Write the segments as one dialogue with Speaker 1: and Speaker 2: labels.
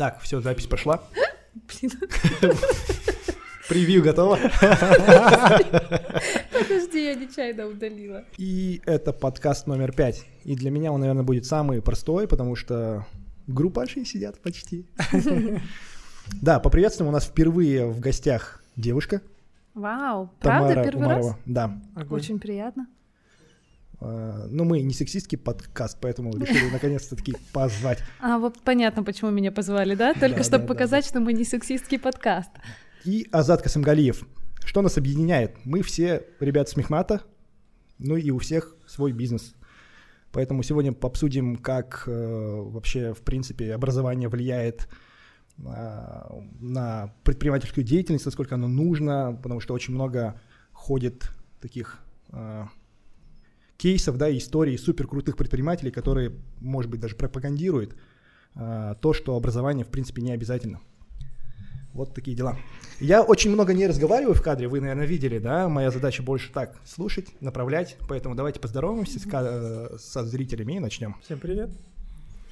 Speaker 1: Так, все, запись пошла.
Speaker 2: Блин,
Speaker 1: Превью готово.
Speaker 2: подожди, я нечаянно удалила.
Speaker 1: И это подкаст номер пять. И для меня он, наверное, будет самый простой, потому что группаши сидят почти. Да, поприветствуем. У нас впервые в гостях девушка.
Speaker 2: Вау, правда, первый раз?
Speaker 1: Да.
Speaker 2: Очень приятно.
Speaker 1: Ну, мы не сексистский подкаст, поэтому решили наконец-то-таки позвать.
Speaker 2: А вот понятно, почему меня позвали, да? Только
Speaker 1: Да,
Speaker 2: чтобы
Speaker 1: да, да,
Speaker 2: показать, что мы не сексистский подкаст.
Speaker 1: И Азат Касымгалиев. Что нас объединяет? Мы все ребята с Мехмата, ну и у всех свой бизнес. Поэтому сегодня обсудим, как э, вообще, в принципе, образование влияет а, на предпринимательскую деятельность, насколько оно нужно, потому что очень много ходит таких а, кейсов, да, историй супер крутых предпринимателей, которые, может быть, даже пропагандируют а, то, что образование, в принципе, не обязательно. Вот такие дела. Я очень много не разговариваю в кадре, вы, наверное, видели, да? Моя задача больше так, слушать, направлять. Поэтому давайте поздороваемся с э, со зрителями и начнем.
Speaker 3: Всем привет.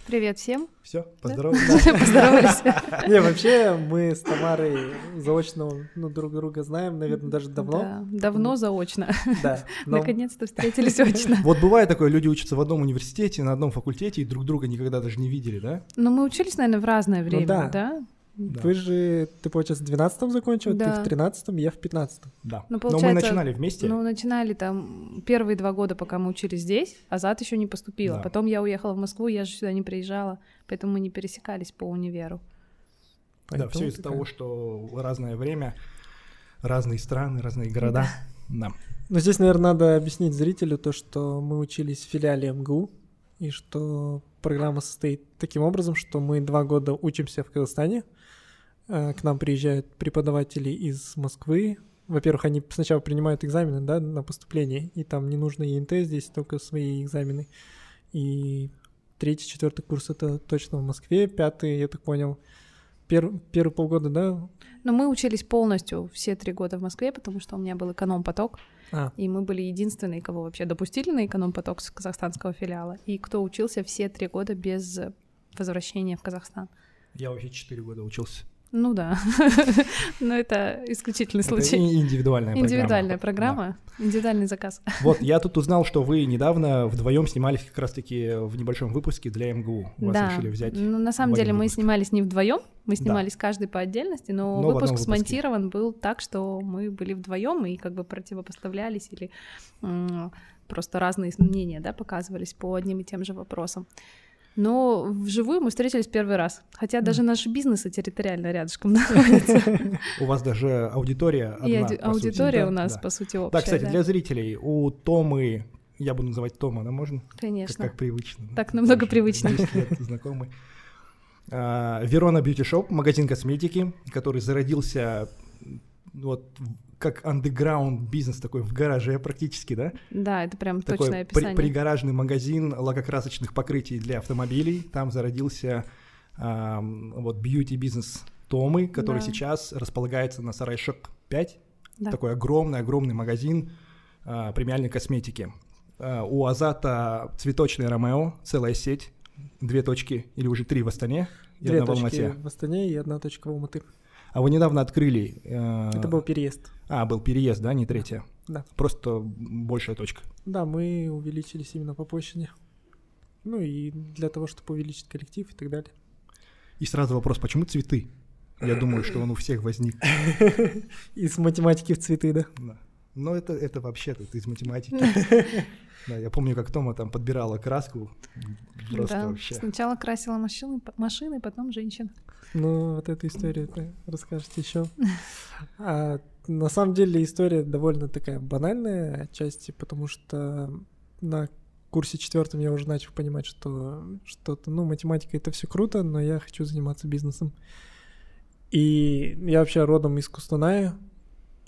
Speaker 2: Привет всем.
Speaker 1: Все, поздоровались.
Speaker 2: Поздоровались.
Speaker 3: Не, вообще мы с Тамарой заочно ну, друг друга знаем, наверное, даже давно.
Speaker 2: Да, давно заочно.
Speaker 3: Да. но-
Speaker 2: Наконец-то встретились очно.
Speaker 1: Вот бывает такое, люди учатся в одном университете, на одном факультете и друг друга никогда даже не видели, да?
Speaker 2: Но мы учились, наверное, в разное время,
Speaker 3: да.
Speaker 2: да?
Speaker 1: Да.
Speaker 3: Вы же, ты, получается, в 12 закончил,
Speaker 2: Да.
Speaker 3: ты в 13 я в 15
Speaker 1: Да.
Speaker 2: Ну,
Speaker 1: Но мы начинали вместе.
Speaker 2: Ну, начинали там первые два года, пока мы учились здесь, а Зат еще не поступила.
Speaker 1: Да.
Speaker 2: Потом я уехала в Москву, я же сюда не приезжала, поэтому мы не пересекались по универу.
Speaker 1: Да,
Speaker 3: Поэтому
Speaker 1: все из-за того, что разное время, разные страны, разные города. Да.
Speaker 3: Ну, здесь, наверное, надо объяснить зрителю то, что мы учились в филиале МГУ, и что программа состоит таким образом, что мы два года учимся в Казахстане, к нам приезжают преподаватели из Москвы. Во-первых, они сначала принимают экзамены, да, на поступление, и там не нужно ЕНТ, здесь только свои экзамены. И третий, четвертый курс это точно в Москве, пятый, я так понял, пер- первые полгода, да?
Speaker 2: Но мы учились полностью все три года в Москве, потому что у меня был эконом-поток,
Speaker 3: А,
Speaker 2: и мы были единственные, кого вообще допустили на эконом-поток с казахстанского филиала, и кто учился все три года без возвращения в Казахстан.
Speaker 1: Я вообще 4 года учился.
Speaker 2: Ну да, но это исключительный
Speaker 1: Это
Speaker 2: случай.
Speaker 1: и- индивидуальная программа.
Speaker 2: Индивидуальная
Speaker 1: Да.
Speaker 2: программа, индивидуальный заказ.
Speaker 1: Вот, я тут узнал, что вы недавно вдвоем снимались как раз-таки в небольшом выпуске для МГУ. Вас
Speaker 2: да,
Speaker 1: решили взять.
Speaker 2: ну на самом деле мы
Speaker 1: выпуск.
Speaker 2: сняли не вдвоем, мы
Speaker 1: Да.
Speaker 2: снимались каждый по отдельности, но,
Speaker 1: Но
Speaker 2: выпуск смонтирован был так, что мы были вдвоем и как бы противопоставлялись или просто разные мнения, да, показывались по одним и тем же вопросам. Но вживую мы встретились первый раз, хотя даже наши бизнесы территориально рядышком находятся.
Speaker 1: У вас даже аудитория одна,
Speaker 2: аудитория у нас, по сути, общая.
Speaker 1: Да, кстати, для зрителей, у Томы, я буду называть Тома, да, можно? Как,
Speaker 2: Конечно.
Speaker 1: как привычно.
Speaker 2: Так намного привычнее.
Speaker 1: 10 лет знакомы. А, Verona Beauty Shop, магазин косметики, который зародился вот как андеграунд бизнес такой в гараже практически, да?
Speaker 2: Да, это прям
Speaker 1: Такой
Speaker 2: точное
Speaker 1: при-
Speaker 2: описание.
Speaker 1: пригаражный магазин лакокрасочных покрытий для автомобилей. Там зародился ам, вот бьюти-бизнес Томы, который
Speaker 2: Да.
Speaker 1: сейчас располагается на Сарайшек 5.
Speaker 2: Да.
Speaker 1: Такой огромный-огромный магазин а, премиальной косметики. А, у Азата цветочный Romeo, целая сеть, две точки или уже три в Астане и
Speaker 3: две
Speaker 1: одна в
Speaker 3: точки
Speaker 1: Алмате.
Speaker 3: в Астане и одна точка в Алматы.
Speaker 1: А вы недавно открыли... э,
Speaker 3: Это был переезд.
Speaker 1: А, был переезд, да, не третья?
Speaker 3: Да.
Speaker 1: Просто большая точка.
Speaker 3: Да, мы увеличились именно по площади. Ну и для того, чтобы увеличить коллектив и так далее.
Speaker 1: И сразу вопрос, почему цветы? Я думаю, что он у всех возник.
Speaker 3: Из математики в цветы, да.
Speaker 1: Да. Но это, это вообще тут из математики. Да, я помню, как Тома там подбирала краску. Просто
Speaker 2: Да,
Speaker 1: вообще.
Speaker 2: Сначала красила машины, машины, потом женщин.
Speaker 3: Ну, вот эту историю ты расскажете еще. А, на самом деле история довольно такая банальная отчасти, потому что на курсе четвертом я уже начал понимать, что что-то, ну, математика это все круто, но я хочу заниматься бизнесом. И я вообще родом из Кустаная,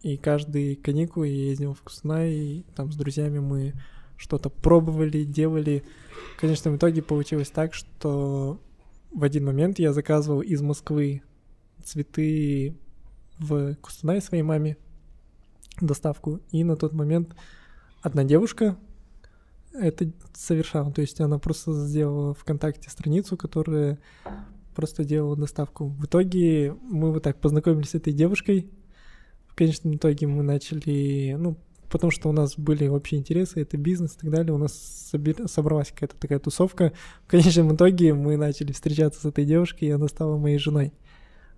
Speaker 3: и каждые каникулы я ездил в Кустанай, и там с друзьями мы что-то пробовали, делали. В конечном итоге получилось так, что в один момент я заказывал из Москвы цветы в Кустанай своей маме, доставку, и на тот момент одна девушка это совершала, то есть она просто сделала ВКонтакте страницу, которая просто делал доставку. В итоге мы вот так познакомились с этой девушкой. Конечном итоге мы начали, ну, потому что у нас были общие интересы, это бизнес и так далее, у нас собер... собралась какая-то такая тусовка. В конечном итоге мы начали встречаться с этой девушкой, и она стала моей женой.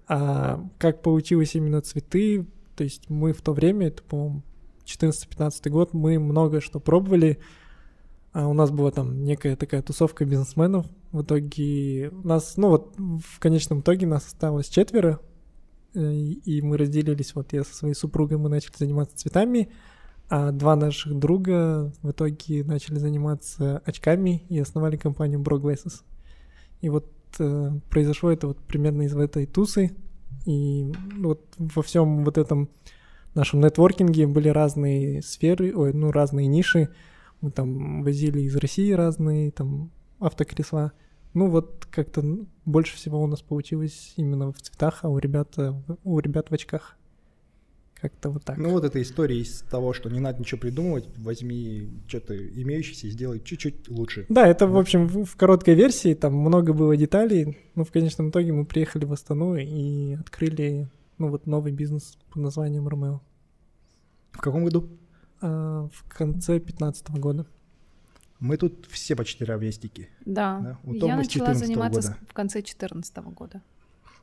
Speaker 3: А как получилось именно цветы, то есть мы в то время, это, по-моему, 14-15 год, мы много что пробовали, а у нас была там некая такая тусовка бизнесменов. В итоге нас, ну вот в конечном итоге нас осталось четверо, и мы разделились, вот я со своей супругой, мы начали заниматься цветами, а два наших друга в итоге начали заниматься очками и основали компанию Bro Glasses. И вот э, произошло это вот примерно из этой тусы, и вот во всем вот этом нашем нетворкинге были разные сферы, ой, ну разные ниши, мы там возили из России разные там автокресла. Ну вот как-то больше всего у нас получилось именно в цветах, а у ребят, у ребят в очках. Как-то вот так.
Speaker 1: Ну вот эта история из того, что не надо ничего придумывать, возьми что-то имеющееся и сделай чуть-чуть лучше.
Speaker 3: Да, это, в общем, в, в короткой версии, там много было деталей, но в конечном итоге мы приехали в Астану и открыли, ну вот, новый бизнес под названием Ромео.
Speaker 1: В каком году?
Speaker 3: А, в конце 15 года.
Speaker 1: Мы тут все почти ровесники.
Speaker 2: Да. да? Я начала заниматься года. в конце 2014 года.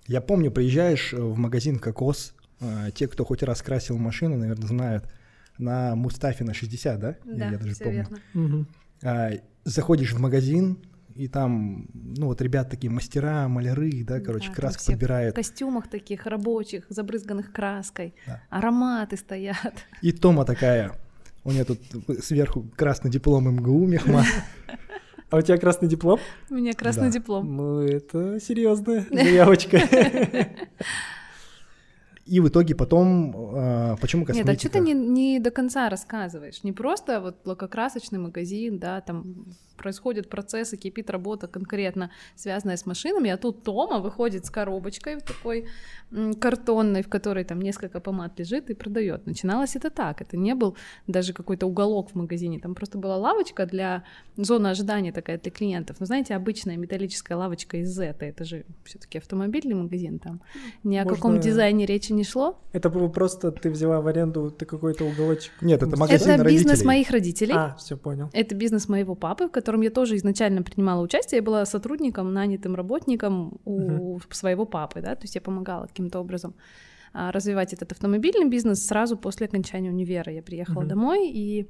Speaker 1: Я помню, приезжаешь в магазин «Кокос», а, те, кто хоть раз красил машину, наверное, знают, на Мустафе на 60, да?
Speaker 2: Да, Я даже все помню. верно.
Speaker 1: Угу. А, заходишь в магазин, и там, ну вот ребят такие мастера, маляры, да, короче, да, краску подбирают.
Speaker 2: В костюмах таких рабочих, забрызганных краской, да. ароматы стоят.
Speaker 1: И Тома такая, у нее тут сверху красный диплом МГУ Мехма.
Speaker 3: А у тебя красный диплом?
Speaker 2: У меня красный да. диплом.
Speaker 3: Ну, это серьезная заявочка.
Speaker 1: И в итоге потом, э, почему косметика?
Speaker 2: Нет, а что ты не, не до конца рассказываешь? Не просто вот лакокрасочный магазин, да, там происходят процессы, кипит работа конкретно связанная с машинами, а тут Тома выходит с коробочкой в такой картонной, в которой там несколько помад лежит и продает. Начиналось это так, это не был даже какой-то уголок в магазине, там просто была лавочка для зоны ожидания такая для клиентов. Но знаете, обычная металлическая лавочка из Z, это же все-таки автомобильный магазин там. Ни о Можно... каком дизайне речи не шло.
Speaker 3: Это было просто ты взяла в аренду ты какой-то уголочек.
Speaker 1: Нет, это магазин
Speaker 2: Это
Speaker 1: бизнес
Speaker 2: родителей. моих родителей.
Speaker 3: А, все понял.
Speaker 2: Это бизнес моего папы, в котором я тоже изначально принимала участие. Я была сотрудником, нанятым работником у uh-huh. своего папы, да, то есть я помогала каким-то образом а, развивать этот автомобильный бизнес сразу после окончания универа. Я приехала uh-huh. домой, и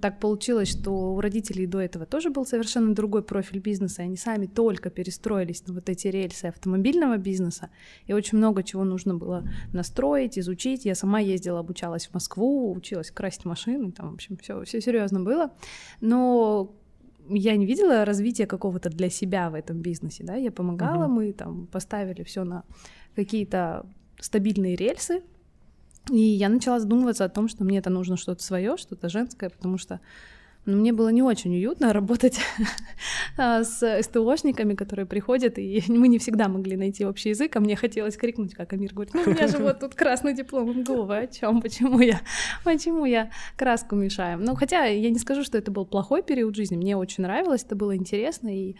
Speaker 2: так получилось, что у родителей до этого тоже был совершенно другой профиль бизнеса, и они сами только перестроились на вот эти рельсы автомобильного бизнеса, и очень много чего нужно было настроить, изучить. Я сама ездила, обучалась в Москву, училась красить машины, там, в общем, все, все серьезно было. Но я не видела развития какого-то для себя в этом бизнесе, да, я помогала, uh-huh. мы там поставили все на какие-то стабильные рельсы, и я начала задумываться о том, что мне это нужно что-то свое, что-то женское, потому что но мне было не очень уютно работать а, с СТОшниками, которые приходят, и мы не всегда могли найти общий язык, а мне хотелось крикнуть, как Амир говорит, ну у меня же вот тут красный диплом МГУ, вы о чем, почему я, почему я краску мешаю? Ну хотя я не скажу, что это был плохой период жизни, мне очень нравилось, это было интересно, и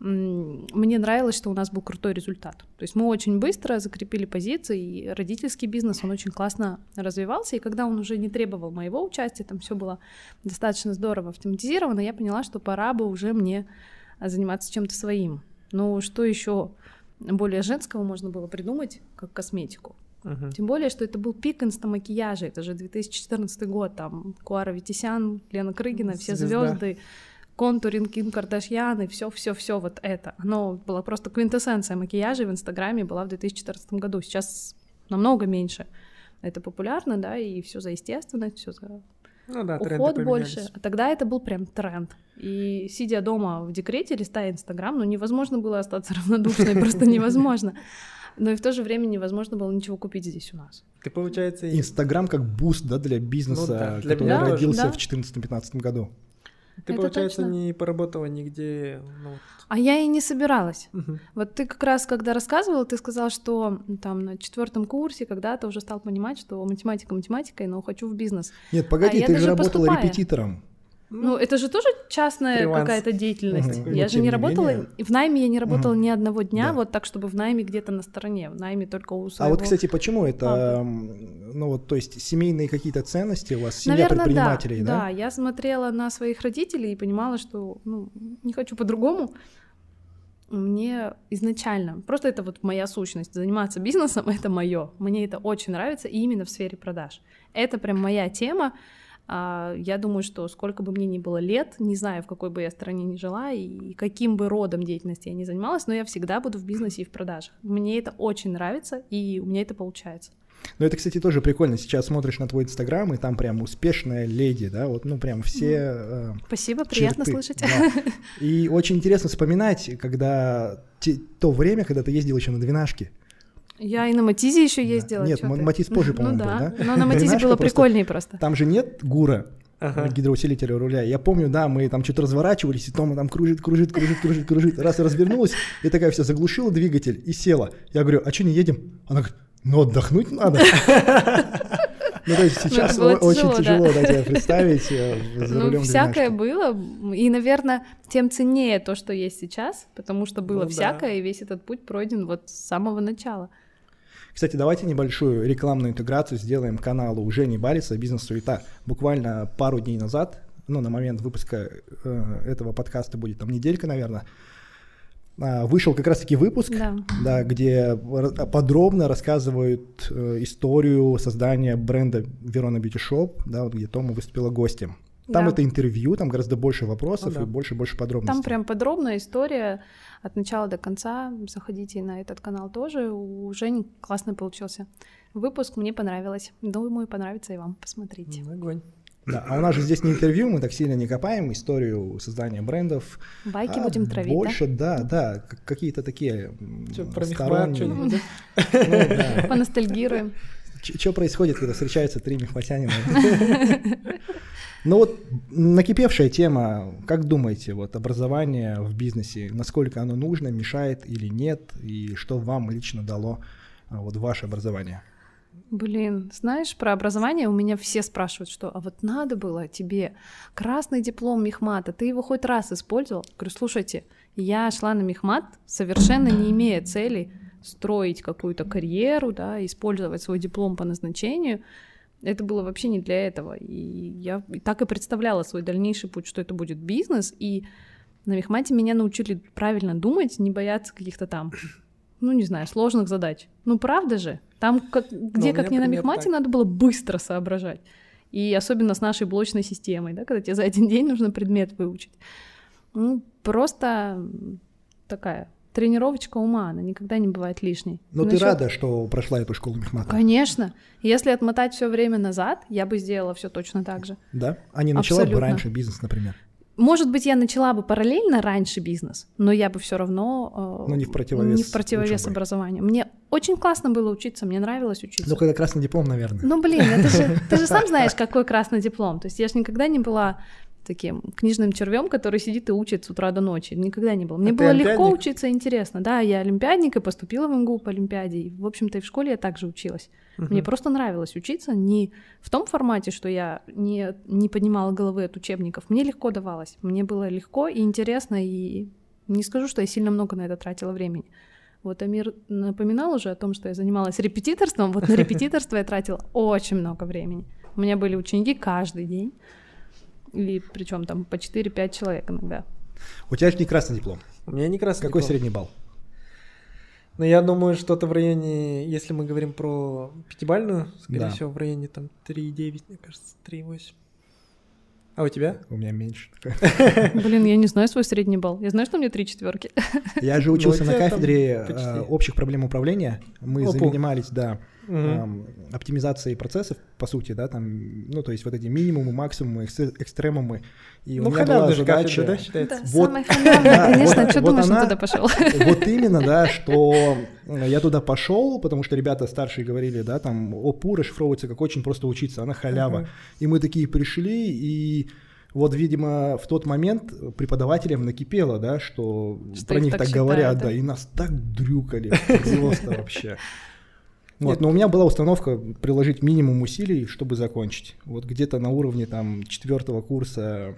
Speaker 2: мне нравилось, что у нас был крутой результат. То есть мы очень быстро закрепили позиции, и родительский бизнес, он очень классно развивался, и когда он уже не требовал моего участия, там все было достаточно здорово автоматизировано, я поняла, что пора бы уже мне заниматься чем-то своим. Ну, что еще более женского можно было придумать, как косметику? Uh-huh. Тем более, что это был пик инстамакияжа, это же 2014 год, там Куара Витисян, Лена Крыгина, все звезды, контуринг, Ким Кардашьян и все-все-все вот это. Оно было просто квинтэссенция макияжа в Инстаграме была в 2014 году. Сейчас намного меньше. Это популярно, да, и все за естественность, все за
Speaker 3: ну да,
Speaker 2: уход больше. А тогда это был прям тренд. И сидя дома в декрете, листая Инстаграм, ну невозможно было остаться равнодушной, просто невозможно. Но и в то же время невозможно было ничего купить здесь у нас.
Speaker 3: Ты, получается...
Speaker 1: Инстаграм как boost, да, для бизнеса, ну, да, для который родился да. в 2014-2015 году.
Speaker 3: Ты, это получается, точно. не поработала нигде. Ну...
Speaker 2: А я и не собиралась. Угу. Вот ты как раз, когда рассказывал, ты сказал, что там на четвертом курсе когда-то уже стал понимать, что математика математикой, но хочу в бизнес.
Speaker 1: Нет, погоди, а ты же работала поступая. репетитором.
Speaker 2: Ну, это же тоже частная
Speaker 3: Фриланс.
Speaker 2: какая-то деятельность.
Speaker 1: Мгм.
Speaker 2: Я же не работала,
Speaker 1: менее-
Speaker 2: в найме я не работала
Speaker 1: Мгм.
Speaker 2: ни одного дня,
Speaker 1: Да.
Speaker 2: вот так, чтобы в найме где-то на стороне. В найме только у
Speaker 1: А
Speaker 2: своего...
Speaker 1: вот, кстати, почему это, м, ну вот, то есть семейные какие-то ценности у вас, семья
Speaker 2: Наверное, да,
Speaker 1: предпринимателей, да?
Speaker 2: да. я смотрела на своих родителей и понимала, что ну, не хочу по-другому. Мне изначально, просто это вот моя сущность, заниматься бизнесом — это мое. Мне это очень нравится, и именно в сфере продаж. Это прям моя тема. А, Я думаю, что сколько бы мне ни было лет, не знаю, в какой бы я стране ни жила и каким бы родом деятельности я ни занималась, но я всегда буду в бизнесе и в продажах. Мне это очень нравится, и у меня это получается.
Speaker 1: Ну, это, кстати, тоже прикольно. Сейчас смотришь на твой инстаграм, и там прям успешная леди, да, вот, ну, прям все... э,
Speaker 2: Спасибо, приятно
Speaker 1: черты,
Speaker 2: слышать.
Speaker 1: да. И очень интересно вспоминать, когда те- то время, когда ты ездил еще на двенашке.
Speaker 2: Я и на Матизе еще ездила.
Speaker 1: Нет, Ма-
Speaker 2: ты?
Speaker 1: Матиз позже,
Speaker 2: Ну
Speaker 1: по-моему, был,
Speaker 2: да.
Speaker 1: да?
Speaker 2: Но на Матизе было прикольнее просто.
Speaker 1: Там же нет гура,
Speaker 3: Ага.
Speaker 1: гидроусилителя руля. Я помню, да, мы там что-то разворачивались, и Тома там кружит, кружит, кружит, кружит, кружит. Раз развернулась, и такая вся заглушила двигатель и села. Я говорю, а что не едем? Она говорит, ну отдохнуть надо. Ну, то есть сейчас
Speaker 2: было
Speaker 1: о- очень
Speaker 2: тяжело, да.
Speaker 1: тяжело, да, тебе представить э, за
Speaker 2: Ну,
Speaker 1: рулем
Speaker 2: всякое было. И, наверное, тем ценнее то, что есть сейчас, потому что было
Speaker 3: Ну да.
Speaker 2: всякое, и весь этот путь пройден вот с самого начала.
Speaker 1: Кстати, давайте небольшую рекламную интеграцию сделаем каналу у Жени Бариса «Бизнес-суета». Буквально пару дней назад, ну, на момент выпуска э, этого подкаста будет там неделька, наверное, а, вышел как раз-таки выпуск,
Speaker 2: Да.
Speaker 1: да, где подробно рассказывают э, историю создания бренда Верона Beauty Shop, да, вот где Тома выступила гостем. Там
Speaker 2: Да.
Speaker 1: это интервью, там гораздо больше вопросов
Speaker 3: Ну да.
Speaker 1: и больше-больше подробностей.
Speaker 2: Там прям подробная история от начала до конца. Заходите на этот канал тоже. У Жени классный получился выпуск. Мне понравилось. Думаю, понравится и вам. Посмотрите.
Speaker 3: М, Огонь.
Speaker 1: Да, а у нас же здесь не интервью, мы так сильно не копаем историю создания брендов.
Speaker 2: Байки
Speaker 1: А
Speaker 2: будем травить,
Speaker 1: Больше, да, да, к- какие-то такие
Speaker 3: Чё, про
Speaker 1: сторонние.
Speaker 3: да?
Speaker 1: Ну,
Speaker 2: да?
Speaker 1: да.
Speaker 2: Поностальгируем.
Speaker 1: Что происходит, когда встречаются три мехватянина? Ну вот накипевшая тема, как думаете, вот образование в бизнесе, насколько оно нужно, мешает или нет, и что вам лично дало а, вот ваше образование?
Speaker 2: Блин, знаешь, про образование у меня все спрашивают, что а вот надо было тебе красный диплом мехмата, ты его хоть раз использовал? Говорю, слушайте, я шла на мехмат, совершенно не имея цели строить какую-то карьеру, да, использовать свой диплом по назначению. Это было вообще не для этого. И я так и представляла свой дальнейший путь, что это будет бизнес. И на мехмате меня научили правильно думать, не бояться каких-то там, ну не знаю, сложных задач. Ну правда же? Там как, где как не на мехмате
Speaker 3: так.
Speaker 2: надо было быстро соображать. И особенно с нашей блочной системой, да, когда тебе за один день нужно предмет выучить. Ну, просто такая тренировочка ума, она никогда не бывает лишней.
Speaker 1: Но Ну, ты рада, что прошла эту школу мехмата?
Speaker 2: Конечно. Если отмотать все время назад, я бы сделала все точно так же.
Speaker 1: Да? А не начала бы
Speaker 2: Абсолютно.
Speaker 1: раньше бизнес, например?
Speaker 2: Может быть, я начала бы параллельно раньше бизнес, но я бы все равно э,
Speaker 1: Ну, не в противовес
Speaker 2: не в противовес образованию. Мне очень классно было учиться, мне нравилось учиться.
Speaker 1: Ну, когда красный диплом, наверное.
Speaker 2: Ну, блин, это же, ты же сам знаешь, какой красный диплом. То есть я же никогда не была таким книжным червем, который сидит и учит с утра до ночи. Никогда не было. Мне
Speaker 3: А
Speaker 2: было легко учиться, интересно. Да, я олимпиадник и поступила в МГУ по олимпиаде. И, в общем-то, и в школе я также училась. Мне просто нравилось учиться не в том формате, что я не, не поднимала головы от учебников. Мне легко давалось. Мне было легко и интересно, и не скажу, что я сильно много на это тратила времени. Вот Амир напоминал уже о том, что я занималась репетиторством. Вот на репетиторство я тратила очень много времени. У меня были ученики каждый день. И причем там по 4-5 человек иногда.
Speaker 1: У тебя же не красный диплом.
Speaker 3: У меня не красный
Speaker 1: Какой
Speaker 3: диплом.
Speaker 1: средний балл?
Speaker 3: Ну, я думаю, что-то в районе, если мы говорим про пятибальную, скорее
Speaker 1: Да.
Speaker 3: всего, в районе там 3,9, мне кажется, 3,8. А у тебя?
Speaker 1: У меня меньше.
Speaker 2: Блин, я не знаю свой средний балл. Я знаю, что у меня три четверки.
Speaker 1: Я же учился
Speaker 3: у
Speaker 1: на кафедре э, общих проблем управления. Мы занимались, да,
Speaker 3: Мгм.
Speaker 1: эм, оптимизацией процессов, по сути, да, там, ну, то есть вот эти минимумы, максимумы, экс- экстремумы. И
Speaker 3: Ну,
Speaker 1: у меня была задача...
Speaker 3: да, считается?
Speaker 2: Да,
Speaker 1: Вот.
Speaker 2: самое халявное,
Speaker 1: Да,
Speaker 2: конечно.
Speaker 1: вот-
Speaker 2: Что
Speaker 1: вот
Speaker 2: думаешь, он
Speaker 1: она-
Speaker 2: туда пошел?
Speaker 1: Вот именно, да, что я туда пошел, потому что ребята старшие говорили, да, там ОПУ расшифровывается как очень просто учиться, она халява. И мы такие пришли, и вот, видимо, в тот момент преподавателям накипело, да, что,
Speaker 2: Что
Speaker 1: про
Speaker 2: их
Speaker 1: них
Speaker 2: так
Speaker 1: так,
Speaker 2: считают,
Speaker 1: говорят,
Speaker 2: да?
Speaker 1: да, и нас так дрюкали, просто вообще. Вот,
Speaker 3: Нет.
Speaker 1: но у меня была установка приложить минимум усилий, чтобы закончить. Вот где-то на уровне там четвертого курса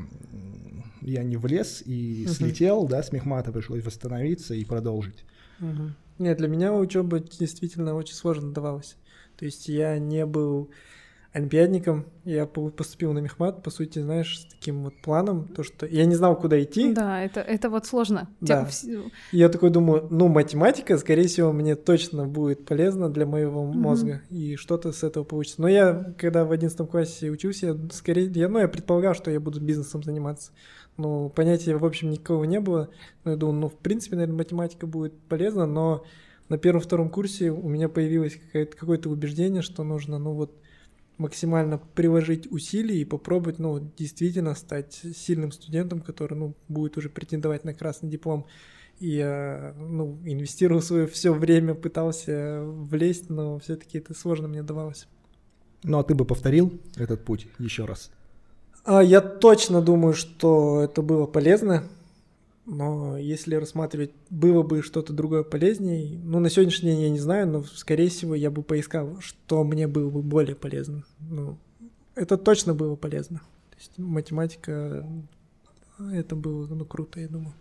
Speaker 1: я не влез и
Speaker 3: Мгм.
Speaker 1: слетел, да, с мехмата пришлось восстановиться и продолжить.
Speaker 3: Мгм. Нет, для меня учеба действительно очень сложно давалась. То есть я не был олимпиадником, я по- поступил на мехмат, по сути, знаешь, с таким вот планом, то что я не знал, куда идти,
Speaker 2: Да, это, это вот сложно.
Speaker 3: Да.
Speaker 2: Те- вс-
Speaker 3: и я такой думаю, ну, математика, скорее всего, мне точно будет полезна для моего
Speaker 2: Мгм.
Speaker 3: мозга, и что-то с этого получится. Но я, когда в одиннадцатом классе учился, я скорее, я, ну, я предполагал, что я буду бизнесом заниматься. Но понятия, в общем, никакого не было. Но я думал, ну, в принципе, наверное, математика будет полезна, но на первом-втором курсе у меня появилось какое-то убеждение, что нужно, ну, вот, максимально приложить усилий и попробовать, ну, действительно стать сильным студентом, который, ну, будет уже претендовать на красный диплом. И ну, инвестировал свое все время, пытался влезть, но все-таки это сложно мне давалось.
Speaker 1: Ну а ты бы повторил этот путь еще раз?
Speaker 3: А я точно думаю, что это было полезно, но если рассматривать, было бы что-то другое полезнее, ну, на сегодняшний день я не знаю, но, скорее всего, я бы поискал, что мне было бы более полезно. Ну, это точно было полезно. То есть математика, это было, ну, круто, я думаю.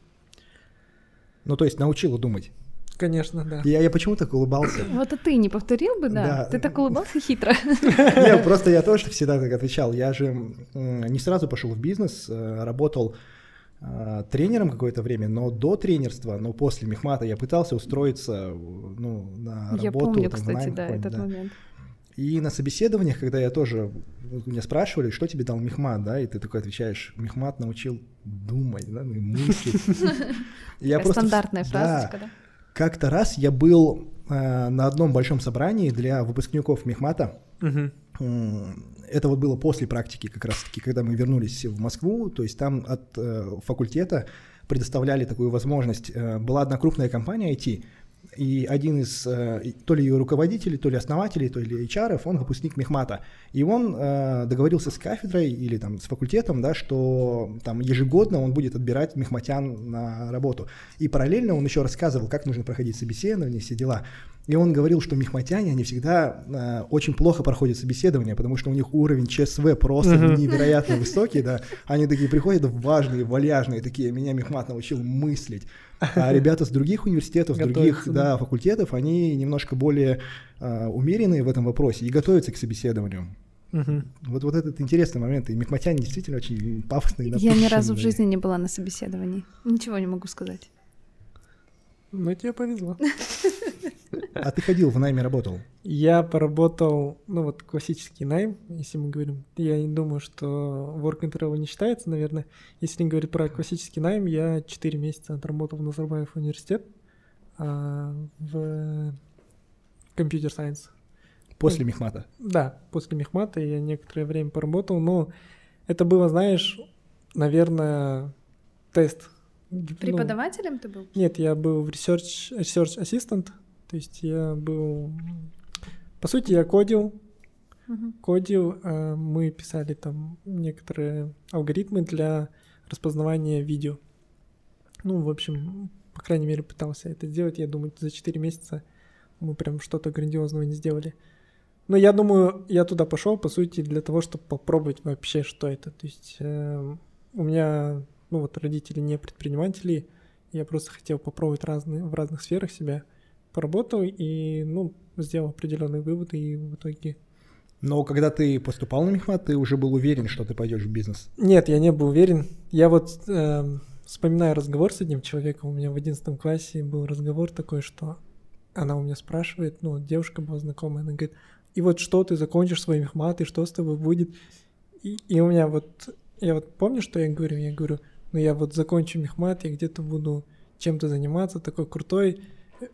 Speaker 1: Ну то есть научила думать.
Speaker 3: Конечно, да.
Speaker 1: Я, я почему так улыбался?
Speaker 2: Вот а ты не повторил бы, да?
Speaker 1: Да.
Speaker 2: Ты так улыбался хитро.
Speaker 1: Не, просто я тоже всегда так отвечал. Я же не сразу пошел в бизнес, э, работал тренером какое-то время, но до тренерства, но после мехмата я пытался устроиться ну, на работу.
Speaker 2: Я помню,
Speaker 1: там,
Speaker 2: кстати, да, этот
Speaker 1: да.
Speaker 2: момент.
Speaker 1: И на собеседованиях, когда я тоже, меня спрашивали, что тебе дал мехмат, да, и ты такой отвечаешь, мехмат научил думать, да, ну и мыслить. Я просто
Speaker 2: стандартная
Speaker 1: да,
Speaker 2: фразочка, да?
Speaker 1: Как-то раз я был э, на одном большом собрании для выпускников мехмата, Это вот было после практики, как раз-таки, когда мы вернулись в Москву. То есть там от э, факультета предоставляли такую возможность. Э, была одна крупная компания IT, и один из э, то ли ее руководителей, то ли основателей, то ли HR, он выпускник Мехмата. И он э, договорился с кафедрой или там с факультетом, да, что там ежегодно он будет отбирать мехматян на работу. И параллельно он еще рассказывал, как нужно проходить собеседование, все дела. И он говорил, что мехматяне, они всегда э, очень плохо проходят собеседование, потому что у них уровень ЧСВ просто
Speaker 3: Мгм.
Speaker 1: невероятно высокий, да. Они такие приходят важные, валяжные, такие, меня мехмат научил мыслить. А ребята с других университетов, с других
Speaker 3: да.
Speaker 1: факультетов, они немножко более э, умеренные в этом вопросе и готовятся к собеседованию.
Speaker 3: Мгм.
Speaker 1: Вот, вот этот интересный момент. И мехматяне действительно очень пафосные.
Speaker 2: Я ни разу в жизни не была на собеседовании. Ничего не могу сказать.
Speaker 3: Ну, тебе повезло.
Speaker 1: А ты ходил, в найме работал?
Speaker 3: Я поработал, ну вот классический найм, если мы говорим. Я не думаю, что work and travel не считается, наверное. Если говорить про классический найм, я 4 месяца отработал в Назарбаев университет а, в компьютер сайенс.
Speaker 1: После мехмата.
Speaker 3: Да, после мехмата я некоторое время поработал, но это было, знаешь, наверное, тест. Ну,
Speaker 2: Преподавателем ты был?
Speaker 3: нет, я был в research, research assistant, то есть я был... По сути, я кодил,
Speaker 2: Мгм.
Speaker 3: кодил, а мы писали там некоторые алгоритмы для распознавания видео. Ну, в общем, по крайней мере, пытался это сделать. Я думаю, за 4 месяца мы прям что-то грандиозного не сделали. Но я думаю, я туда пошел, по сути, для того, чтобы попробовать вообще, что это. То есть э, у меня, ну вот, родители не предприниматели, я просто хотел попробовать разные, в разных сферах себя. Поработал и, ну, сделал определенные выводы, и в итоге
Speaker 1: Но когда ты поступал на мехмат, ты уже был уверен, что ты пойдешь в бизнес.
Speaker 3: Нет, я не был уверен. Я вот эм, вспоминаю разговор с одним человеком. У меня в 11 классе был разговор такой, что она у меня спрашивает, ну, девушка была знакомая, она говорит, и вот что ты закончишь свой мехмат, и что с тобой будет? И, и у меня вот, я вот помню, что я говорю, я говорю, ну я вот закончу мехмат, я где-то буду чем-то заниматься, такой крутой,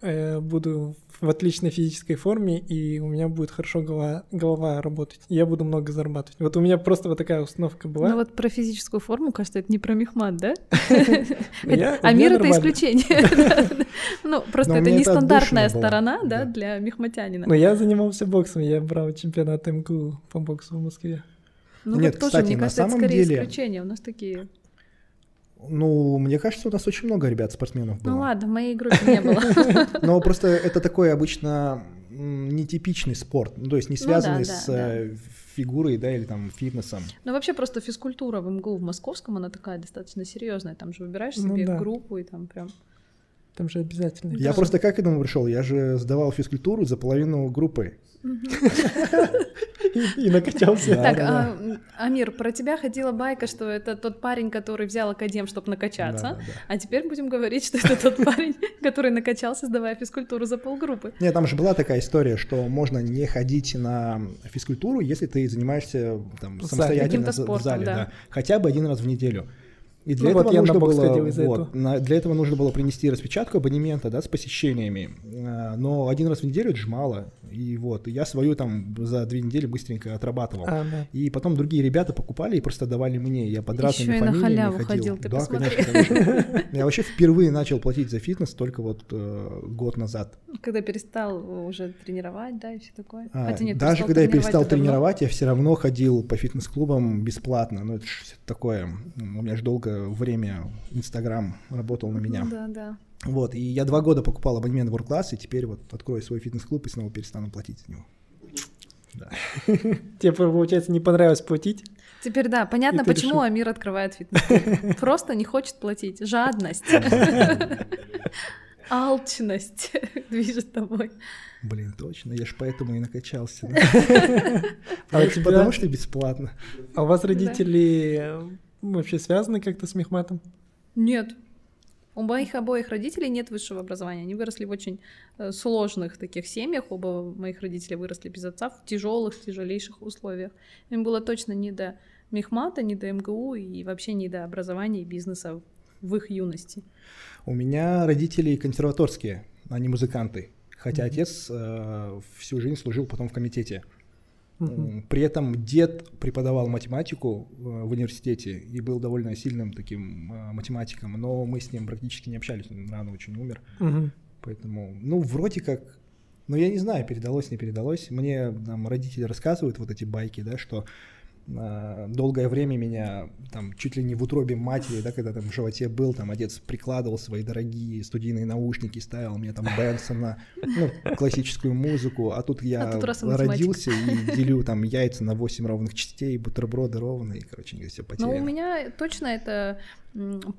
Speaker 3: э, буду в отличной физической форме, и у меня будет хорошо голова, голова работать, я буду много зарабатывать. Вот у меня просто вот такая установка была.
Speaker 2: Ну вот про физическую форму, кажется, это не про мехмат, да? Это- А мир это исключение. Ну, просто это
Speaker 1: это
Speaker 2: нестандартная сторона, да, для мехматянина.
Speaker 3: Но я занимался боксом, я брал чемпионат МГУ по боксу в Москве.
Speaker 2: Ну
Speaker 1: Нет,
Speaker 2: вот тоже,
Speaker 1: кстати,
Speaker 2: мне
Speaker 1: на
Speaker 2: кажется, это
Speaker 1: самом
Speaker 2: скорее
Speaker 1: деле-
Speaker 2: исключение. У нас такие...
Speaker 1: Ну, мне кажется, у нас очень много ребят-спортсменов было.
Speaker 2: Ну ладно, в моей группе не было.
Speaker 1: Но просто это такое обычно нетипичный спорт, ну, то есть не
Speaker 2: Ну
Speaker 1: связанный
Speaker 2: да,
Speaker 1: с
Speaker 2: да,
Speaker 1: э, фигурой, да, или там фитнесом.
Speaker 2: Ну, вообще просто физкультура в МГУ в московском, она такая достаточно серьезная. Там же выбираешь
Speaker 3: Ну
Speaker 2: себе
Speaker 3: да.
Speaker 2: группу и там прям...
Speaker 3: Там же обязательно.
Speaker 1: Я просто как к этому пришел? Я же сдавал физкультуру за половину группы.
Speaker 3: И, накачался.
Speaker 2: Так, а, Амир, про тебя ходила байка, что это тот парень, который взял академ, чтобы накачаться. А теперь будем говорить, что это тот парень, который накачался, сдавая физкультуру за полгруппы.
Speaker 1: Нет, там же была такая история, что можно не ходить на физкультуру, если ты занимаешься там, самостоятельно в зале, хотя бы один раз в неделю. И для
Speaker 3: Ну вот
Speaker 1: этого
Speaker 3: я на
Speaker 1: нужно
Speaker 3: бокс
Speaker 1: было, вот,
Speaker 3: этого.
Speaker 1: на- для этого нужно было принести распечатку абонемента, да, с посещениями. А, Но один раз в неделю это же мало. И вот, и я свою там за две недели быстренько отрабатывал.
Speaker 3: А, да.
Speaker 1: И потом другие ребята покупали и просто давали мне. Я под разными
Speaker 2: Ещё и на
Speaker 1: фамилиями
Speaker 2: халяву
Speaker 1: ходил.
Speaker 2: ходил, ты
Speaker 1: да,
Speaker 2: посмотри.
Speaker 1: конечно, конечно. Я вообще впервые начал платить за фитнес только вот э, год назад.
Speaker 2: Когда перестал уже тренировать, да, и все такое.
Speaker 1: А,
Speaker 2: Хотя нет,
Speaker 1: даже когда я перестал
Speaker 2: давно.
Speaker 1: тренировать, я все равно ходил по фитнес-клубам бесплатно. Ну, это ж такое. У меня же долгое время Инстаграм работал на меня.
Speaker 2: Да, да.
Speaker 1: Вот, и я два года покупал абонемент в World Class, и теперь вот открою свой фитнес-клуб и снова перестану платить за него. Да.
Speaker 3: Тебе, получается, не понравилось платить?
Speaker 2: Теперь да, понятно, почему
Speaker 3: решил-
Speaker 2: Амир открывает фитнес. Просто не хочет платить. Жадность. Алчность движет тобой.
Speaker 1: Блин, точно, я ж поэтому и накачался.
Speaker 3: А
Speaker 1: Потому- что бесплатно.
Speaker 3: А у вас родители вообще связаны как-то с мехматом?
Speaker 2: Нет. У моих обоих родителей нет высшего образования. Они выросли в очень э, сложных таких семьях. Оба моих родителя выросли без отца в тяжелых, тяжелейших условиях. Им было точно не до мехмата, не до МГУ и вообще не до образования и бизнеса в их юности.
Speaker 1: У меня родители консерваторские, они музыканты. Хотя отец э, всю жизнь служил потом в комитете. М, При этом дед преподавал математику э, в университете и был довольно сильным таким э, математиком, но мы с ним практически не общались, он рано очень умер.
Speaker 3: Мгм.
Speaker 1: Поэтому, ну, вроде как, ну, я не знаю, передалось, не передалось. Мне там родители рассказывают вот эти байки, да, что долгое время меня там чуть ли не в утробе матери, да, когда там в животе был, там отец прикладывал свои дорогие студийные наушники, ставил мне там Бенсона, ну, классическую музыку, а тут я
Speaker 2: А тут математика.
Speaker 1: родился и делю там яйца на 8 ровных частей, бутерброды ровные, короче, все
Speaker 2: Но
Speaker 1: потеряно.
Speaker 2: у меня точно это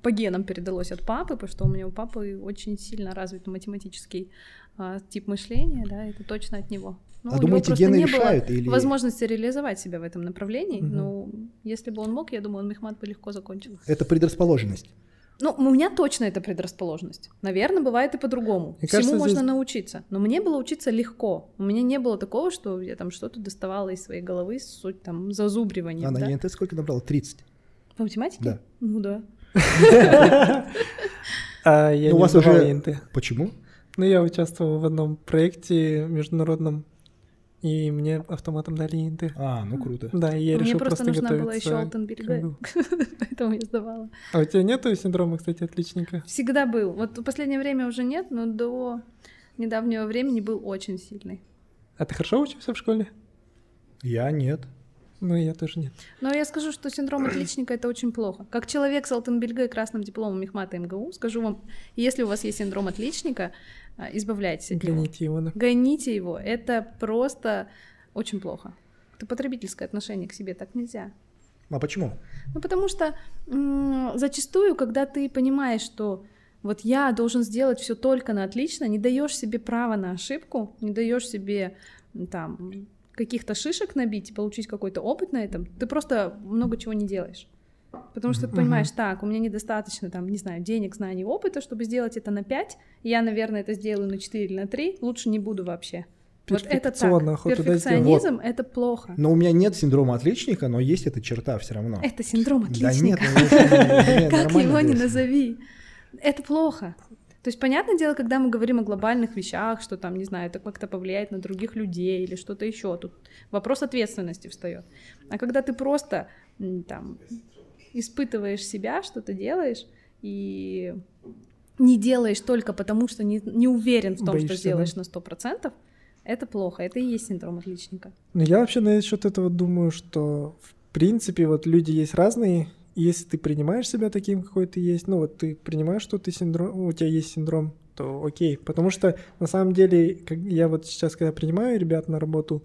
Speaker 2: по генам передалось от папы, потому что у меня у папы очень сильно развит математический а, тип мышления, да, это точно от него. Ну,
Speaker 1: а
Speaker 2: у него
Speaker 1: думаете,
Speaker 2: просто
Speaker 1: гены
Speaker 2: не
Speaker 1: решают
Speaker 2: было
Speaker 1: или...
Speaker 2: возможности реализовать себя в этом направлении.
Speaker 3: Мгм.
Speaker 2: Ну, если бы он мог, я думаю, он мехмат бы легко закончил.
Speaker 1: Это предрасположенность.
Speaker 2: Ну, у меня точно это предрасположенность. Наверное, бывает и по-другому.
Speaker 3: Мне
Speaker 2: Всему
Speaker 3: кажется,
Speaker 2: можно
Speaker 3: здесь-
Speaker 2: научиться. Но мне было учиться легко. У меня не было такого, что я там что-то доставала из своей головы, суть там зазубривания.
Speaker 1: А на
Speaker 2: да?
Speaker 1: ЕНТ сколько набрал? 30.
Speaker 2: По математике?
Speaker 1: Да.
Speaker 2: Ну да.
Speaker 3: А я
Speaker 1: Ну, у
Speaker 3: не
Speaker 1: вас
Speaker 3: сдавал
Speaker 1: уже-
Speaker 3: ЕНТ.
Speaker 1: Почему?
Speaker 3: Ну, я участвовал в одном проекте международном, и мне автоматом дали ЕНТ.
Speaker 1: А, ну круто.
Speaker 3: Да, и я
Speaker 2: Мне
Speaker 3: решил
Speaker 2: просто
Speaker 3: просто,
Speaker 2: нужна была еще
Speaker 3: МГУ.
Speaker 2: поэтому я сдавала.
Speaker 3: А у тебя нету синдрома, кстати, отличника?
Speaker 2: Всегда был. Вот в последнее время уже нет, но до недавнего времени был очень сильный.
Speaker 3: А ты хорошо учился в школе?
Speaker 1: Я нет.
Speaker 3: Ну, я тоже нет.
Speaker 2: Но я скажу, что синдром отличника это очень плохо. Как человек с Алтенбельга и красным дипломом Мехмата МГУ, скажу вам, если у вас есть синдром отличника, избавляйтесь от него.
Speaker 3: Гоните его. да.
Speaker 2: Гоните его. Это просто очень плохо. Это потребительское отношение к себе, так нельзя.
Speaker 1: А почему?
Speaker 2: Ну, потому что м, зачастую, когда ты понимаешь, что вот я должен сделать все только на отлично, не даешь себе права на ошибку, не даешь себе там каких-то шишек набить и получить какой-то опыт на этом, ты просто много чего не делаешь. Потому что ты понимаешь, так, у меня недостаточно, там, не знаю, денег, знаний, опыта, чтобы сделать это на 5, я, наверное, это сделаю на 4 или на 3, лучше не буду вообще. Вот это так. Перфекционизм — это плохо.
Speaker 1: Но у меня нет синдрома отличника, но есть эта черта все равно.
Speaker 2: Это синдром
Speaker 1: Да нет,
Speaker 2: отличника.
Speaker 1: ну,
Speaker 2: Как его не назови. Это плохо. То есть, понятное дело, когда мы говорим о глобальных вещах, что там, не знаю, это как-то повлияет на других людей или что-то еще, тут вопрос ответственности встает. А когда ты просто там испытываешь себя, что-то делаешь и не делаешь только потому, что не, не уверен в том,
Speaker 3: Боишься,
Speaker 2: что
Speaker 3: да?
Speaker 2: сделаешь на сто процентов, это плохо. Это и есть синдром отличника.
Speaker 3: Ну, я вообще насчет этого думаю, что в принципе вот люди есть разные, и если ты принимаешь себя таким, какой ты есть, ну вот ты принимаешь, что ты синдром, у тебя есть синдром, то окей. Потому что на самом деле, как я вот сейчас, когда принимаю ребят на работу,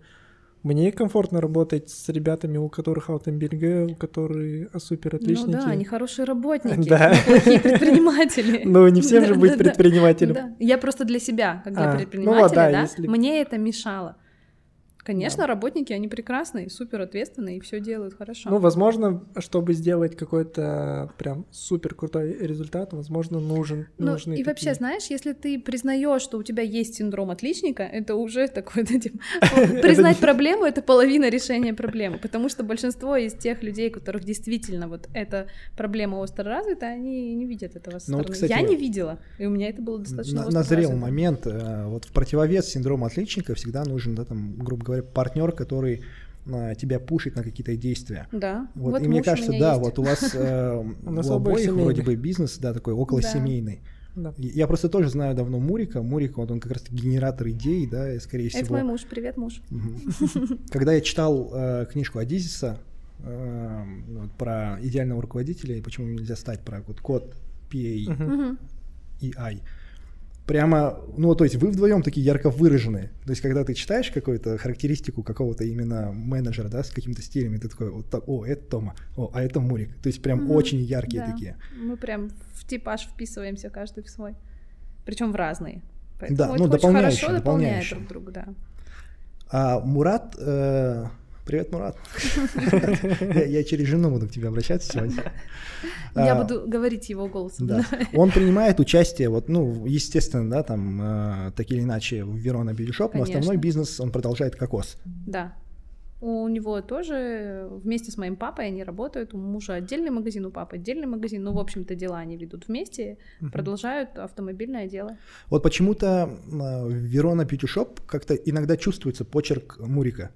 Speaker 3: мне комфортно работать с ребятами, у которых Алтенберге, у которых супер отличники.
Speaker 2: Ну да, они хорошие работники,
Speaker 3: Да.
Speaker 2: плохие предприниматели.
Speaker 3: Ну, не всем же быть предпринимателем.
Speaker 2: Я просто для себя, как для
Speaker 3: А, ну
Speaker 2: предпринимателя,
Speaker 3: да,
Speaker 2: мне это мешало. Конечно, работники, они прекрасные, супер ответственные и все делают хорошо.
Speaker 3: Ну, возможно, чтобы сделать какой-то прям супер крутой результат, возможно, нужен,
Speaker 2: Ну,
Speaker 3: нужны
Speaker 2: и вообще,
Speaker 3: такие.
Speaker 2: знаешь, если ты признаешь, что у тебя есть синдром отличника, это уже такой, да, типа, признать проблему — это половина решения проблемы, потому что большинство из тех людей, у которых действительно вот эта проблема остро развита, они не видят этого со
Speaker 1: Ну
Speaker 2: стороны. Я не видела, и у меня это было достаточно
Speaker 1: назрел момент, э, вот в противовес синдрому отличника всегда нужен, да, там, грубо говоря, партнер, который а, тебя пушит на какие-то действия.
Speaker 2: Да,
Speaker 1: Вот,
Speaker 2: вот
Speaker 1: и мне кажется,
Speaker 2: меня
Speaker 1: да,
Speaker 2: есть.
Speaker 1: вот у вас э,
Speaker 3: У обоих
Speaker 1: вроде
Speaker 3: семейный.
Speaker 1: бы бизнес, да, такой околосемейный.
Speaker 3: Да.
Speaker 1: И Я просто тоже знаю давно Мурика. Мурик, вот он как раз генератор идей, да, и скорее
Speaker 2: Это
Speaker 1: всего.
Speaker 2: мой муж, привет, муж.
Speaker 1: Когда я читал э, книжку Адизиса э, вот про идеального руководителя и почему нельзя стать, про вот код PA и I. Прямо, ну, то есть вы вдвоем такие ярко выраженные. То есть, когда ты читаешь какую-то характеристику какого-то именно менеджера, да, с каким-то стилем, и ты такой, вот о, это Тома, о, а это Мурик. То есть, прям
Speaker 2: Мгм.
Speaker 1: очень яркие
Speaker 2: Да.
Speaker 1: такие.
Speaker 2: Мы прям в типаж вписываемся каждый в свой. Причем в разные. Поэтому
Speaker 1: Да, ну, дополняющие,
Speaker 2: хорошо
Speaker 1: дополняющие.
Speaker 2: друг друга, да.
Speaker 1: А Мурат, э, привет, Мурат. Я через жену буду к тебе обращаться сегодня.
Speaker 2: Я
Speaker 1: А,
Speaker 2: буду говорить его голосом.
Speaker 1: Он принимает участие, вот, ну, естественно, да, там, э, так или иначе, в Верона Shop, но основной бизнес он продолжает кокос.
Speaker 2: Да. У него тоже вместе с моим папой они работают. У мужа отдельный магазин, у папы отдельный магазин. Ну, в общем-то, дела они ведут вместе, продолжают автомобильное дело.
Speaker 1: Вот почему-то в Верона Shop как-то иногда чувствуется почерк Мурика.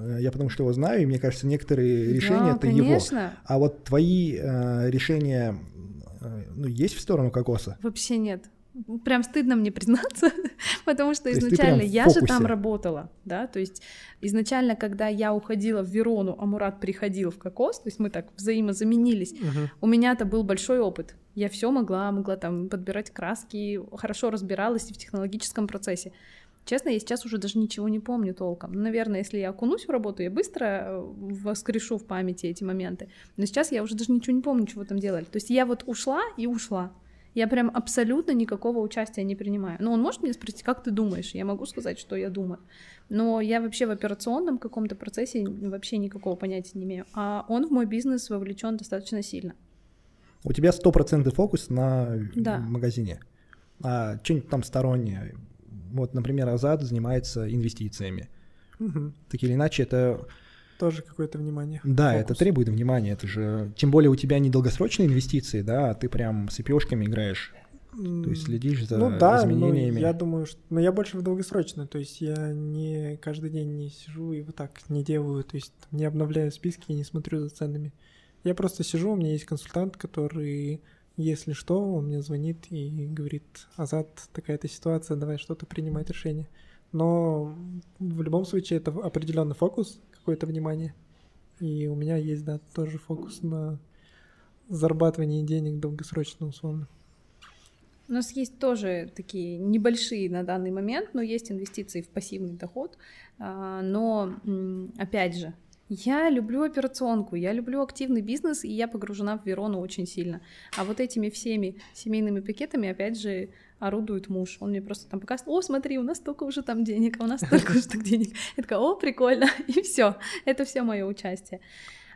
Speaker 1: Э, Я потому что его знаю, и мне кажется, некоторые решения
Speaker 2: да,
Speaker 1: это его.
Speaker 2: конечно.
Speaker 1: А вот твои э, решения, э, ну, есть в сторону кокоса?
Speaker 2: Вообще нет. Прям стыдно мне признаться, потому что
Speaker 1: То
Speaker 2: изначально я же там работала, да, то есть изначально, когда я уходила в Верону, а Мурат приходил в Кокос, то есть мы так взаимозаменились,
Speaker 3: Мгм.
Speaker 2: у меня-то был большой опыт. Я все могла, могла там подбирать краски, хорошо разбиралась и в технологическом процессе. Честно, я сейчас уже даже ничего не помню толком. Ну, Наверное, если я окунусь в работу, я быстро э, воскрешу в памяти эти моменты. Но сейчас я уже даже ничего не помню, чего там делали. То есть я вот ушла и ушла. Я прям абсолютно никакого участия не принимаю. Ну, он может меня спросить, как ты думаешь? Я могу сказать, что я думаю. Но я вообще в операционном каком-то процессе вообще никакого понятия не имею. А он в мой бизнес вовлечен достаточно сильно.
Speaker 1: У тебя стопроцентный фокус на
Speaker 2: Да.
Speaker 1: магазине. А что-нибудь там стороннее. Вот, например, Азад занимается инвестициями.
Speaker 3: Мгм.
Speaker 1: Так или иначе, это
Speaker 3: Тоже какое-то внимание.
Speaker 1: Да,
Speaker 3: Фокус.
Speaker 1: это требует внимания. Это же, тем более у тебя не долгосрочные инвестиции, да, а ты прям с EPO-шками играешь, то есть следишь за
Speaker 3: ну да,
Speaker 1: изменениями.
Speaker 3: Ну, я думаю, что... Но я больше в долгосрочную, то есть я не каждый день не сижу и вот так не делаю, то есть не обновляю списки и не смотрю за ценами. Я просто сижу, у меня есть консультант, который, если что, он мне звонит и говорит, Азат, такая-то ситуация, давай что-то принимать решение. Но в любом случае это определенный фокус, какое-то внимание. И у меня есть, да, тоже фокус на зарабатывание денег долгосрочно, условно.
Speaker 2: У нас есть тоже такие небольшие на данный момент, но есть инвестиции в пассивный доход. А, Но, опять же, я люблю операционку, я люблю активный бизнес, и я погружена в Верону очень сильно. А вот этими всеми семейными пакетами, опять же, орудует муж. Он мне просто там показывает, о, смотри, у нас столько уже там денег, а у нас столько уже так денег. Я такая, о, прикольно, и все. Это все мое участие.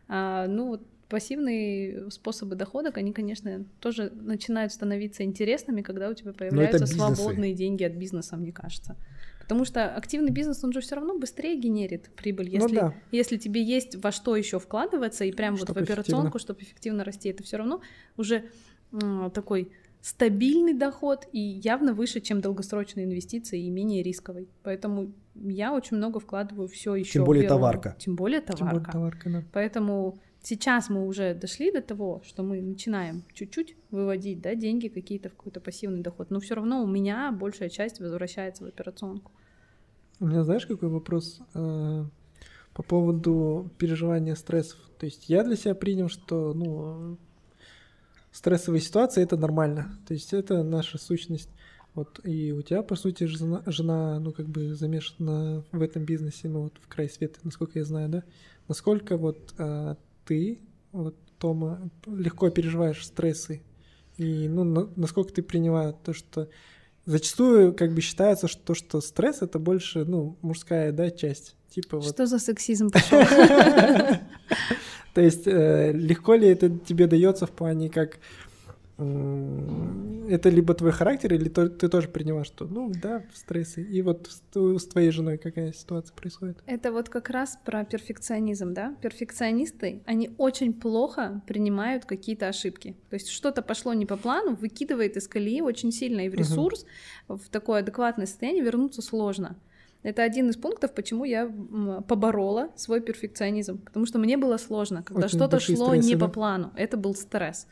Speaker 2: А, ну, вот пассивные способы дохода, они, конечно, тоже начинают становиться интересными, когда у тебя появляются
Speaker 1: бизнесы.
Speaker 2: свободные деньги от бизнеса, мне кажется. Потому что активный бизнес, он же все равно быстрее генерит прибыль,
Speaker 3: Ну
Speaker 2: если,
Speaker 3: да.
Speaker 2: если тебе есть во что еще вкладываться, и прям вот
Speaker 3: Чтоб
Speaker 2: в операционку, чтобы эффективно расти, это все равно уже м, такой стабильный доход и явно выше, чем долгосрочные инвестиции и менее рисковый. Поэтому я очень много вкладываю все еще.
Speaker 1: Тем более товарка.
Speaker 2: Тем более
Speaker 3: Тем
Speaker 2: товарка.
Speaker 3: более товарка, да.
Speaker 2: Поэтому сейчас мы уже дошли до того, что мы начинаем чуть-чуть выводить да, деньги какие-то в какой-то пассивный доход. Но все равно у меня большая часть возвращается в операционку.
Speaker 3: У меня знаешь, какой вопрос э, по поводу переживания стрессов? То есть я для себя принял, что ну, стрессовые ситуации это нормально. То есть это наша сущность. Вот и у тебя, по сути, жена, жена, ну, как бы замешана в этом бизнесе, ну, вот в край света, насколько я знаю, да? Насколько вот а, ты, вот, Тома, легко переживаешь стрессы? И, ну, на, насколько ты принимаешь то, что зачастую, как бы, считается, что, то, что стресс — это больше, ну, мужская, да, часть. Типа вот...
Speaker 2: Что за сексизм пошел?
Speaker 3: То есть э, легко ли это тебе дается в плане как это либо твой характер, или ты тоже принимаешь, что, ну, да, стрессы. И вот с твоей женой какая ситуация происходит?
Speaker 2: Это вот как раз про перфекционизм, да? Перфекционисты, они очень плохо принимают какие-то ошибки. То есть что-то пошло не по плану, выкидывает из колеи очень сильно, и в ресурс, uh-huh. в такое адекватное состояние вернуться сложно. Это один из пунктов, почему я поборола свой перфекционизм, потому что мне было сложно, когда Очень что-то шло стрессы, не да? по плану. Это был стресс.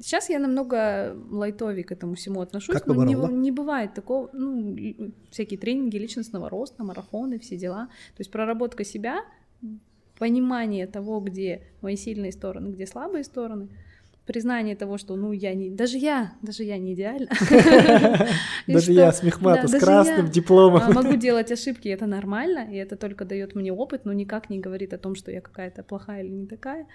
Speaker 2: Сейчас я намного лайтовее к этому всему отношусь.
Speaker 1: Как но
Speaker 2: не, не бывает такого, ну, всякие тренинги личностного роста, марафоны, все дела. То есть проработка себя, понимание того, где мои сильные стороны, где слабые стороны — признание того, что, ну, я не... Даже я, даже я не идеальна.
Speaker 3: Даже я с Мехмата, с красным дипломом. А,
Speaker 2: могу делать ошибки, это нормально, и это только дает мне опыт, но никак не говорит о том, что я какая-то плохая или не такая.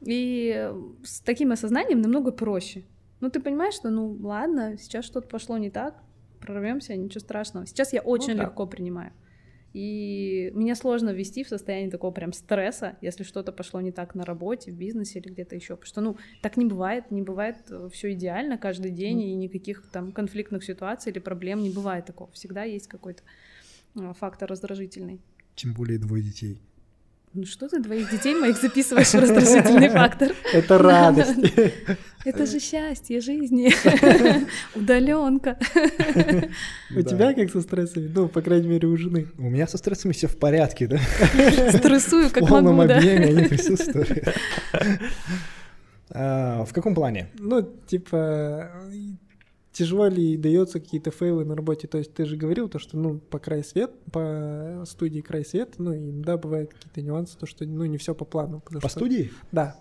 Speaker 2: И с таким осознанием намного проще. Ну, ты понимаешь, что, ну, ладно, сейчас что-то пошло не так, прорвемся, ничего страшного. Сейчас я очень ну, легко принимаю. И меня сложно ввести в состояние такого прям стресса, если что-то пошло не так на работе, в бизнесе или где-то еще. Потому что, ну, так не бывает, не бывает э, все идеально каждый день, mm. и никаких там конфликтных ситуаций или проблем не бывает такого. Всегда есть какой-то э, фактор раздражительный.
Speaker 1: Тем более двое детей.
Speaker 2: Ну что ты двоих детей моих записываешь в раздражительный фактор?
Speaker 3: Это радость.
Speaker 2: Это же счастье жизни. Удаленка.
Speaker 3: У тебя как со стрессами? Ну, по крайней мере, у жены.
Speaker 1: У меня со стрессами все в порядке, да?
Speaker 2: Стрессую, как могу,
Speaker 1: да? В полном объеме они присутствуют. А, в каком плане?
Speaker 3: Ну, типа, тяжело ли дается какие-то фейлы на работе? То есть ты же говорил то, что ну по край свет, по студии край свет, ну и да, бывают какие-то нюансы, то что ну не все по плану.
Speaker 1: По
Speaker 3: что,
Speaker 1: студии?
Speaker 3: Да.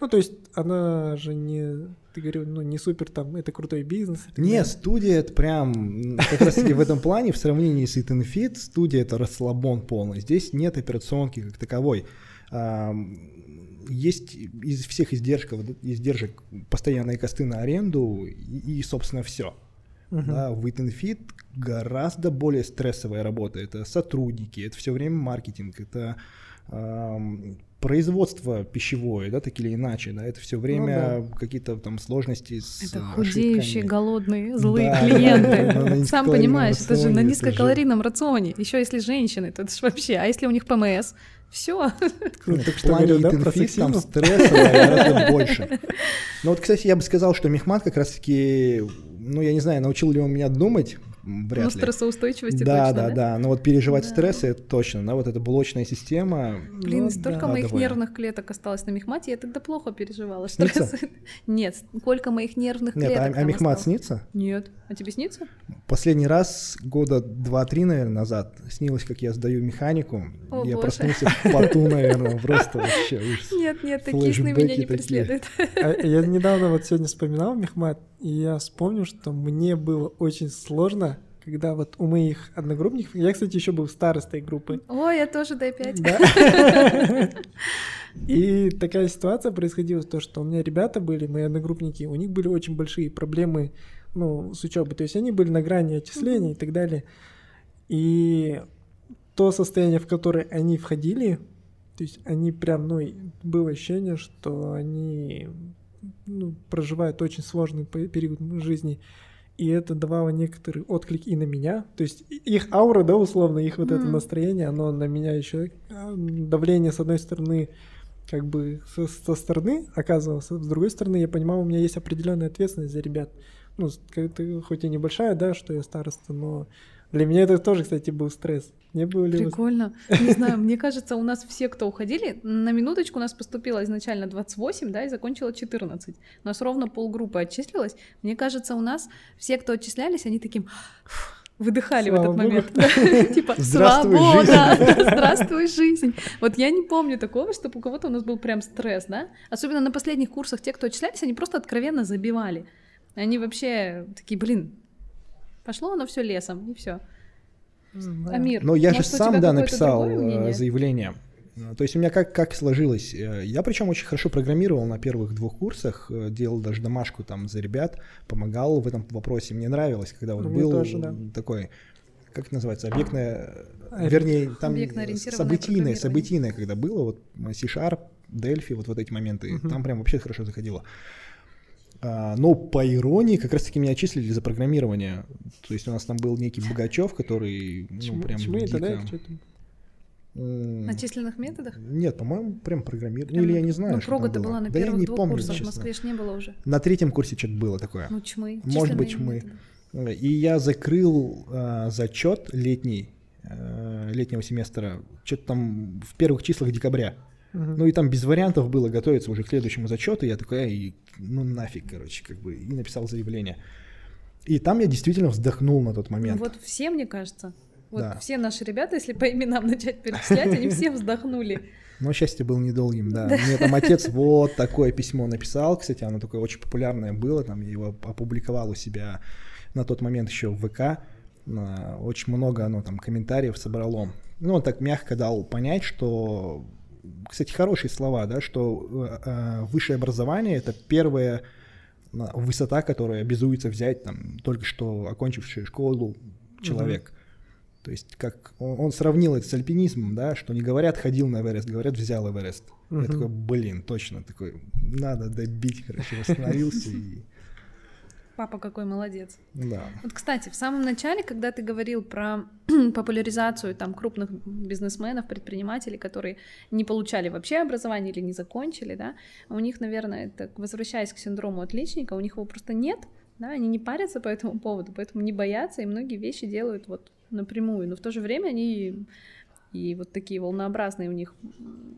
Speaker 3: Ну то есть она же не, ты говорил, ну не супер там, это крутой бизнес.
Speaker 1: Не, студия это прям как раз таки в этом плане в сравнении с Eat Fit студия это расслабон полный. Здесь нет операционки как таковой есть из всех издержков, издержек постоянные косты на аренду и, и собственно, все. Uh-huh. Да, в Fit гораздо более стрессовая работа. Это сотрудники, это все время маркетинг, это эм, производство пищевое, да, так или иначе, да, это все время ну, да. какие-то там сложности с
Speaker 2: Это худеющие, ошибками. голодные, злые да, клиенты. Сам понимаешь, это же на низкокалорийном рационе. Еще если женщины, то это же вообще. А если у них ПМС? Все.
Speaker 1: Ну, так что говорю, да, про там стресса гораздо больше. Но вот, кстати, я бы сказал, что Мехмат как раз-таки, ну, я не знаю, научил ли он меня думать, вряд ну,
Speaker 2: ли. стрессоустойчивости
Speaker 1: да,
Speaker 2: точно,
Speaker 1: да, да, да. Но вот переживать да. стрессы это точно, да, вот эта блочная система.
Speaker 2: Блин, ну, столько да, моих нервных клеток осталось на мехмате, я тогда плохо переживала. Снится? Нет, сколько моих нервных
Speaker 1: Нет,
Speaker 2: клеток
Speaker 1: Нет, а, а мехмат снится?
Speaker 2: Нет. А тебе снится?
Speaker 1: Последний раз года два-три, наверное, назад снилось, как я сдаю механику. О, я боже. проснулся в поту, наверное, просто вообще ужас.
Speaker 2: Нет, нет, такие сны меня не преследуют.
Speaker 3: А я недавно вот сегодня вспоминал мехмат, и я вспомнил, что мне было очень сложно когда вот у моих одногруппников, я, кстати, еще был старостой группы.
Speaker 2: О, я тоже Д5. Да.
Speaker 3: И такая ситуация происходила, то, что у меня ребята были, мои одногруппники, у них были очень большие проблемы ну, с учебой, то есть они были на грани отчисления mm-hmm. и так далее. И то состояние, в которое они входили, то есть они прям, ну, было ощущение, что они ну, проживают очень сложный период жизни, и это давало некоторый отклик и на меня. То есть их аура, да, условно, их вот mm. это настроение, оно на меня еще а, давление с одной стороны как бы со, со стороны оказывалось, с другой стороны я понимал, у меня есть определенная ответственность за ребят. Ну, хоть и небольшая, да, что я староста, но для меня это тоже, кстати, был стресс. Не было ли
Speaker 2: Прикольно. Не знаю, мне кажется, у нас все, кто уходили, на минуточку у нас поступило изначально 28, да, и закончило 14. У нас ровно полгруппы отчислилось. Мне кажется, у нас все, кто отчислялись, они таким выдыхали Слава в этот Богу. момент. Типа, свобода, здравствуй, жизнь. Вот я не помню такого, чтобы у кого-то у нас был прям стресс, да? Особенно на последних курсах те, кто отчислялись, они просто откровенно забивали. Они вообще такие, блин, Пошло оно все лесом, и все.
Speaker 3: Да.
Speaker 2: Амир,
Speaker 1: Но я же
Speaker 2: может,
Speaker 1: сам, да, написал э, заявление. Э, То есть у меня как, как сложилось? Э, Я причем очень хорошо программировал на первых двух курсах, делал даже домашку там за ребят, помогал в этом вопросе. Мне нравилось, когда вот
Speaker 3: Ну, мне
Speaker 1: был
Speaker 3: тоже, да.
Speaker 1: такой, как это называется, объектное, вернее, там событийное, событийное, когда было, вот C-Sharp, Delphi, вот, вот эти моменты,
Speaker 3: Мгм.
Speaker 1: там прям вообще хорошо заходило. А, но по иронии как раз-таки меня отчислили за программирование. То есть у нас там был некий Богачев, который ну,
Speaker 3: Чему,
Speaker 1: прям
Speaker 3: чему это, да?
Speaker 1: дико-
Speaker 3: Что-то-
Speaker 1: М,
Speaker 2: На численных методах?
Speaker 1: Нет, по-моему, прям программирование. Или я не знаю,
Speaker 2: Ну,
Speaker 1: что там
Speaker 2: прога-то
Speaker 1: было.
Speaker 2: была на
Speaker 1: Да я
Speaker 2: первых
Speaker 1: не
Speaker 2: двух
Speaker 1: помню,
Speaker 2: курсах, в
Speaker 1: честно.
Speaker 2: Москве ж не было уже.
Speaker 1: На третьем курсе что-то было такое.
Speaker 2: Ну, чмы.
Speaker 1: Может быть, чмы.
Speaker 2: методы.
Speaker 1: И я закрыл э, зачет летний, э, летнего семестра, что-то там в первых числах декабря. Ну и там без вариантов было готовиться уже к следующему зачету. Я такой, «Эй, ну нафиг, короче, как бы, и написал заявление. И там я действительно вздохнул на тот момент.
Speaker 2: вот все, мне кажется, вот
Speaker 1: Да.
Speaker 2: все наши ребята, если по именам начать перечислять, они все вздохнули.
Speaker 1: Но счастье было недолгим, да. Мне там отец вот такое письмо написал, кстати, оно такое очень популярное было, там я его опубликовал у себя на тот момент еще в ВК. Очень много оно там комментариев собрало. Ну, он так мягко дал понять, что, кстати, хорошие слова, да, что э, э, высшее образование это первая э, высота, которую обязуется взять там только что окончивший школу человек. То есть как он, он сравнил это с альпинизмом, да, что не говорят ходил на Эверест, говорят взял Эверест. Я
Speaker 3: Мгм.
Speaker 1: такой, блин, точно такой, надо добить, короче, восстановился и
Speaker 2: Папа какой молодец.
Speaker 1: да.
Speaker 2: Вот, кстати, в самом начале, когда ты говорил про популяризацию там крупных бизнесменов, предпринимателей, которые не получали вообще образование или не закончили, да, у них, наверное, это, возвращаясь к синдрому отличника, у них его просто нет, да, они не парятся по этому поводу, поэтому не боятся, и многие вещи делают вот напрямую, но в то же время они и вот такие волнообразные у них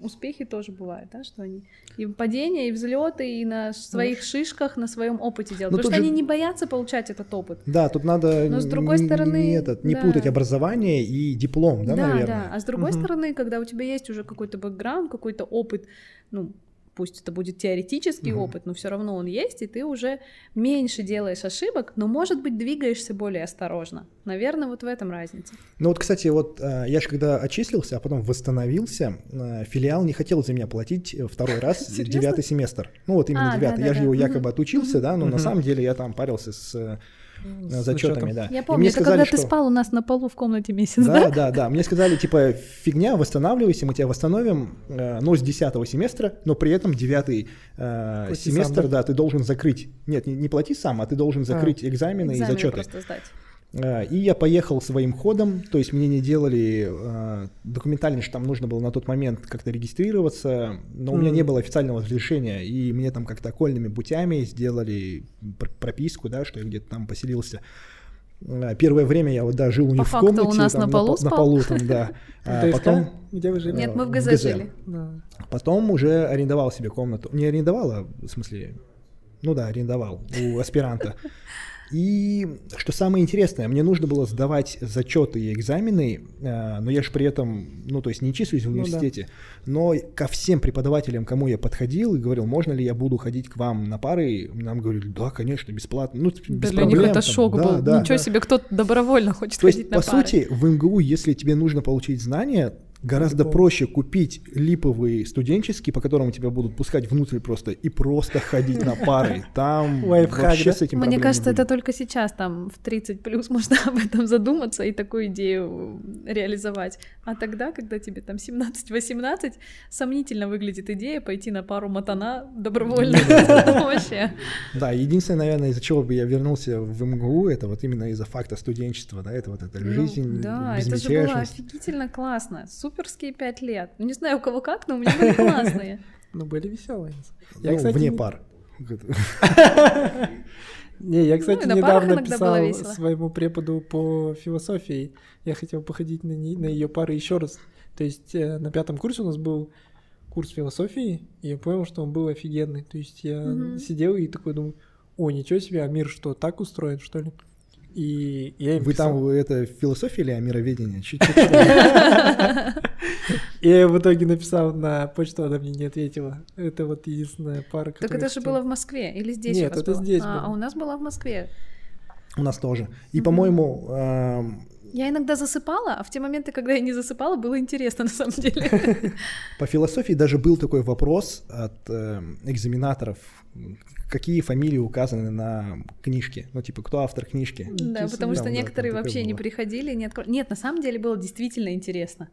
Speaker 2: успехи тоже бывают, да, что они и падения, и взлеты, и на своих шишках, на своем опыте делают,
Speaker 1: Ну,
Speaker 2: потому что
Speaker 1: же-
Speaker 2: они не боятся получать этот опыт.
Speaker 1: Да, тут надо
Speaker 2: Но с другой стороны,
Speaker 1: не, этот, не
Speaker 2: да.
Speaker 1: путать образование и диплом, да,
Speaker 2: да,
Speaker 1: наверное.
Speaker 2: да. А с другой
Speaker 3: Мгм.
Speaker 2: стороны, когда у тебя есть уже какой-то бэкграунд, какой-то опыт, ну, пусть это будет теоретический
Speaker 1: Мгм.
Speaker 2: опыт, но все равно он есть, и ты уже меньше делаешь ошибок, но, может быть, двигаешься более осторожно. Наверное, вот в этом разница.
Speaker 1: Ну вот, кстати, вот э, я же когда отчислился, а потом восстановился, э, филиал не хотел за меня платить э, второй раз девятый семестр. Ну вот именно
Speaker 2: А,
Speaker 1: девятый.
Speaker 2: да,
Speaker 1: я
Speaker 2: да,
Speaker 1: же его якобы отучился, да, но на самом деле я там парился с
Speaker 3: С
Speaker 1: зачетами, да.
Speaker 2: Я
Speaker 1: И
Speaker 2: помню,
Speaker 1: мне
Speaker 2: это
Speaker 1: сказали,
Speaker 2: когда ты
Speaker 1: что-
Speaker 2: спал у нас на полу в комнате месяц, да?
Speaker 1: Да, да, да. Мне сказали, типа, фигня, восстанавливайся, мы тебя восстановим, э, но с 10 семестра, но при этом девятый э,
Speaker 3: Плати
Speaker 1: семестр,
Speaker 3: сам, да?
Speaker 1: да, ты должен закрыть. Нет, не, не плати сам, а ты должен закрыть экзамены, и
Speaker 2: Экзамены
Speaker 1: зачеты.
Speaker 2: просто сдать.
Speaker 1: Э, И я поехал своим ходом, то есть мне не делали э, документально, что там нужно было на тот момент как-то регистрироваться, но у меня не было официального разрешения, и мне там как-то окольными путями сделали пр- прописку, да, что я где-то там поселился. Э, Первое время я вот, да, жил у них в
Speaker 2: факту у
Speaker 1: комнате,
Speaker 2: нас
Speaker 1: там,
Speaker 2: на полу
Speaker 1: по- на
Speaker 2: спал?
Speaker 1: полу там, да. А потом,
Speaker 3: Где вы жили?
Speaker 2: Нет, мы в
Speaker 1: в
Speaker 2: ГЗ
Speaker 1: ГЗ.
Speaker 2: жили.
Speaker 3: Да.
Speaker 1: потом уже арендовал себе комнату. Не арендовал, а в смысле, ну да, арендовал у аспиранта. И что самое интересное, мне нужно было сдавать зачеты и экзамены, э, но я же при этом, ну то есть не числюсь в
Speaker 3: Ну да.
Speaker 1: университете, но ко всем преподавателям, кому я подходил и говорил, можно ли я буду ходить к вам на пары, нам говорили, да, конечно, бесплатно, ну
Speaker 2: Да,
Speaker 1: без
Speaker 2: для
Speaker 1: проблем.
Speaker 2: них это
Speaker 1: там,
Speaker 2: шок
Speaker 1: да,
Speaker 2: был.
Speaker 1: да.
Speaker 2: Ничего себе, кто добровольно хочет
Speaker 1: То есть,
Speaker 2: ходить на
Speaker 1: по
Speaker 2: пары.
Speaker 1: сути, в МГУ, если тебе нужно получить знания, гораздо проще купить липовый студенческий, по которому тебя будут пускать внутрь просто, и просто ходить на пары. Там
Speaker 3: Лайфхак,
Speaker 1: вообще с этим
Speaker 2: Мне кажется, это только сейчас, там, в 30 плюс можно об этом задуматься и такую идею реализовать. А тогда, когда тебе там 17-18, сомнительно выглядит идея пойти на пару матана добровольно. Вообще.
Speaker 1: Да, единственное, наверное, из-за чего бы я вернулся в МГУ, это вот именно из-за факта студенчества, да, это вот эта
Speaker 2: Ну,
Speaker 1: жизнь,
Speaker 2: Да, это же было офигительно классно. Суперские пять лет. Ну, не знаю, у кого как, но у меня были классные.
Speaker 3: Ну, были веселые.
Speaker 1: Ну, вне пар.
Speaker 3: Не, я, кстати,
Speaker 2: Ну,
Speaker 3: недавно писал своему преподу по философии. Я хотел походить на, не- на ее пары еще раз. То есть э, на пятом курсе у нас был курс философии, и я понял, что он был офигенный. То есть я
Speaker 2: Мгм.
Speaker 3: сидел и такой думаю, о, ничего себе, а мир что, так устроен, что ли? И я им
Speaker 1: Вы
Speaker 3: писал.
Speaker 1: там, это философия или мироведение? Чуть-чуть.
Speaker 3: И я в итоге написал на почту, она мне не ответила. Это вот единственная пара,
Speaker 2: Так это же было в Москве или здесь
Speaker 3: Нет, это здесь
Speaker 2: А,
Speaker 3: было.
Speaker 2: а у нас была в Москве.
Speaker 1: У нас тоже. И, по-моему, эм,
Speaker 2: Я иногда засыпала, а в те моменты, когда я не засыпала, было интересно на самом деле.
Speaker 1: по философии даже был такой вопрос от эм, экзаменаторов, какие фамилии указаны на книжке. Ну, типа, кто автор книжки.
Speaker 2: Да, потому что некоторые вообще не приходили, не откро- Нет, на самом деле было действительно интересно.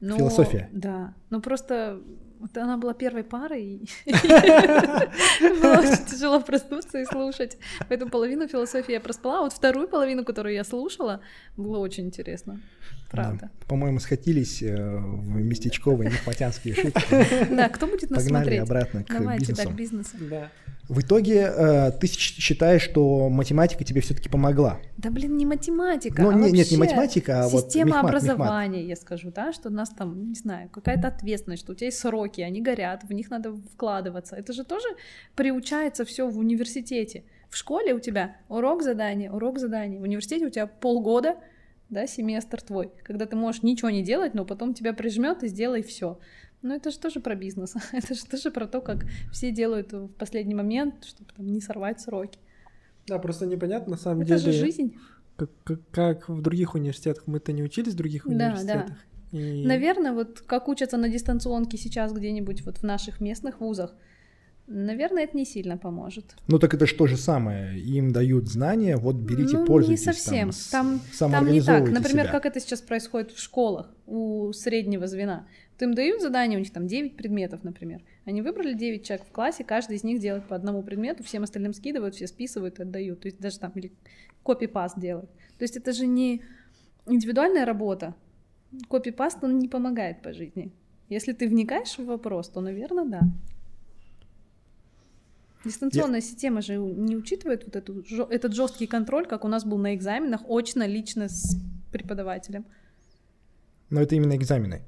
Speaker 2: Но-
Speaker 1: Философия.
Speaker 2: Да. Но просто вот она была первой парой, и было очень тяжело проснуться и слушать. Поэтому половину философии я проспала, а вот вторую половину, которую я слушала, было очень интересно. Правда.
Speaker 1: Да. По-моему, схватились э, в местечковые мехматянские шутки.
Speaker 2: Да, кто будет нас
Speaker 1: Погнали
Speaker 2: смотреть?
Speaker 1: обратно к бизнесу. В итоге э, ты считаешь, что математика тебе все-таки помогла?
Speaker 2: Да блин, не математика,
Speaker 1: Ну,
Speaker 2: а
Speaker 1: не- нет, не математика, а вот
Speaker 2: система
Speaker 1: мехмат, мехмат.
Speaker 2: образования, я скажу, да, что у нас там, не знаю, какая-то ответственность, что у тебя есть сроки, они горят, в них надо вкладываться. Это же тоже приучается все в университете. В школе у тебя урок задания, урок задания. В университете у тебя полгода, да, семестр твой, когда ты можешь ничего не делать, но потом тебя прижмет и сделай все. Ну, это же тоже про бизнес. Это же тоже про то, как все делают в последний момент, чтобы там, не сорвать сроки.
Speaker 3: Да, просто непонятно на самом
Speaker 2: Это
Speaker 3: деле,
Speaker 2: же жизнь.
Speaker 3: Как, как, как в других университетах. Мы-то не учились в других
Speaker 2: Да,
Speaker 3: университетах. И-
Speaker 2: Наверное, вот как учатся на дистанционке сейчас где-нибудь вот в наших местных вузах, наверное, это не сильно поможет.
Speaker 1: Ну так это же то же самое. Им дают знания, вот берите,
Speaker 2: ну,
Speaker 1: пользуйтесь.
Speaker 2: не совсем.
Speaker 1: с-
Speaker 2: Там, там, не так. Например,
Speaker 1: себя.
Speaker 2: как это сейчас происходит в школах у среднего звена. Вот им дают задание, у них там 9 предметов, например. Они выбрали 9 человек в классе, каждый из них делает по одному предмету, всем остальным скидывают, все списывают и отдают. То есть даже там или копипаст делают. То есть это же не индивидуальная работа. Копипаст, он не помогает по жизни. Если ты вникаешь в вопрос, то, наверное, да. Дистанционная система же не учитывает вот эту, этот жесткий контроль, как у нас был на экзаменах, очно, лично с преподавателем.
Speaker 1: Но это именно экзамены.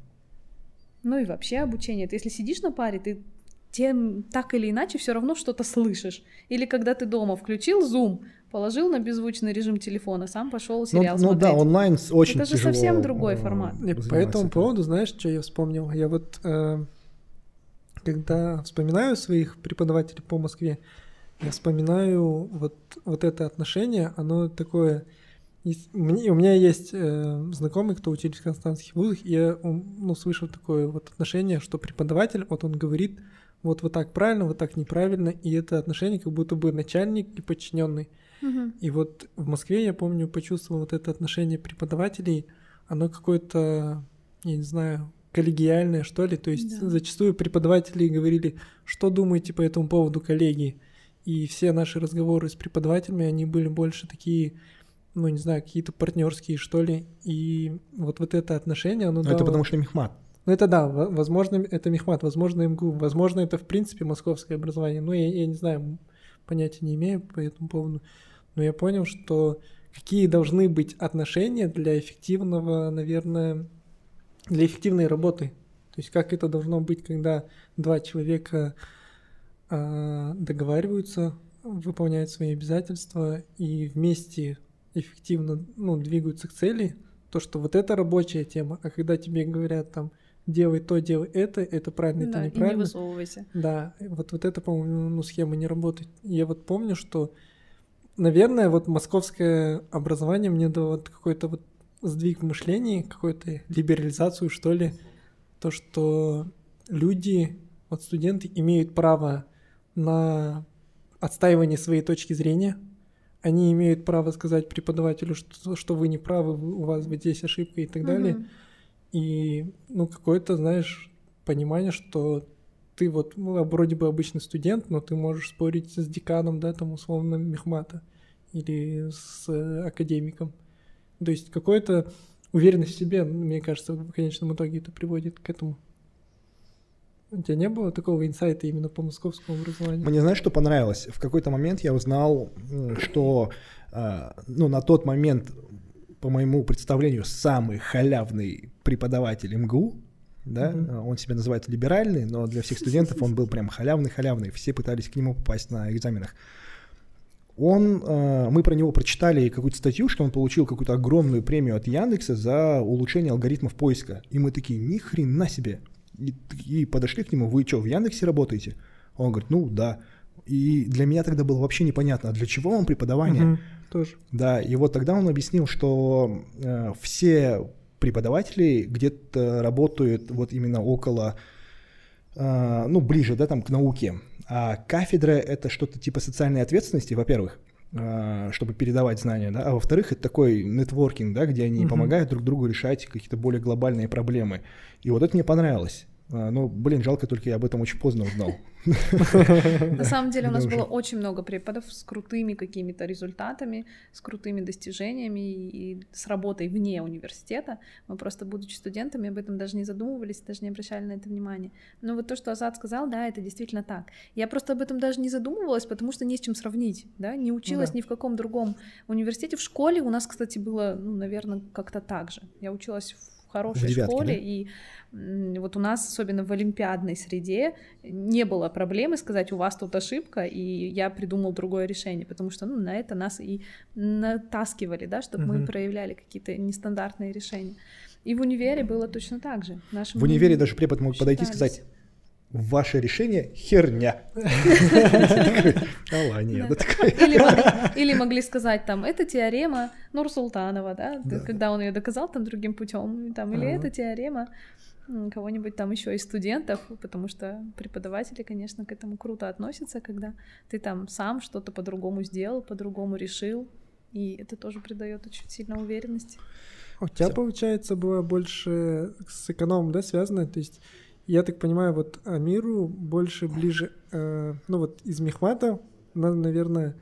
Speaker 2: Ну и вообще обучение. Ты если сидишь на паре, ты тем так или иначе все равно что-то слышишь. Или когда ты дома включил Zoom, положил на беззвучный режим телефона, сам пошел
Speaker 1: Ну,
Speaker 2: сериал
Speaker 1: ну да,
Speaker 2: смотреть.
Speaker 1: онлайн с- очень
Speaker 2: Это же
Speaker 1: тяжело,
Speaker 2: совсем другой
Speaker 1: э,
Speaker 2: формат.
Speaker 3: И по этому
Speaker 1: этим.
Speaker 3: поводу, знаешь, что я вспомнил? Я вот, э, когда вспоминаю своих преподавателей по Москве, я вспоминаю вот, вот это отношение, оно такое... у меня есть э, знакомый, кто учились в константских вузах, и я ну, слышал такое вот отношение, что преподаватель, вот он говорит, вот, вот так правильно, вот так неправильно, и это отношение как будто бы начальник и подчиненный. И вот в Москве, я помню, почувствовал вот это отношение преподавателей, оно какое-то, я не знаю, коллегиальное, что ли. То есть
Speaker 2: Да.
Speaker 3: зачастую преподаватели говорили, что думаете по этому поводу, коллеги. И все наши разговоры с преподавателями, они были больше такие, ну, не знаю, какие-то партнерские, что ли. И вот, вот это отношение, оно
Speaker 1: Ну, это
Speaker 3: дало-
Speaker 1: потому что мехмат.
Speaker 3: ну, это да, во- возможно, это Мехмат, возможно, МГУ, возможно, это, в принципе, московское образование. Ну, я, я не знаю, понятия не имею по этому поводу. Но я понял, что какие должны быть отношения для эффективного, наверное, для эффективной работы. То есть как это должно быть, когда два человека а, договариваются, выполняют свои обязательства и вместе эффективно ну, двигаются к цели, то, что вот это рабочая тема, а когда тебе говорят там делай то, делай это, это правильно,
Speaker 2: Да,
Speaker 3: это
Speaker 2: и не
Speaker 3: неправильно.
Speaker 2: высовывайся.
Speaker 3: Да, вот, вот это, по-моему, ну, схема не работает. Я вот помню, что, наверное, вот московское образование мне дало вот какой-то вот сдвиг в мышлении, какую-то либерализацию, что ли, то, что люди, вот студенты имеют право на отстаивание своей точки зрения, они имеют право сказать преподавателю, что, что вы не правы, вы- у вас вот здесь ошибка и так далее.
Speaker 2: Мгм.
Speaker 3: И, ну, какое-то, знаешь, понимание, что ты вот, ну, вроде бы обычный студент, но ты можешь спорить с деканом, да, там, условно, мехмата или с э, академиком. То есть какая-то уверенность в себе, мне кажется, в конечном итоге это приводит к этому. У тебя не было такого инсайта именно по московскому образованию?
Speaker 1: Мне знаешь, что понравилось? В какой-то момент я узнал, что э, ну, на тот момент, по моему представлению, самый халявный преподаватель МГУ, да, э, он себя называет либеральный, но для всех студентов он был прям халявный-халявный, все пытались к нему попасть на экзаменах. Он, э, мы про него прочитали какую-то статью, что он получил какую-то огромную премию от Яндекса за улучшение алгоритмов поиска. И мы такие, ни хрена себе. И, и подошли к нему, вы что, в Яндексе работаете? Он говорит, ну да. И для меня тогда было вообще непонятно, а для чего вам преподавание?
Speaker 3: Мгм, Тоже.
Speaker 1: Да, и вот тогда он объяснил, что э, все преподаватели где-то работают вот именно около, э, ну, ближе, да, там, к науке. А кафедра — это что-то типа социальной ответственности, во-первых, э, чтобы передавать знания, да, а во-вторых, это такой нетворкинг, да, где они
Speaker 3: Мгм.
Speaker 1: помогают друг другу решать какие-то более глобальные проблемы. И вот это мне понравилось. А, Ну, блин, жалко, только я об этом очень поздно узнал.
Speaker 2: На самом деле у нас было очень много преподов с крутыми какими-то результатами, с крутыми достижениями и с работой вне университета. Мы просто, будучи студентами, об этом даже не задумывались, даже не обращали на это внимания. Но вот то, что Азат сказал, да, это действительно так. Я просто об этом даже не задумывалась, потому что не с чем сравнить, да, не училась
Speaker 3: да.
Speaker 2: ни в каком другом университете. В школе у нас, кстати, было, ну, наверное, как-то так же. Я училась в хорошей школе,
Speaker 1: да?
Speaker 2: и вот у нас, особенно в олимпиадной среде, не было проблемы сказать, у вас тут ошибка, и я придумал другое решение, потому что ну, на это нас и натаскивали, да, чтобы мы
Speaker 3: Мгм.
Speaker 2: проявляли какие-то нестандартные решения. И в универе было точно так же. Нашим
Speaker 1: В универе даже препод мог подойти и
Speaker 2: считались.
Speaker 1: сказать, ваше решение херня.
Speaker 2: Или могли, сказать там, это теорема Нурсултанова, да,
Speaker 1: Да.
Speaker 2: когда он ее доказал там другим путем, там, или это теорема кого-нибудь там еще из студентов, потому что преподаватели, конечно, к этому круто относятся, когда ты там сам что-то по-другому сделал, по-другому решил, и это тоже придает очень сильно уверенности.
Speaker 3: А У тебя,
Speaker 1: Всё.
Speaker 3: получается, было больше с экономом, да, связано? То есть, я так понимаю, вот Амиру больше ближе, э, ну вот из Мехмата, нам, наверное,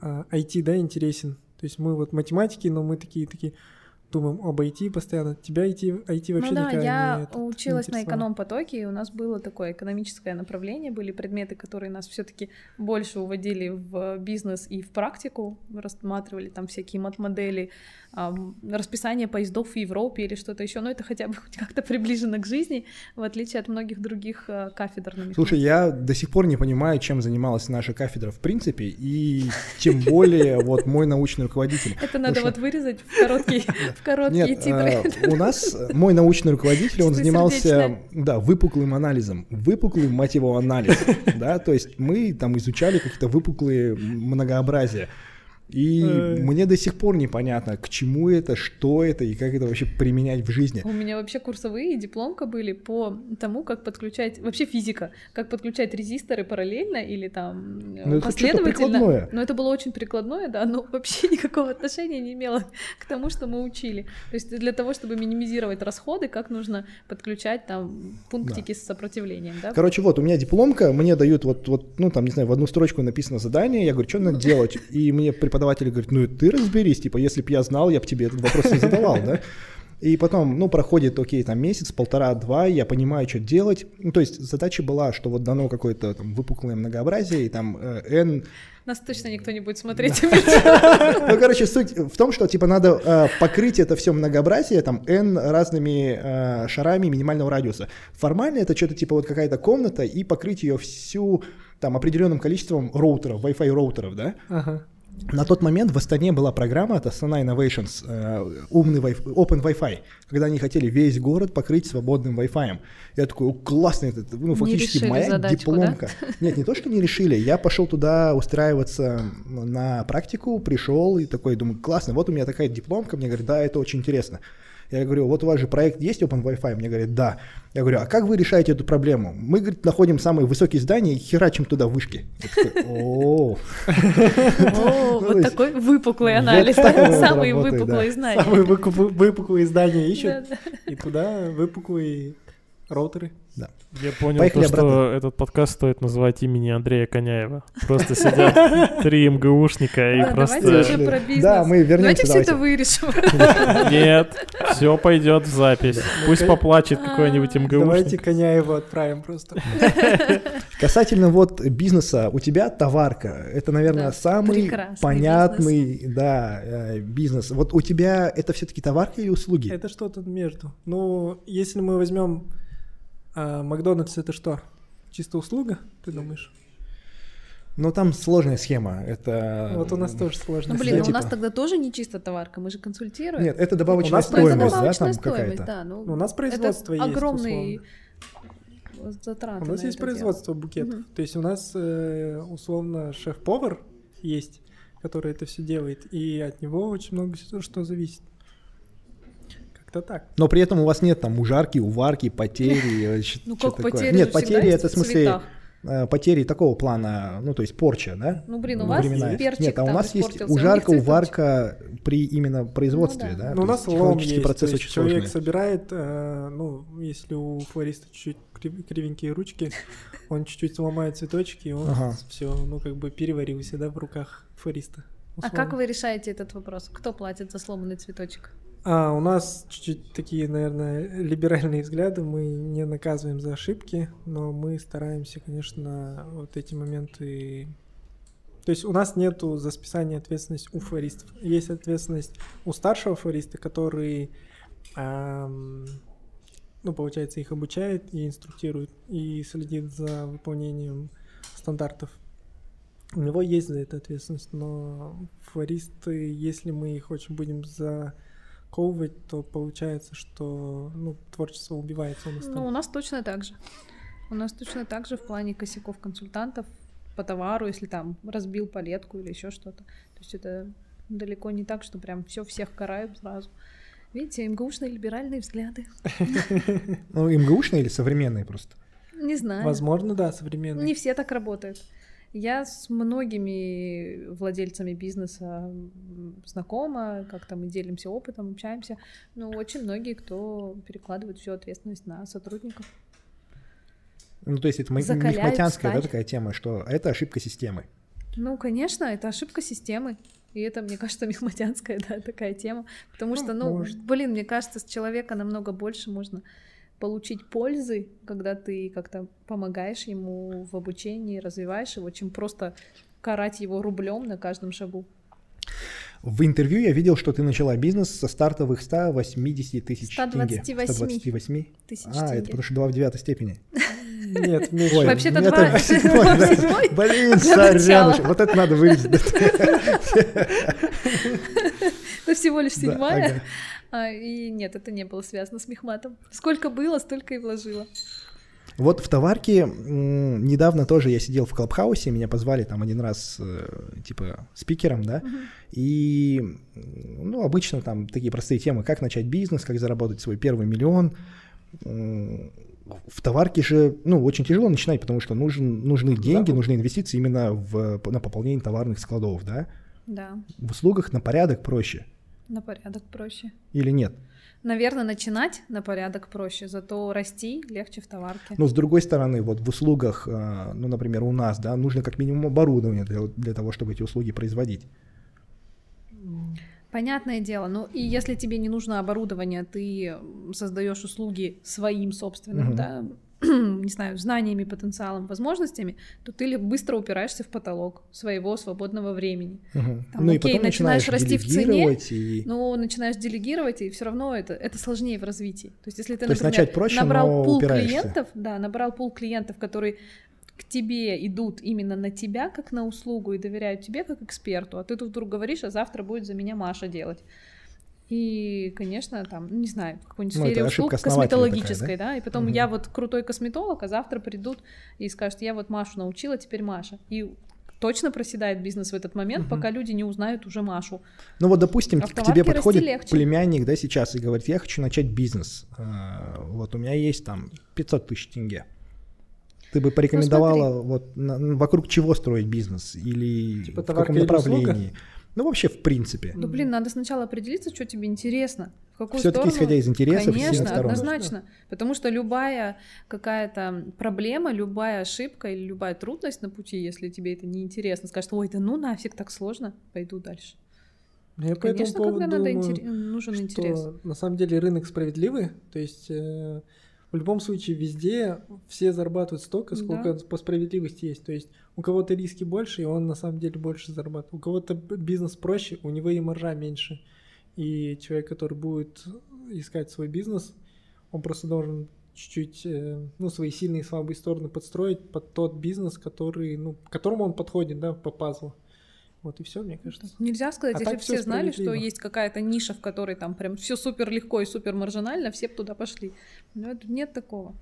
Speaker 3: IT, да, интересен. То есть мы вот математики, но мы такие, такие думаем об IT постоянно. Тебя IT, IT вообще
Speaker 2: ну да,
Speaker 3: никогда
Speaker 2: я
Speaker 3: не, этот,
Speaker 2: училась
Speaker 3: не
Speaker 2: на эконом-потоке, и у нас было такое экономическое направление, были предметы, которые нас все таки больше уводили в бизнес и в практику, рассматривали там всякие мат-модели, расписание поездов в Европе или что-то еще, но это хотя бы хоть как-то приближено к жизни, в отличие от многих других э, кафедр на
Speaker 1: Слушай, я до сих пор не понимаю, чем занималась наша кафедра в принципе, и тем более вот мой научный руководитель.
Speaker 2: Это надо вот вырезать в короткие, в короткие
Speaker 1: Нет,
Speaker 2: титры.
Speaker 1: э, у нас мой научный руководитель, он занимался, да, выпуклым анализом, выпуклый, мать его, анализ, да, то есть мы там изучали какие-то выпуклые многообразия. И
Speaker 3: Ой.
Speaker 1: мне до сих пор непонятно, к чему это, что это и как это вообще применять в жизни.
Speaker 2: У меня вообще курсовые и дипломка были по тому, как подключать, вообще физика, как подключать резисторы параллельно или там э,
Speaker 1: Ну, это
Speaker 2: последовательно.
Speaker 1: прикладное.
Speaker 2: Но это было очень прикладное, да, но вообще никакого отношения не имело к тому, что мы учили. То есть для того, чтобы минимизировать расходы, как нужно подключать там пунктики с сопротивлением, да?
Speaker 1: Короче, вот, у меня дипломка, мне дают вот, вот, ну, там, не знаю, в одну строчку написано задание, я говорю, что надо делать? И мне преподаватель говорит, ну, ты разберись, типа, если бы я знал, я бы тебе этот вопрос не задавал, да? И потом, ну, проходит, окей, там месяц, полтора-два, я понимаю, что делать. Ну, то есть задача была, что вот дано какое-то там выпуклое многообразие, и там э, n...
Speaker 2: Нас точно никто не будет смотреть.
Speaker 1: Ну, короче, суть в том, что, типа, надо э, покрыть это все многообразие, там, n разными э, шарами минимального радиуса. Формально это что-то, типа, вот какая-то комната, и покрыть ее всю, там, определенным количеством роутеров, Wi-Fi роутеров, да?
Speaker 3: Ага.
Speaker 1: На тот момент в Астане была программа от Astana Innovations, э, умный Wi- Open Wi-Fi, когда они хотели весь город покрыть свободным Wi-Fi. Я такой, «О, классно, это, ну, фактически моя
Speaker 2: задачку,
Speaker 1: дипломка. Нет, не то, что не решили, я пошел туда устраиваться на практику, пришел и такой, думаю, классно, вот у меня такая дипломка, мне говорят, да, это очень интересно. Я говорю, вот у вас же проект есть Open Wi-Fi? Мне говорят, да. Я говорю, а как вы решаете эту проблему? Мы, говорит, находим самые высокие здания и херачим туда вышки. О, то
Speaker 2: вот такой выпуклый анализ, самые выпуклые
Speaker 1: да.
Speaker 2: знания.
Speaker 3: Самые выпуклые здания ищут, и туда выпуклые роутеры.
Speaker 1: Да.
Speaker 4: Я понял,
Speaker 1: Поехали
Speaker 4: то, что
Speaker 1: обратно.
Speaker 4: этот подкаст стоит называть имени Андрея Коняева. Просто сидят три МГУшника и
Speaker 2: Да,
Speaker 4: просто...
Speaker 2: давайте уже про бизнес.
Speaker 1: Да, мы вернемся,
Speaker 2: Давайте все
Speaker 1: давайте.
Speaker 2: это вырежем.
Speaker 4: Нет, все пойдет в запись. Пусть поплачет какой-нибудь
Speaker 3: Давайте
Speaker 4: МГУшник.
Speaker 3: коня его отправим просто.
Speaker 1: Касательно вот бизнеса, у тебя товарка, это, наверное, самый понятный, да, э, бизнес. Вот у тебя это все-таки товарка или услуги?
Speaker 3: Это что-то между. Ну, если мы возьмем а, Макдональдс, это что? Чисто услуга, ты думаешь?
Speaker 1: Но там сложная схема. Это
Speaker 3: Вот у нас тоже сложно.
Speaker 2: Ну,
Speaker 1: Да,
Speaker 2: блин, ну, у
Speaker 1: типа.
Speaker 2: нас тогда тоже не чисто товарка, мы же консультируем.
Speaker 1: Нет, это добавочная
Speaker 3: У нас
Speaker 2: Ну,
Speaker 1: стоимость, да,
Speaker 2: добавочная
Speaker 1: там
Speaker 2: стоимость,
Speaker 1: какая-то.
Speaker 2: да. Ну,
Speaker 3: Ну, у нас производство
Speaker 2: это
Speaker 3: есть,
Speaker 2: огромный затраты.
Speaker 3: У нас
Speaker 2: на
Speaker 3: есть
Speaker 2: это дело.
Speaker 3: производство букетов.
Speaker 2: Мгм.
Speaker 3: То есть у нас э, условно шеф-повар есть, который это все делает, и от него очень много всего, что зависит. Как-то так.
Speaker 1: Но при этом у вас нет там ужарки, уварки, потери. э,
Speaker 2: Ну
Speaker 1: чё
Speaker 2: как
Speaker 1: такое.
Speaker 2: потери?
Speaker 1: Нет, потери это в смысле э, потери такого плана, ну то есть порча, да?
Speaker 2: Ну блин, у
Speaker 1: Во
Speaker 2: вас
Speaker 1: времена-
Speaker 2: перчик
Speaker 1: Нет, а у нас есть ужарка, уварка при именно производстве,
Speaker 2: Ну да.
Speaker 1: да?
Speaker 3: Ну, у нас лом есть,
Speaker 1: процесс очень
Speaker 3: человек
Speaker 1: сложный.
Speaker 3: собирает, э, ну, если у флориста чуть-чуть крив- кривенькие ручки, он чуть-чуть сломает цветочки, и он
Speaker 1: Ага.
Speaker 3: все, ну, как бы переварился, да, в руках флориста.
Speaker 2: А как вы решаете этот вопрос? Кто платит за сломанный цветочек?
Speaker 3: А, у нас чуть-чуть такие, наверное, либеральные взгляды. Мы не наказываем за ошибки, но мы стараемся, конечно, вот эти моменты... То есть у нас нету за списание ответственности у флористов. Есть ответственность у старшего флориста, который, ам, ну, получается, их обучает и инструктирует, и следит за выполнением стандартов. У него есть за это ответственность, но флористы, если мы их очень будем заковывать, то получается, что ну, творчество убивается у нас
Speaker 2: Ну,
Speaker 3: там.
Speaker 2: у нас точно так же. У нас точно так же в плане косяков консультантов по товару, если там разбил палетку или еще что-то. То есть это далеко не так, что прям все всех карают сразу. Видите, МГУшные либеральные взгляды.
Speaker 1: Ну, МГУшные или современные просто?
Speaker 2: Не знаю.
Speaker 3: Возможно, да, современный.
Speaker 2: Не все так работают. Я с многими владельцами бизнеса знакома, как-то мы делимся опытом, общаемся. Но очень многие, кто перекладывает всю ответственность на сотрудников.
Speaker 1: Ну, то есть это ма-
Speaker 2: Закаляют
Speaker 1: мехматянская, да, такая тема, что это ошибка системы.
Speaker 2: Ну, конечно, это ошибка системы. И это, мне кажется, мехматянская, да, такая тема. Потому
Speaker 3: Ну,
Speaker 2: что, ну,
Speaker 3: может.
Speaker 2: блин, мне кажется, с человека намного больше можно получить пользы, когда ты как-то помогаешь ему в обучении, развиваешь его, чем просто карать его рублем на каждом шагу.
Speaker 1: В интервью я видел, что ты начала бизнес со стартовых 180 тысяч тенге.
Speaker 2: 128.
Speaker 1: 128.
Speaker 2: Тысяч
Speaker 1: А, это
Speaker 2: тенге.
Speaker 1: потому что 2 в девятой степени.
Speaker 3: Нет, меньше.
Speaker 2: Вообще-то
Speaker 1: это
Speaker 2: два-
Speaker 1: в Блин, сорян, вот это надо вырезать.
Speaker 2: Это всего лишь седьмая. А, и нет, это не было связано с мехматом. Сколько было, столько и вложила.
Speaker 1: Вот в товарке м, недавно тоже я сидел в Клабхаусе, меня позвали там один раз, э, типа, спикером, да, и, м, ну, обычно там такие простые темы, как начать бизнес, как заработать свой первый миллион. В товарке же, ну, очень тяжело начинать, потому что нужен, нужны деньги,
Speaker 3: Да.
Speaker 1: нужны инвестиции именно в, на пополнение товарных складов, да.
Speaker 2: Да,
Speaker 1: В услугах на порядок проще
Speaker 2: на порядок проще.
Speaker 1: или нет?
Speaker 2: Наверное, начинать на порядок проще, зато расти легче в товарке.
Speaker 1: Но с другой стороны, вот в услугах, э, ну, например, у нас, да, нужно как минимум оборудование для, для того, чтобы эти услуги производить.
Speaker 2: Понятное дело. Ну и если тебе не нужно оборудование, ты создаешь услуги своим собственным,
Speaker 1: Мгм.
Speaker 2: да, не знаю, знаниями, потенциалом, возможностями, то ты быстро упираешься в потолок своего свободного времени.
Speaker 1: Мгм.
Speaker 2: Там,
Speaker 1: ну и
Speaker 2: окей,
Speaker 1: потом
Speaker 2: начинаешь
Speaker 1: начинаешь
Speaker 2: расти в цене,
Speaker 1: и...
Speaker 2: Но начинаешь делегировать, и все равно это, это сложнее в развитии. То есть, если ты,
Speaker 1: То есть
Speaker 2: например,
Speaker 1: начать проще,
Speaker 2: набрал пул
Speaker 1: упираешься.
Speaker 2: клиентов, да, набрал пул клиентов, которые к тебе идут именно на тебя, как на услугу, и доверяют тебе как эксперту, а ты тут вдруг говоришь, а завтра будет за меня Маша делать. И, конечно, там, ну, не знаю, в какой-нибудь
Speaker 1: Ну,
Speaker 2: сфере услуг косметологической,
Speaker 1: такая,
Speaker 2: да? и потом
Speaker 1: Мгм.
Speaker 2: я вот крутой косметолог, а завтра придут и скажут, я вот Машу научила, теперь Маша. И точно проседает бизнес в этот момент,
Speaker 3: Мгм.
Speaker 2: пока люди не узнают уже Машу.
Speaker 1: Ну вот, допустим,
Speaker 2: А
Speaker 1: к тебе подходит
Speaker 2: легче.
Speaker 1: племянник, да, сейчас и говорит, я хочу начать бизнес. А, Вот у меня есть там 500 тысяч тенге. Ты бы порекомендовала вот на- вокруг чего строить бизнес или
Speaker 3: Типа
Speaker 1: в каком
Speaker 3: или услуга?
Speaker 1: Ну вообще в принципе.
Speaker 2: Ну, блин, надо сначала определиться, что тебе интересно. В какую
Speaker 1: Все-таки
Speaker 2: сторону.
Speaker 1: исходя из интересов
Speaker 2: Конечно,
Speaker 1: сторон.
Speaker 2: однозначно. Потому что любая какая-то проблема, любая ошибка или любая трудность на пути, если тебе это не интересно, скажешь, ой, да ну нафиг так сложно, пойду дальше.
Speaker 3: Я по этому
Speaker 2: Конечно,
Speaker 3: поводу
Speaker 2: когда надо
Speaker 3: думаю,
Speaker 2: интер- нужен
Speaker 3: что
Speaker 2: интерес.
Speaker 3: на самом деле рынок справедливый, то есть э, в любом случае везде все зарабатывают столько, сколько по справедливости есть. То есть у кого-то риски больше, и он на самом деле больше зарабатывает. У кого-то бизнес проще, у него и маржа меньше. И человек, который будет искать свой бизнес, он просто должен чуть-чуть э, ну, свои сильные и слабые стороны подстроить под тот бизнес, который, ну, к которому он подходит, да, по пазлу. Вот и все, мне кажется.
Speaker 2: Нельзя сказать,
Speaker 3: А
Speaker 2: если все
Speaker 3: всё
Speaker 2: знали, что есть какая-то ниша, в которой там прям все супер легко и супер маржинально, все бы туда пошли. Но это- нет такого.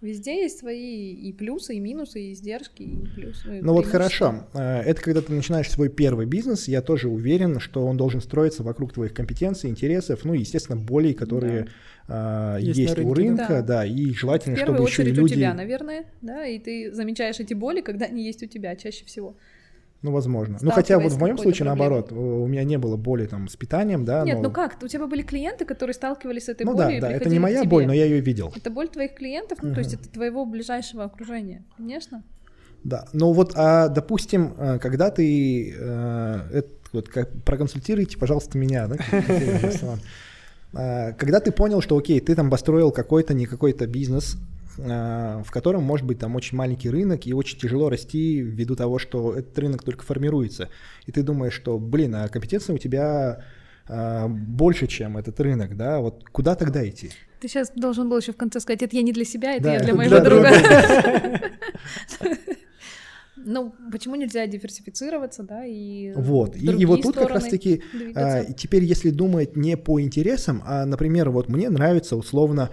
Speaker 2: Везде есть свои и плюсы, и минусы, и издержки, и плюсы. и
Speaker 1: Ну вот хорошо, э, это когда ты начинаешь свой первый бизнес, я тоже уверен, что он должен строиться вокруг твоих компетенций, интересов, ну и, естественно, болей, которые э,
Speaker 3: Есть
Speaker 1: есть,
Speaker 3: на
Speaker 1: у
Speaker 3: рынке,
Speaker 1: рынка,
Speaker 2: да.
Speaker 1: да, и желательно,
Speaker 2: В
Speaker 1: чтобы еще и
Speaker 2: очередь у
Speaker 1: люди,
Speaker 2: тебя, наверное, да, и ты замечаешь эти боли, когда они есть у тебя чаще всего.
Speaker 1: Ну возможно. Ну хотя вот в моем случае
Speaker 2: проблемой.
Speaker 1: наоборот, у меня не было боли там с питанием, да.
Speaker 2: Нет,
Speaker 1: но-
Speaker 2: ну как, у тебя были клиенты, которые сталкивались с этой
Speaker 1: Ну
Speaker 2: болью
Speaker 1: да,
Speaker 2: и
Speaker 1: да, это не моя боль, но я ее видел.
Speaker 2: Это боль твоих клиентов, ну то есть это твоего ближайшего окружения, конечно.
Speaker 1: Да, ну вот, а, допустим, э, когда ты, э, это вот как, проконсультируйте, пожалуйста, меня, да. А, когда ты понял, что, окей, ты там построил какой-то, не какой-то бизнес, в котором может быть там очень маленький рынок и очень тяжело расти ввиду того, что этот рынок только формируется, и ты думаешь, что, блин, а компетенция у тебя а, больше, чем этот рынок, да, вот куда тогда идти?
Speaker 2: Ты сейчас должен был еще в конце сказать, это я не для себя, это
Speaker 1: Да,
Speaker 2: я для моего
Speaker 1: для
Speaker 2: друга. Ну, почему нельзя диверсифицироваться, да, и
Speaker 1: Вот, и, и вот тут как раз-таки? А, теперь, если думать не по интересам, а, например, вот мне нравится условно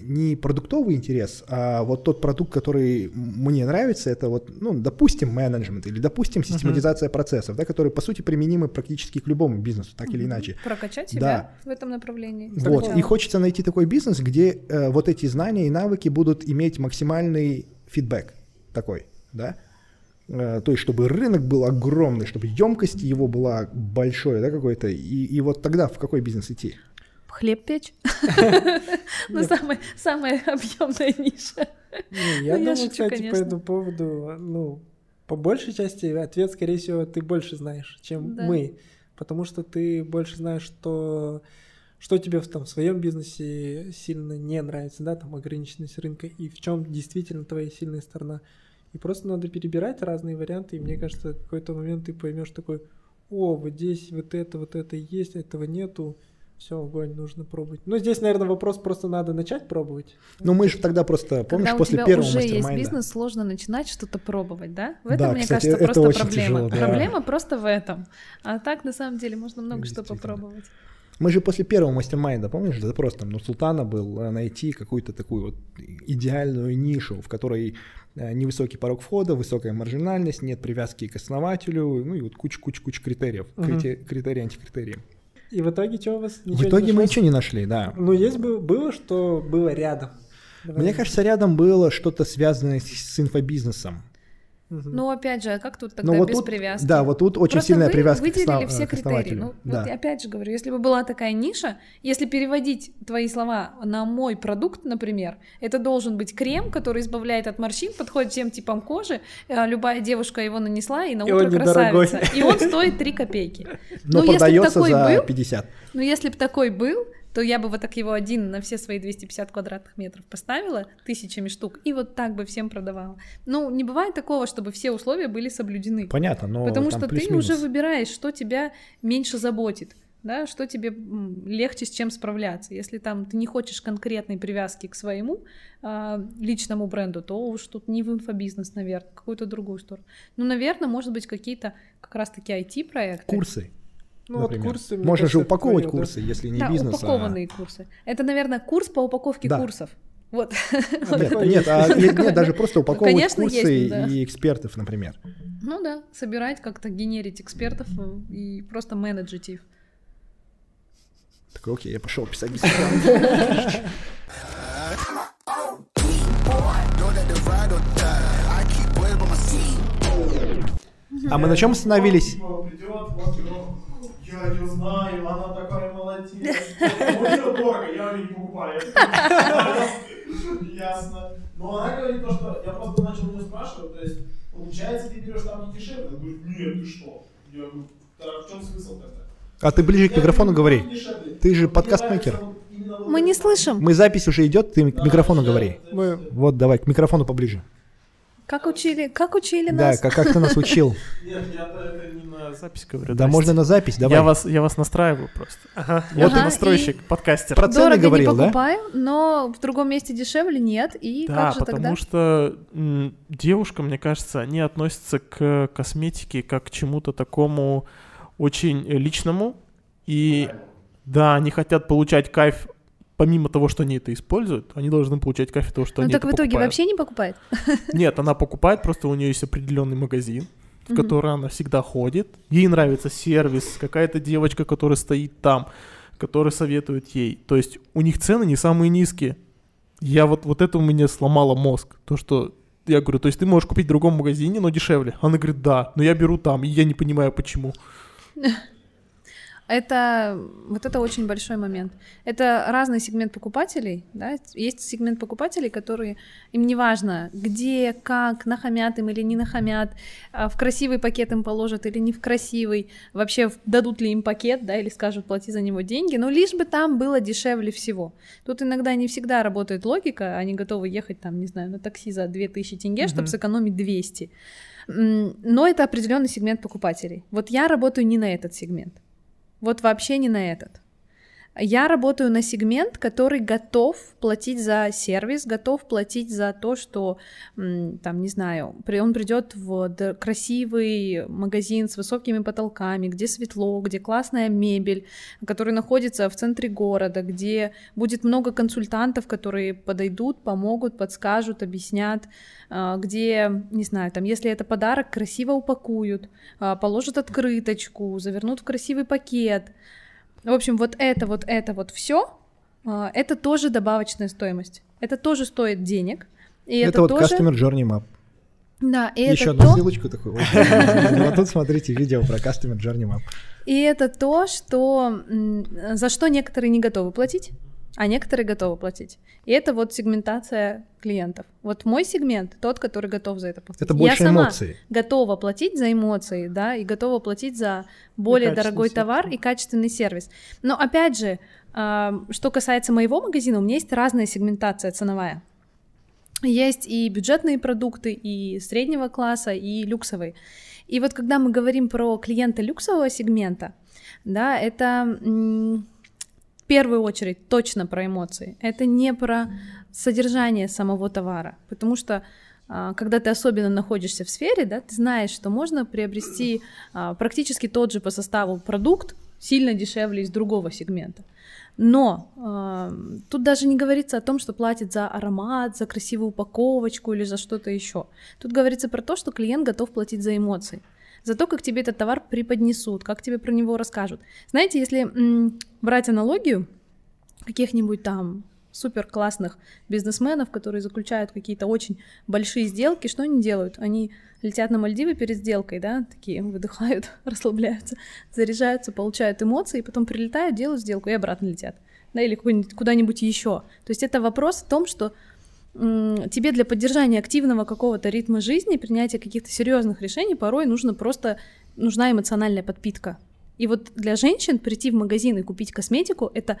Speaker 1: не продуктовый интерес, а вот тот продукт, который мне нравится, это вот, ну, допустим, менеджмент или, допустим, систематизация процессов, да, которые, по сути, применимы практически к любому бизнесу, так или иначе.
Speaker 2: Прокачать
Speaker 1: Да.
Speaker 2: себя в этом направлении.
Speaker 1: Вот, и хочется найти такой бизнес, где э, вот эти знания и навыки будут иметь максимальный фидбэк такой, да, Э, то есть чтобы рынок был огромный, чтобы емкость его была большой, да, какой-то, и, и вот тогда в какой бизнес идти?
Speaker 2: Хлеб печь. Ну, самая объемная ниша.
Speaker 3: Я
Speaker 2: Ну, я
Speaker 3: думаю, кстати, по этому поводу, ну, по большей части ответ, скорее всего, ты больше знаешь, чем мы. Потому что ты больше знаешь, что, что тебе в, там, в своем бизнесе сильно не нравится, да, там ограниченность рынка, и в чем действительно твоя сильная сторона. И просто надо перебирать разные варианты, и мне кажется, в какой-то момент ты поймешь такой, о, вот здесь вот это, вот это есть, этого нету, все, огонь, нужно пробовать. Ну, здесь, наверное, вопрос просто надо начать пробовать.
Speaker 1: Ну мы же тогда просто, помнишь,
Speaker 2: Когда у
Speaker 1: после
Speaker 2: тебя
Speaker 1: первого
Speaker 2: уже есть бизнес, сложно начинать что-то пробовать, да? В
Speaker 1: Да,
Speaker 2: этом, мне
Speaker 1: кстати,
Speaker 2: кажется,
Speaker 1: это
Speaker 2: просто
Speaker 1: очень
Speaker 2: проблема.
Speaker 1: тяжело, да.
Speaker 2: Проблема просто в этом. А так, на самом деле, можно много что попробовать.
Speaker 1: Мы же после первого мастер-майнда, помнишь, запрос там, ну, Султана был э, найти какую-то такую вот идеальную нишу, в которой э, невысокий порог входа, высокая маржинальность, нет привязки к основателю, ну и вот куча-куча-куча критериев, крити- критерии, антикритерии.
Speaker 3: И в итоге что у вас?
Speaker 1: В
Speaker 3: Ничего не
Speaker 1: итоге мы ничего не нашли, да.
Speaker 3: Ну, есть бы, было, что было рядом. Давай.
Speaker 1: Мне кажется, рядом было что-то связанное с инфобизнесом.
Speaker 2: Ну, опять же, а как тут тогда
Speaker 1: Но вот
Speaker 2: без
Speaker 1: тут,
Speaker 2: привязки?
Speaker 1: да, вот тут очень
Speaker 2: Просто
Speaker 1: сильная
Speaker 2: вы
Speaker 1: привязка к,
Speaker 2: выделили
Speaker 1: основ-
Speaker 2: все
Speaker 1: к
Speaker 2: критерии. Ну,
Speaker 1: да.
Speaker 2: вот я опять же говорю, если бы была такая ниша, если переводить твои слова на мой продукт, например, это должен быть крем, который избавляет от морщин, подходит всем типам кожи, э, любая девушка его нанесла, и на
Speaker 3: И
Speaker 2: утро
Speaker 3: он недорогой.
Speaker 2: красавица. И он стоит 3 копейки.
Speaker 1: Но
Speaker 2: ну, если б
Speaker 1: продается
Speaker 2: такой
Speaker 1: за
Speaker 2: был,
Speaker 1: 50.
Speaker 2: Ну, если бы такой был, то я бы вот так его один на все свои 250 квадратных метров поставила тысячами штук и вот так бы всем продавала. Ну, не бывает такого, чтобы все условия были соблюдены.
Speaker 1: Понятно, но
Speaker 2: Потому что ты уже выбираешь, что тебя меньше заботит, да, что тебе легче с чем справляться. Если там ты не хочешь конкретной привязки к своему а, личному бренду, то уж тут не в инфобизнес, наверное, какую-то другую сторону. Ну, наверное, может быть, какие-то как раз-таки IT-проекты.
Speaker 1: Курсы.
Speaker 3: Ну, вот
Speaker 1: например.
Speaker 3: курсы, мне
Speaker 1: Можно же
Speaker 3: кажется, это
Speaker 1: упаковывать
Speaker 3: да.
Speaker 1: курсы, если не
Speaker 2: да,
Speaker 1: бизнес, а-
Speaker 2: упакованные курсы. Это, наверное, курс по упаковке
Speaker 1: Да.
Speaker 2: курсов. Вот.
Speaker 1: а... Нет, а, нет, нет, даже просто упаковывать
Speaker 2: конечно,
Speaker 1: курсы
Speaker 2: есть, да.
Speaker 1: и экспертов, например.
Speaker 2: Ну да, собирать как-то, генерить экспертов э, и просто менеджить их.
Speaker 1: Такой, окей, я пошел писать. А мы на чем остановились?
Speaker 5: Я ее знаю, она такая молодец. Ее дорого, я ее не покупаю. Ясно. Но она говорит то, что я просто начал у нее спрашивать, то есть, получается, ты берешь там не дешевле? Она говорит, нет, ты что? Я говорю, «Так в чем смысл тогда?
Speaker 1: А ты ближе к микрофону говори.
Speaker 5: «Ну, дешевле».
Speaker 1: Ты же подкаст-мейкер.
Speaker 2: Мы не слышим.
Speaker 1: Мы запись уже идет, ты к микрофону говори.
Speaker 3: Мы-
Speaker 1: Вот, давай, к микрофону поближе.
Speaker 2: Как учили, как учили
Speaker 1: Да,
Speaker 2: нас?
Speaker 1: как, как ты нас учил.
Speaker 5: Нет, я это не
Speaker 4: На запись говорю.
Speaker 1: Да, можно на запись, давай.
Speaker 4: Я вас, я вас настраиваю просто.
Speaker 3: Ага.
Speaker 4: Я
Speaker 2: Ага,
Speaker 4: настройщик, подкастер.
Speaker 1: Про цены
Speaker 2: Дорого
Speaker 1: говорил,
Speaker 2: не
Speaker 1: да?
Speaker 2: покупаю, но в другом месте дешевле нет. И
Speaker 4: Да,
Speaker 2: как же
Speaker 4: потому
Speaker 2: тогда?
Speaker 4: что м, девушка, мне кажется, они относятся к косметике как к чему-то такому очень личному. И да, они хотят получать кайф помимо того, что они это используют, они должны получать кайф от того, что
Speaker 2: Ну
Speaker 4: они
Speaker 2: так
Speaker 4: это
Speaker 2: в итоге
Speaker 4: покупают.
Speaker 2: вообще не покупает.
Speaker 4: Нет, она покупает, просто у нее есть определенный магазин, в который она всегда ходит. Ей нравится сервис, какая-то девочка, которая стоит там, которая советует ей. То есть у них цены не самые низкие. Я вот, вот это у меня сломало мозг. То, что я говорю, то есть ты можешь купить в другом магазине, но дешевле. Она говорит, да, но я беру там, и я не понимаю, почему.
Speaker 2: Это вот это очень большой момент. Это разный сегмент покупателей, да. Есть сегмент покупателей, которые им не важно, где, как, нахамят им или не нахамят, а, в красивый пакет им положат или не в красивый, вообще дадут ли им пакет, да, или скажут плати за него деньги, но лишь бы там было дешевле всего. Тут иногда не всегда работает логика, они готовы ехать там, не знаю, на такси за 2000 тенге, чтобы
Speaker 4: Мгм.
Speaker 2: сэкономить 200. М, Но это определенный сегмент покупателей. Вот я работаю не на этот сегмент. Вот вообще не на этот. Я работаю на сегмент, который готов платить за сервис, готов платить за то, что, там, не знаю, он придет в красивый магазин с высокими потолками, где светло, где классная мебель, который находится в центре города, где будет много консультантов, которые подойдут, помогут, подскажут, объяснят, а, где, не знаю, там, если это подарок, красиво упакуют, а, положат открыточку, завернут в красивый пакет. В общем, вот это, вот это, вот все, это тоже добавочная стоимость. Это тоже стоит денег. И это,
Speaker 1: Это вот
Speaker 2: тоже...
Speaker 1: Customer Journey Map.
Speaker 2: Да, и
Speaker 1: Еще
Speaker 2: это
Speaker 1: одну
Speaker 2: то,
Speaker 1: ссылочку такую. Вот тут смотрите видео про Customer Journey Map.
Speaker 2: и это то, что за что некоторые не готовы платить, а некоторые готовы платить. И это вот сегментация клиентов. Вот мой сегмент тот, который готов за это платить.
Speaker 1: Это
Speaker 2: Я
Speaker 1: больше
Speaker 2: сама
Speaker 1: эмоций.
Speaker 2: готова платить за эмоции, да, и готова платить за более дорогой
Speaker 3: сервис.
Speaker 2: товар и качественный сервис. Но опять же, а, что касается моего магазина, у меня есть разная сегментация ценовая. Есть и бюджетные продукты, и среднего класса, и люксовые. И вот когда мы говорим про клиента люксового сегмента, да, это м, первую очередь точно про эмоции. Это не про содержание самого товара, потому что а, когда ты особенно находишься в сфере, да, ты знаешь, что можно приобрести а, практически тот же по составу продукт сильно дешевле из другого сегмента. Но а, тут даже не говорится о том, что платит за аромат, за красивую упаковочку или за что-то еще. Тут говорится про то, что клиент готов платить за эмоции, за то, как тебе этот товар преподнесут, как тебе про него расскажут. Знаете, если м, брать аналогию каких-нибудь там супер классных бизнесменов, которые заключают какие-то очень большие сделки, что они делают? Они летят на Мальдивы перед сделкой, да, такие выдыхают, расслабляются, заряжаются, получают эмоции, и потом прилетают, делают сделку и обратно летят, да, или куда-нибудь- еще. То есть это вопрос в том, что тебе для поддержания активного какого-то ритма жизни, принятия каких-то серьезных решений порой нужно просто нужна эмоциональная подпитка. И вот для женщин прийти в магазин и купить косметику это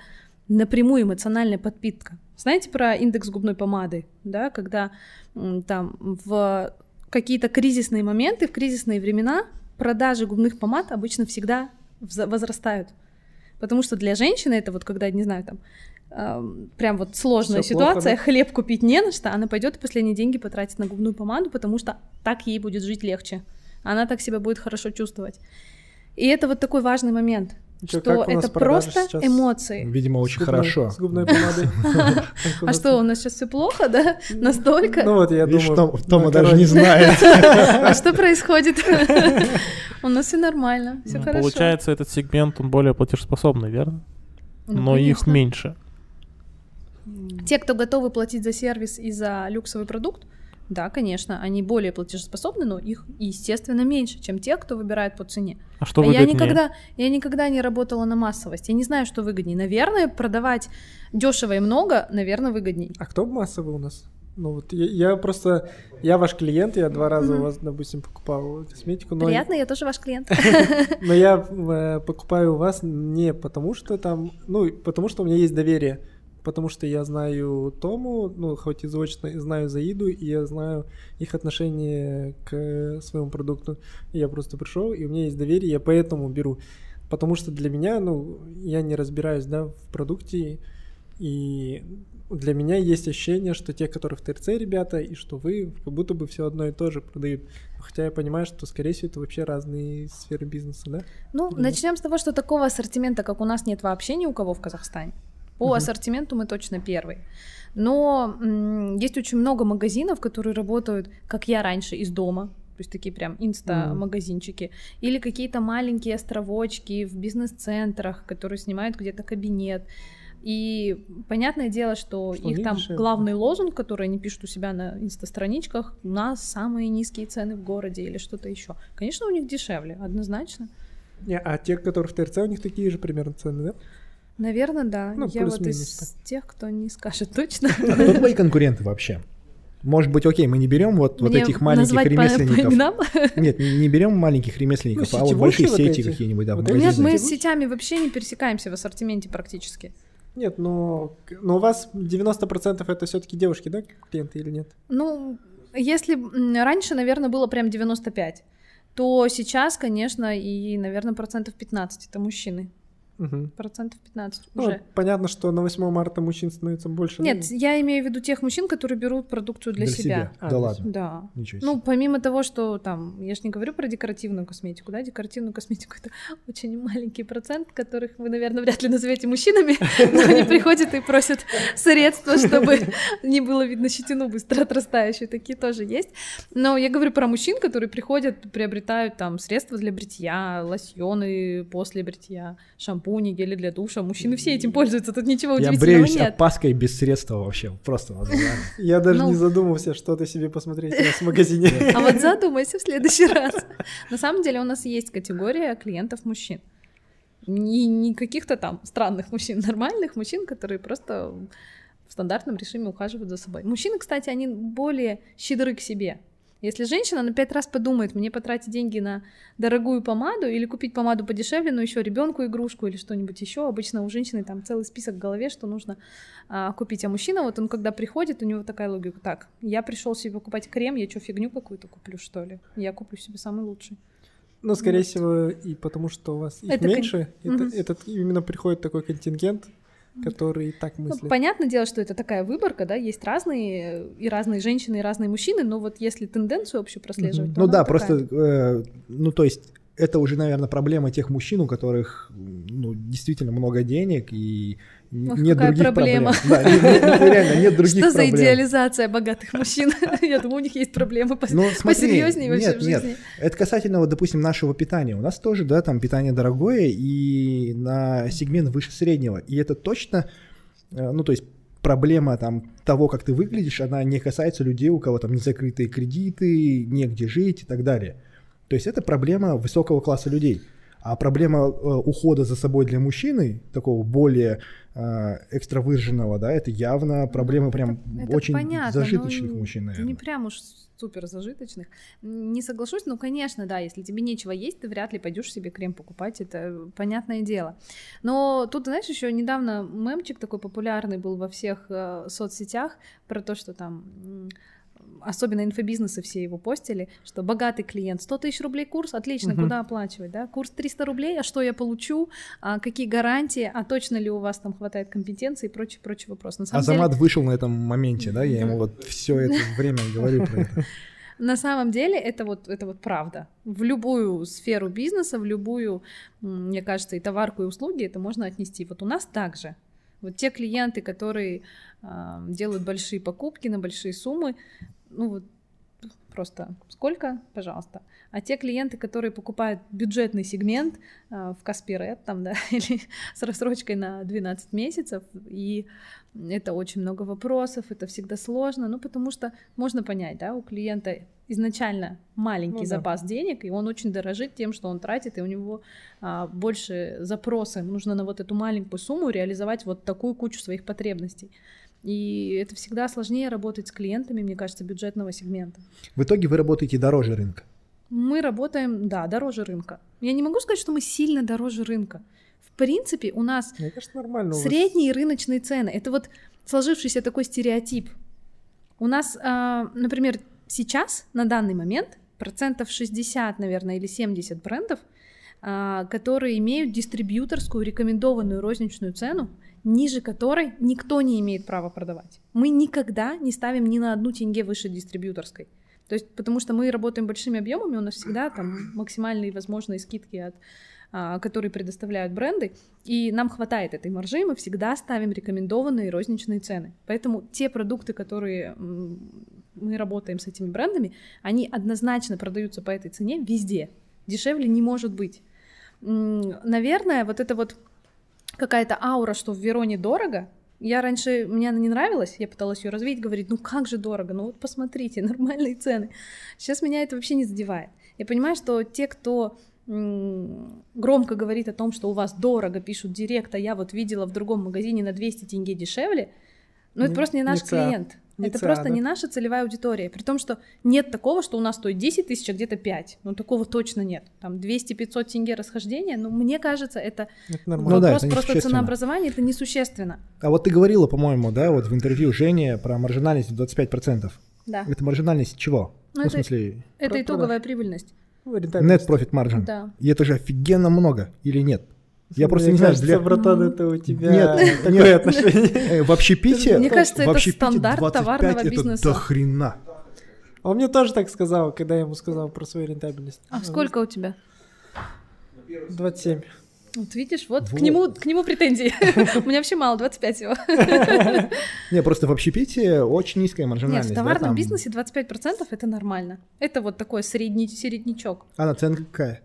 Speaker 2: напрямую эмоциональная подпитка. Знаете про индекс губной помады, да, когда там в какие-то кризисные моменты, в кризисные времена продажи губных помад обычно всегда возрастают. Потому что для женщины это вот когда, не знаю, там прям вот сложная
Speaker 3: Всё плохо,
Speaker 2: ситуация,
Speaker 3: да?
Speaker 2: хлеб купить не на что, она пойдет и последние деньги потратит на губную помаду, потому что так ей будет жить легче. Она так себя будет хорошо чувствовать. И это вот такой важный момент, что
Speaker 3: нас
Speaker 2: это просто
Speaker 3: сейчас?
Speaker 2: эмоции.
Speaker 1: Видимо,
Speaker 3: С
Speaker 1: очень
Speaker 3: губной-
Speaker 1: хорошо.
Speaker 3: С губной помадой.
Speaker 2: А что, у нас сейчас все плохо, да? Настолько?
Speaker 3: Ну вот я думаю...
Speaker 1: Том- Тома даже не знает.
Speaker 2: А что происходит? У нас все нормально, все
Speaker 4: Ну,
Speaker 2: хорошо.
Speaker 4: Получается, этот сегмент, он более платежеспособный, верно?
Speaker 2: Ну,
Speaker 4: Но их меньше.
Speaker 2: Те, кто готовы платить за сервис и за люксовый продукт, да, конечно, они более платежеспособны, но их, естественно, меньше, чем те, кто выбирает по цене.
Speaker 4: А что
Speaker 2: А я
Speaker 4: выгоднее?
Speaker 2: никогда, я никогда не работала на массовость. Я не знаю, что выгоднее. Наверное, продавать дешево и много, наверное, выгодней.
Speaker 3: А кто массовый у нас? Ну вот я, я просто, я ваш клиент, я два раза у вас, допустим, покупал косметику, но,
Speaker 2: Приятно, я тоже ваш клиент.
Speaker 3: но я э, покупаю у вас не потому что там, ну потому что у меня есть доверие, потому что я знаю Тому, ну хоть и заочно знаю Заиду, и я знаю их отношение к своему продукту. Я просто пришел, и у меня есть доверие, я поэтому беру. Потому что для меня, ну, я не разбираюсь, да, в продукте, и для меня есть ощущение, что те, которые в ТРЦ ребята, и что вы, как будто бы все одно и то же продают. Хотя я понимаю, что, скорее всего, это вообще разные сферы бизнеса, да?
Speaker 2: Ну,
Speaker 3: Или нет?
Speaker 2: начнем с того, что такого ассортимента, как у нас, нет вообще ни у кого в Казахстане. По
Speaker 3: Мгм.
Speaker 2: ассортименту мы точно первый. Но м, есть очень много магазинов, которые работают, как я раньше, из дома. То есть такие прям инста-магазинчики. Или какие-то маленькие островочки в бизнес-центрах, которые снимают где-то кабинет. И понятное дело, что,
Speaker 3: Что
Speaker 2: их там
Speaker 3: дешевле.
Speaker 2: главный лозунг, который они пишут у себя на инста-страничках, у нас самые низкие цены в городе или что-то еще. Конечно, у них дешевле, однозначно.
Speaker 3: Не, а те, которые в ТРЦ, у них такие же примерно цены, да?
Speaker 2: Наверное, да.
Speaker 3: Ну,
Speaker 2: Я вот из тех, кто не скажет точно.
Speaker 1: А кто твои конкуренты вообще? Может быть, окей, мы не берем вот, вот этих маленьких
Speaker 2: назвать по- по
Speaker 1: ремесленников. Нет, не берем маленьких ремесленников,
Speaker 3: Ну,
Speaker 1: а вот большие
Speaker 3: вот
Speaker 1: сети
Speaker 3: эти.
Speaker 1: какие-нибудь, да,
Speaker 3: Вот.
Speaker 2: Нет, мы с сетями вообще не пересекаемся в ассортименте практически.
Speaker 3: Нет, но, но у вас 90% это все-таки девушки, да, клиенты или нет?
Speaker 2: Ну, если раньше, наверное, было прям 95, то сейчас, конечно, и, наверное, процентов 15 это мужчины.
Speaker 3: Мгм.
Speaker 2: Процентов 15
Speaker 3: Ну,
Speaker 2: уже.
Speaker 3: понятно, что на 8 марта мужчин становится больше.
Speaker 2: Нет, я имею в виду тех мужчин, которые берут продукцию для, себя.
Speaker 3: А,
Speaker 1: Да
Speaker 3: для
Speaker 1: ладно,
Speaker 2: Да.
Speaker 1: ничего себе.
Speaker 2: Ну, помимо того, что там, я же не говорю про декоративную косметику, да, декоративную косметику это очень маленький процент, которых вы, наверное, вряд ли назовете мужчинами, но они приходят и просят средства, чтобы не было видно щетину быстро отрастающую, такие тоже есть. Но я говорю про мужчин, которые приходят, приобретают там средства для бритья, лосьоны после бритья, шампуни, гели для душа. Мужчины все этим пользуются, тут ничего
Speaker 1: Я
Speaker 2: удивительного
Speaker 1: бреюсь
Speaker 2: нет.
Speaker 1: опаской без средства вообще, просто.
Speaker 3: Я даже
Speaker 2: Ну.
Speaker 3: не задумывался, что ты себе посмотреть в магазине.
Speaker 2: А вот задумайся в следующий раз. На самом деле у нас есть категория клиентов мужчин. Не, не каких-то там странных мужчин, нормальных мужчин, которые просто в стандартном режиме ухаживают за собой. Мужчины, кстати, они более щедры к себе. Если женщина на пять раз подумает, мне потратить деньги на дорогую помаду или купить помаду подешевле, но еще ребенку игрушку или что-нибудь еще, обычно у женщины там целый список в голове, что нужно а, купить. А мужчина, вот он когда приходит, у него такая логика, так, я пришел себе покупать крем, я что, фигню какую-то куплю, что ли? Я куплю себе самый лучший.
Speaker 3: Ну, скорее
Speaker 2: Вот.
Speaker 3: всего, и потому что у вас их
Speaker 2: Это кон-
Speaker 3: меньше, это-
Speaker 2: Мгм.
Speaker 3: этот именно приходит такой контингент, который и так
Speaker 2: Ну,
Speaker 3: мыслит.
Speaker 2: понятное дело, что это такая выборка, да, есть разные, и разные женщины, и разные мужчины, но вот если тенденцию общую прослеживать, то
Speaker 1: Ну да,
Speaker 2: вот
Speaker 1: просто,
Speaker 2: такая.
Speaker 1: э, ну то есть это уже, наверное, проблема тех мужчин, у которых ну, действительно много денег и
Speaker 2: Ох,
Speaker 1: нет
Speaker 2: какая
Speaker 1: других
Speaker 2: проблема.
Speaker 1: проблем. Да, нет- нет- реально нет других
Speaker 2: Что за
Speaker 1: проблем.
Speaker 2: идеализация богатых мужчин? Я думаю, у них есть проблемы пос-
Speaker 1: Ну, смотри,
Speaker 2: посерьезнее вообще
Speaker 1: нет,
Speaker 2: в
Speaker 1: нет.
Speaker 2: жизни.
Speaker 1: Это касательно, вот, допустим, нашего питания. У нас тоже, да, там питание дорогое и на сегмент выше среднего. И это точно, э, ну, то есть проблема там того, как ты выглядишь, она не касается людей, у кого там незакрытые кредиты, негде жить и так далее. То есть это проблема высокого класса людей. А проблема э, ухода за собой для мужчины, такого более э, экстравыраженного, да, это явно проблема прям
Speaker 2: Ну, Это
Speaker 1: очень
Speaker 2: понятно,
Speaker 1: зажиточных
Speaker 2: но
Speaker 1: мужчин, наверное.
Speaker 2: Не прям уж супер зажиточных. Не соглашусь, ну, конечно, да, если тебе нечего есть, ты вряд ли пойдешь себе крем покупать, это понятное дело. Но тут, знаешь, еще недавно мемчик такой популярный был во всех э, соцсетях про то, что там особенно инфобизнесы все его постили, что богатый клиент, 100 тысяч рублей курс, отлично,
Speaker 3: Мгм.
Speaker 2: куда оплачивать, да? Курс 300 рублей, а что я получу, а какие гарантии, а точно ли у вас там хватает компетенции и прочий, прочий вопрос. На самом деле-
Speaker 1: Азамат вышел на этом моменте, да, я ему вот все это время говорю про это.
Speaker 2: На самом деле это вот, это вот правда. В любую сферу бизнеса, в любую, мне кажется, и товарку, и услуги это можно отнести. Вот у нас также. Вот те клиенты, которые а, делают большие покупки на большие суммы, ну вот просто сколько, пожалуйста. А те клиенты, которые покупают бюджетный сегмент а, в Каспирет, там, да, или с рассрочкой на 12 месяцев, и это очень много вопросов, это всегда сложно, ну, потому что можно понять, да, у клиента изначально маленький
Speaker 3: Ну да.
Speaker 2: запас денег, и он очень дорожит тем, что он тратит, и у него а, больше запроса, нужно на вот эту маленькую сумму реализовать вот такую кучу своих потребностей. И это всегда сложнее работать с клиентами, мне кажется, бюджетного сегмента.
Speaker 1: В итоге вы работаете дороже рынка.
Speaker 2: Мы работаем, да, дороже рынка. Я не могу сказать, что мы сильно дороже рынка. В принципе, у нас
Speaker 3: Мне кажется, нормально. у вас.
Speaker 2: средние рыночные цены. Это вот сложившийся такой стереотип. У нас, а, например, сейчас, на данный момент, процентов 60, наверное, или 70 брендов, а, которые имеют дистрибьюторскую рекомендованную розничную цену, ниже которой никто не имеет права продавать. Мы никогда не ставим ни на одну тенге выше дистрибьюторской. То есть, потому что мы работаем большими объемами, у нас всегда там максимальные возможные скидки от а, которые предоставляют бренды, и нам хватает этой маржи, мы всегда ставим рекомендованные розничные цены. Поэтому те продукты, которые мы работаем с этими брендами, они однозначно продаются по этой цене везде. Дешевле не может быть. Наверное, вот это вот какая-то аура, что в Вероне дорого, я раньше, мне она не нравилась, я пыталась ее развить, говорить, ну как же дорого, ну вот посмотрите, нормальные цены. Сейчас меня это вообще не задевает. Я понимаю, что те, кто громко говорит о том, что у вас дорого, пишут директ, а я вот видела в другом магазине на 200 тенге дешевле, ну это просто не наш не клиент. Не это просто не наша целевая аудитория. При том, что нет такого, что у нас стоит 10 тысяч, а где-то 5. Ну, такого точно нет. Там 200-500 тенге расхождения. Но мне кажется, это, это нормально. вопрос ну, да, это просто ценообразования, это несущественно.
Speaker 1: А вот ты говорила, по-моему, да, вот в интервью Жене про маржинальность в 25%.
Speaker 2: Да.
Speaker 1: Это маржинальность чего?
Speaker 2: Ну, ну это, в смысле... Это итоговая прибыльность.
Speaker 1: Net profit margin.
Speaker 2: Да.
Speaker 1: И это же офигенно много, или нет? Я просто Мне не кажется, знаю,
Speaker 3: для... братан, это у тебя нет, такое нет. отношение.
Speaker 1: Э, в общепите...
Speaker 2: Мне кажется, это стандарт товарного бизнеса.
Speaker 1: Это до хрена.
Speaker 3: А он мне тоже так сказал, когда я ему сказал про свою рентабельность.
Speaker 2: А сколько у тебя?
Speaker 3: 27.
Speaker 2: Вот видишь, вот, вот. К, нему, к нему претензии. У меня вообще мало, 25 всего.
Speaker 1: Не, просто в общепите очень низкая маржинальность.
Speaker 2: Нет, в товарном бизнесе 25% это нормально. Это вот такой средний, середнячок.
Speaker 1: А наценка какая?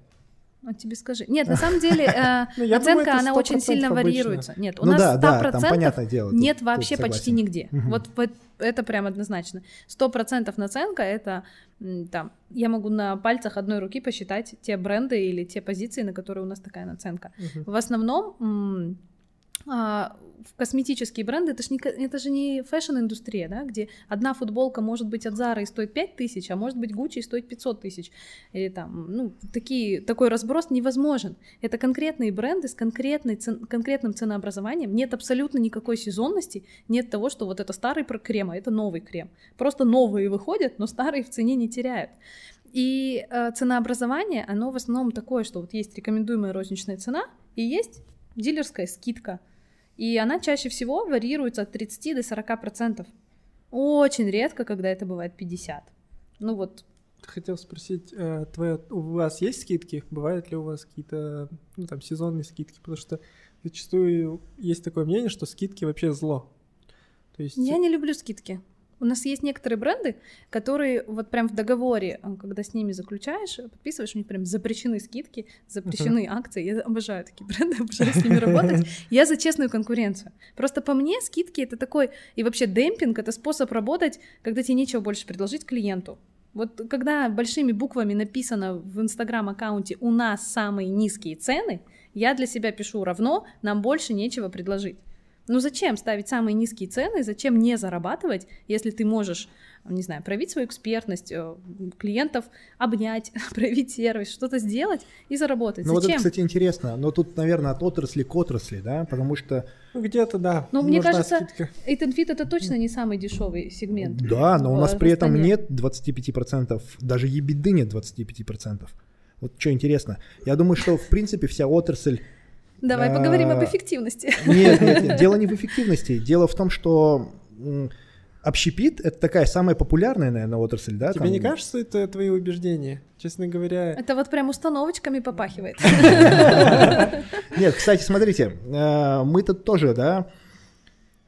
Speaker 2: А тебе скажи. Нет, на самом деле э, ну, оценка, она очень сильно вариируется. Нет, у
Speaker 1: ну
Speaker 2: нас
Speaker 1: да, 100% да, там понятное дело,
Speaker 2: нет вообще почти нигде. Вот это прям однозначно. 100% наценка — это там, я могу на пальцах одной руки посчитать те бренды или те позиции, на которые у нас такая наценка. В основном в косметические бренды, это же не, это же не фэшн-индустрия, да, где одна футболка может быть от Zara и стоит 5 тысяч, а может быть Gucci и стоит 500 тысяч. Или там, ну, такие, такой разброс невозможен. Это конкретные бренды с конкретной, цен, конкретным ценообразованием, нет абсолютно никакой сезонности, нет того, что вот это старый крем, а это новый крем. Просто новые выходят, но старые в цене не теряют. И э, ценообразование, оно в основном такое, что вот есть рекомендуемая розничная цена и есть дилерская скидка – и она чаще всего варьируется от 30 до 40 процентов. Очень редко, когда это бывает 50. Ну вот.
Speaker 3: Хотел спросить, э, твоя, у вас есть скидки? Бывают ли у вас какие-то ну, там, сезонные скидки? Потому что зачастую есть такое мнение, что скидки вообще зло.
Speaker 2: То есть... Я не люблю скидки. У нас есть некоторые бренды, которые вот прям в договоре, э, когда с ними заключаешь, подписываешь, у них прям запрещены скидки, запрещены uh-huh. акции. Я обожаю такие бренды, обожаю с ними работать. Я за честную конкуренцию. Просто по мне скидки это такой, и вообще демпинг это способ работать, когда тебе нечего больше предложить клиенту. Вот когда большими буквами написано в инстаграм-аккаунте «У нас самые низкие цены», я для себя пишу равно «Нам больше нечего предложить». Ну зачем ставить самые низкие цены, зачем не зарабатывать, если ты можешь, не знаю, проявить свою экспертность, э, клиентов обнять, проявить сервис, что-то сделать и заработать.
Speaker 1: Ну
Speaker 2: зачем?
Speaker 1: вот это, кстати, интересно, но тут, наверное, от отрасли к отрасли, да, потому что...
Speaker 3: Ну где-то, да.
Speaker 2: Ну мне кажется, Фит это точно не самый дешевый сегмент.
Speaker 1: Да, но у нас при этом нет 25%, даже ебеды нет 25%. Вот что интересно. Я думаю, что, в принципе, вся отрасль
Speaker 2: Давай поговорим об а, эффективности.
Speaker 1: Нет, нет, дело не в эффективности. Дело в том, что общепит — это такая самая популярная, наверное, отрасль, да?
Speaker 3: Тебе там... не кажется, это твои убеждения? Честно говоря...
Speaker 2: Это вот прям установочками попахивает.
Speaker 1: Нет, кстати, смотрите, э, мы-то тоже, да,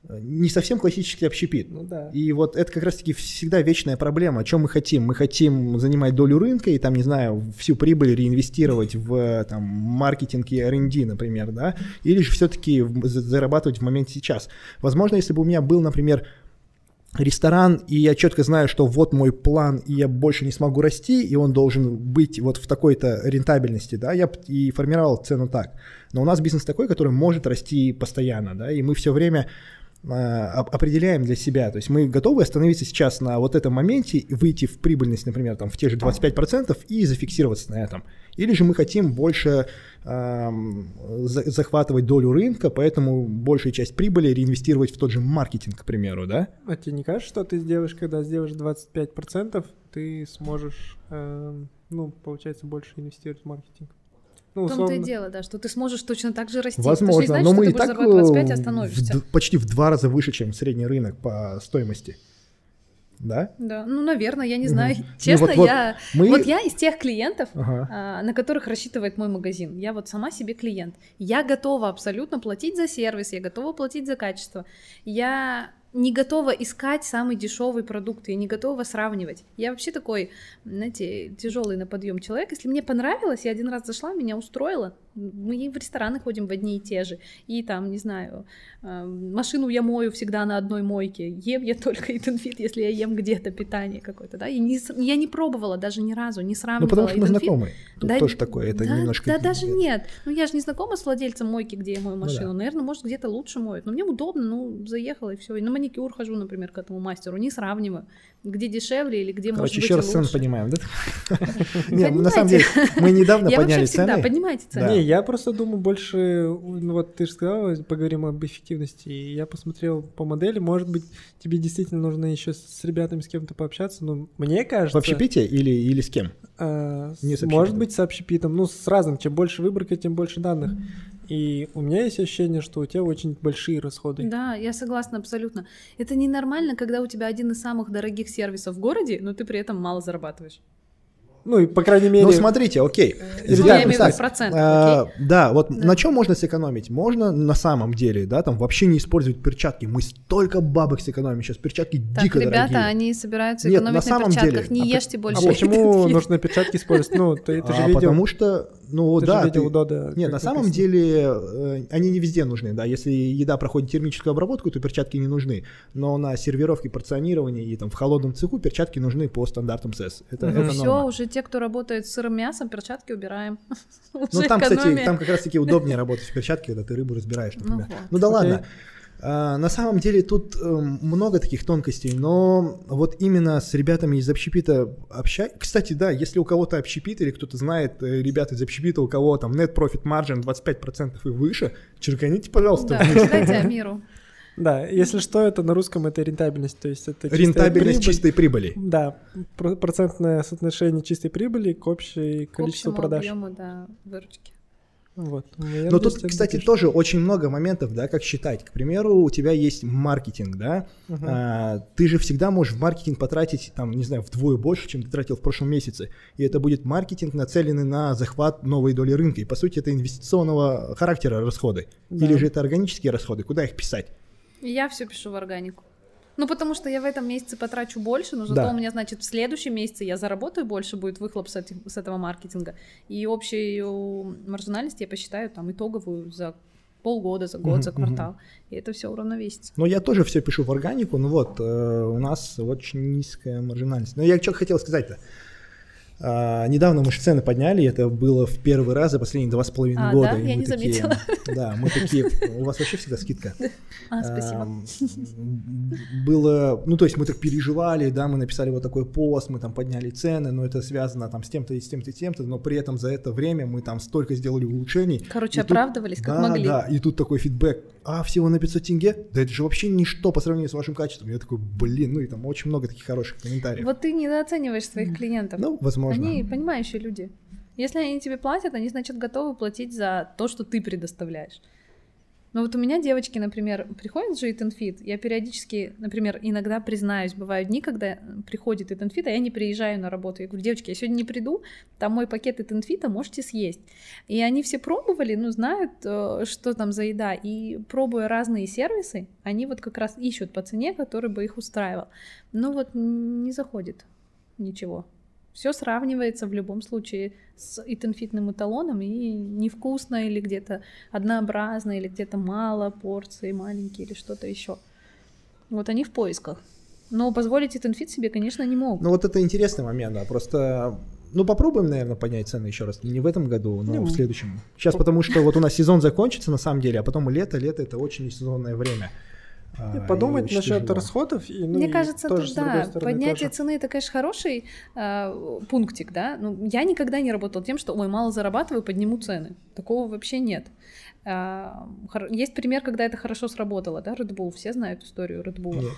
Speaker 1: не совсем классический общепит.
Speaker 3: Ну, да.
Speaker 1: И вот это как раз-таки всегда вечная проблема. О чем мы хотим? Мы хотим занимать долю рынка и там, не знаю, всю прибыль реинвестировать в там, маркетинг и R&D, например, да? Или же все-таки зарабатывать в момент сейчас. Возможно, если бы у меня был, например, ресторан, и я четко знаю, что вот мой план, и я больше не смогу расти, и он должен быть вот в такой-то рентабельности, да, я и формировал цену так. Но у нас бизнес такой, который может расти постоянно, да, и мы все время определяем для себя. То есть мы готовы остановиться сейчас на вот этом моменте, выйти в прибыльность, например, там, в те же 25% и зафиксироваться на этом. Или же мы хотим больше э, захватывать долю рынка, поэтому большую часть прибыли реинвестировать в тот же маркетинг, к примеру, да?
Speaker 3: А тебе не кажется, что ты сделаешь, когда сделаешь 25%, ты сможешь, э, ну, получается, больше инвестировать в маркетинг?
Speaker 2: Ну, в том-то и дело, да, что ты сможешь точно так же расти.
Speaker 1: Возможно,
Speaker 2: значит,
Speaker 1: но
Speaker 2: мы
Speaker 1: и так
Speaker 2: 25 э, остановишься.
Speaker 1: В, почти в два раза выше, чем средний рынок по стоимости. да?
Speaker 2: Да, ну, наверное, я не знаю.
Speaker 1: Ну,
Speaker 2: Честно,
Speaker 1: вот- вот
Speaker 2: я...
Speaker 1: Мы...
Speaker 2: Вот я из тех клиентов,
Speaker 1: Ага.
Speaker 2: а, на которых рассчитывает мой магазин. Я вот сама себе клиент. Я готова абсолютно платить за сервис, я готова платить за качество. Я не готова искать самый дешевый продукт, я не готова сравнивать. Я вообще такой, знаете, тяжелый на подъем человек. Если мне понравилось, я один раз зашла, меня устроило. Мы и в рестораны ходим в одни и те же. И там, не знаю, э, машину я мою всегда на одной мойке. Ем я только Eat если я ем где-то питание какое-то, да. И не, я не пробовала даже ни разу, не
Speaker 1: Ну,
Speaker 2: сравнивала
Speaker 1: потому что мы знакомы. Тут
Speaker 2: Да,
Speaker 1: тоже такое, это
Speaker 2: да,
Speaker 1: немножко...
Speaker 2: Да, даже нет. Ну, я же не знакома с владельцем мойки, где я мою
Speaker 1: Ну
Speaker 2: машину.
Speaker 1: да.
Speaker 2: Наверное, может, где-то лучше моют. Но мне удобно, ну, заехала и все. И на маникюр хожу, например, к этому мастеру. Не сравниваю, где дешевле или где может
Speaker 1: Короче,
Speaker 2: быть
Speaker 1: еще раз цену
Speaker 2: лучше.
Speaker 1: понимаем, да? Не, на самом деле, мы недавно
Speaker 2: Я вообще
Speaker 1: подняли
Speaker 2: всегда,
Speaker 1: цены.
Speaker 2: поднимайте цены.
Speaker 3: Я просто думаю больше, ну вот ты же сказала, поговорим об эффективности, и я посмотрел по модели, может быть, тебе действительно нужно еще с ребятами с кем-то пообщаться, но мне кажется...
Speaker 1: В общепите или, или с кем?
Speaker 3: а,
Speaker 1: Не с
Speaker 3: может быть, с общепитом, ну, с разным, чем больше выборка, тем больше данных. И у меня есть ощущение, что у тебя очень большие расходы.
Speaker 2: Да, я согласна абсолютно. Это ненормально, когда у тебя один из самых дорогих сервисов в городе, но ты при этом мало зарабатываешь.
Speaker 3: Ну, и, по крайней мере...
Speaker 1: Ну, смотрите, окей.
Speaker 2: Я
Speaker 1: Ребята,
Speaker 2: имею в виду
Speaker 1: так,
Speaker 2: процент,
Speaker 1: а, Да, вот
Speaker 2: Да.
Speaker 1: на чем можно сэкономить? Можно на самом деле, да, там вообще не использовать перчатки. Мы столько бабок сэкономим сейчас, перчатки
Speaker 2: Так,
Speaker 1: дико
Speaker 2: ребята,
Speaker 1: дорогие.
Speaker 2: они собираются
Speaker 1: Нет,
Speaker 2: экономить
Speaker 1: на
Speaker 2: на,
Speaker 1: самом
Speaker 2: перчатках.
Speaker 1: деле.
Speaker 2: Не
Speaker 1: А
Speaker 2: ешьте
Speaker 3: А
Speaker 2: больше.
Speaker 3: почему
Speaker 2: Eat
Speaker 3: нужно перчатки использовать? Ну, ты, ты же
Speaker 1: а
Speaker 3: видел,
Speaker 1: потому что, ну
Speaker 3: ты
Speaker 1: да,
Speaker 3: же видел
Speaker 1: ты-
Speaker 3: Дода.
Speaker 1: Нет,
Speaker 3: как
Speaker 1: на самом
Speaker 3: написано.
Speaker 1: деле э, они не везде нужны, да. Если еда проходит термическую обработку, то перчатки не нужны. Но на сервировке, порционировании и там в холодном цеху перчатки нужны по стандартам СЭС. Это,
Speaker 3: Мгм.
Speaker 1: это
Speaker 2: Все, уже те, кто работает с сырым мясом, перчатки убираем.
Speaker 1: Ну там, кстати, там как раз таки удобнее работать в перчатке, когда ты рыбу разбираешь, например.
Speaker 2: вот.
Speaker 1: Ну, да ладно. А, на самом деле тут эм, много таких тонкостей, но вот именно с ребятами из общепита общай. Кстати, да, если у кого-то общепит или кто-то знает э, ребят из общепита, у кого там net profit margin 25% и выше, черканите, пожалуйста,
Speaker 2: Да,
Speaker 1: вниз.
Speaker 2: кидайте Амиру.
Speaker 3: Да, если что, это на русском это рентабельность, то есть это чистая
Speaker 1: Рентабельность
Speaker 3: прибыль.
Speaker 1: чистой прибыли.
Speaker 3: Да, про- процентное соотношение чистой прибыли к общей
Speaker 2: К
Speaker 3: количеству продаж.
Speaker 2: объему, да, выручки.
Speaker 3: Вот.
Speaker 1: Но тут, кстати, тоже очень много моментов, да, как считать. К примеру, у тебя есть маркетинг, да, А, ты же всегда можешь в маркетинг потратить, там, не знаю, вдвое больше, чем ты тратил в прошлом месяце. И это будет маркетинг, нацеленный на захват новой доли рынка. И, по сути, это инвестиционного характера расходы.
Speaker 3: Да.
Speaker 1: Или же это органические расходы. Куда их писать?
Speaker 2: Я все пишу в органику. Ну, потому что я в этом месяце потрачу больше, но зато
Speaker 1: Да.
Speaker 2: у меня, значит, в следующем месяце я заработаю больше, будет выхлоп с, этих- с этого маркетинга. И общую маржинальность я посчитаю там итоговую за полгода, за год, за квартал. И это все уравновесится.
Speaker 1: Но я тоже все пишу в органику, ну вот, э, у нас очень низкая маржинальность. Но я что хотел сказать-то. А, недавно мы же цены подняли, это было в первый раз за последние два с половиной
Speaker 2: А,
Speaker 1: года.
Speaker 2: да?
Speaker 1: и
Speaker 2: Я не
Speaker 1: такие-
Speaker 2: заметила.
Speaker 1: Да, мы такие, у вас вообще всегда скидка.
Speaker 2: А, спасибо.
Speaker 1: Ам, Было, ну то есть мы так переживали, да, мы написали вот такой пост, мы там подняли цены, но это связано там с тем-то и с тем-то и тем-то, но при этом за это время мы там столько сделали улучшений.
Speaker 2: Короче,
Speaker 1: И тут-
Speaker 2: оправдывались как
Speaker 1: да,
Speaker 2: могли.
Speaker 1: Да, и тут такой фидбэк, а всего на 500 тенге? Да это же вообще ничто по сравнению с вашим качеством. Я такой, блин, ну и там очень много таких хороших комментариев.
Speaker 2: Вот ты недооцениваешь своих клиентов.
Speaker 1: Ну, возможно.
Speaker 2: Они понимающие люди. Если они тебе платят, они, значит, готовы платить за то, что ты предоставляешь. Но вот у меня девочки, например, приходят же Eat Fit, я периодически, например, иногда признаюсь, бывают дни, когда приходит Eat Fit, а я не приезжаю на работу. Я говорю, девочки, я сегодня не приду, там мой пакет Eat а можете съесть. И они все пробовали, ну, знают, э, что там за еда, и пробуя разные сервисы, они вот как раз ищут по цене, который бы их устраивал. Но вот не заходит ничего. Все сравнивается в любом случае с итенфитным эталоном, и невкусно или где-то однообразно, или где-то мало порций маленькие или что-то еще. Вот они в поисках. Но позволить итенфит себе, конечно, не могут.
Speaker 1: Ну вот это интересный момент, да, просто... Ну, попробуем, наверное, поднять цены еще раз. Не в этом году, но
Speaker 3: Ну,
Speaker 1: в следующем. Сейчас, потому что вот у нас сезон закончится, на самом деле, а потом лето. Лето — это очень сезонное время. А, и
Speaker 3: Подумать насчет
Speaker 1: тяжело.
Speaker 3: расходов. И, ну,
Speaker 2: Мне
Speaker 3: и
Speaker 2: кажется,
Speaker 3: тоже,
Speaker 2: тут
Speaker 3: с другой
Speaker 2: да,
Speaker 3: стороны,
Speaker 2: поднятие
Speaker 3: тоже.
Speaker 2: цены это, конечно, хороший э, пунктик, да. Ну, я никогда не работала тем, что ой, мало зарабатываю, подниму цены. Такого вообще нет. Хор- Есть пример, когда это хорошо сработало, да, Red Bull, все знают историю Red Bull.
Speaker 1: Нет.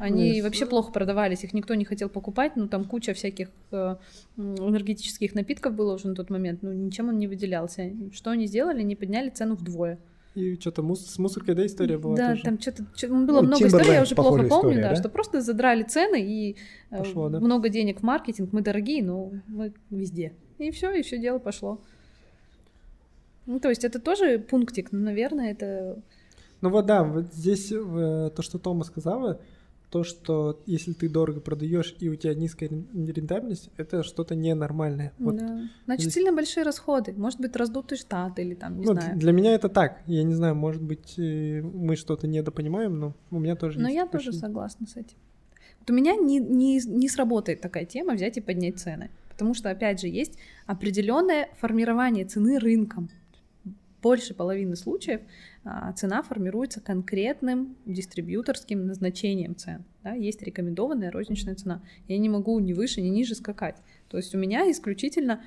Speaker 2: Они
Speaker 3: Нет.
Speaker 2: вообще плохо продавались, их никто не хотел покупать, ну там куча всяких э, энергетических напитков было уже на тот момент, ну ничем он не выделялся. Что они сделали? Они подняли цену вдвое.
Speaker 3: И что-то мус- с мусоркой, да, история была
Speaker 2: Да,
Speaker 3: тоже?
Speaker 2: там что-то было
Speaker 1: Ну,
Speaker 2: много
Speaker 1: Timberland
Speaker 2: историй, я уже плохо
Speaker 1: похожая
Speaker 2: помню,
Speaker 1: история,
Speaker 2: да,
Speaker 1: да?
Speaker 2: что просто задрали цены и э,
Speaker 3: Пошло, да?
Speaker 2: много денег в маркетинг, мы дорогие, но мы везде. И все, и все дело пошло. Ну, то есть это тоже пунктик, ну, наверное, это...
Speaker 3: Ну вот да, вот здесь э, то, что Тома сказала, то, что если ты дорого продаешь и у тебя низкая рен- рентабельность, это что-то ненормальное. Вот,
Speaker 2: да. Значит,
Speaker 3: здесь-
Speaker 2: сильно большие расходы. Может быть, раздутый штат или там, не
Speaker 3: ну,
Speaker 2: знаю.
Speaker 3: для меня это так. Я не знаю, может быть, э, мы что-то недопонимаем, но у меня тоже
Speaker 2: Но я тоже согласна с этим. Вот у меня не, не, не сработает такая тема взять и поднять цены. Потому что, опять же, есть определенное формирование цены рынком. Больше половины случаев цена формируется конкретным дистрибьюторским назначением цен. Да? Есть рекомендованная розничная цена. Я не могу ни выше, ни ниже скакать. То есть у меня исключительно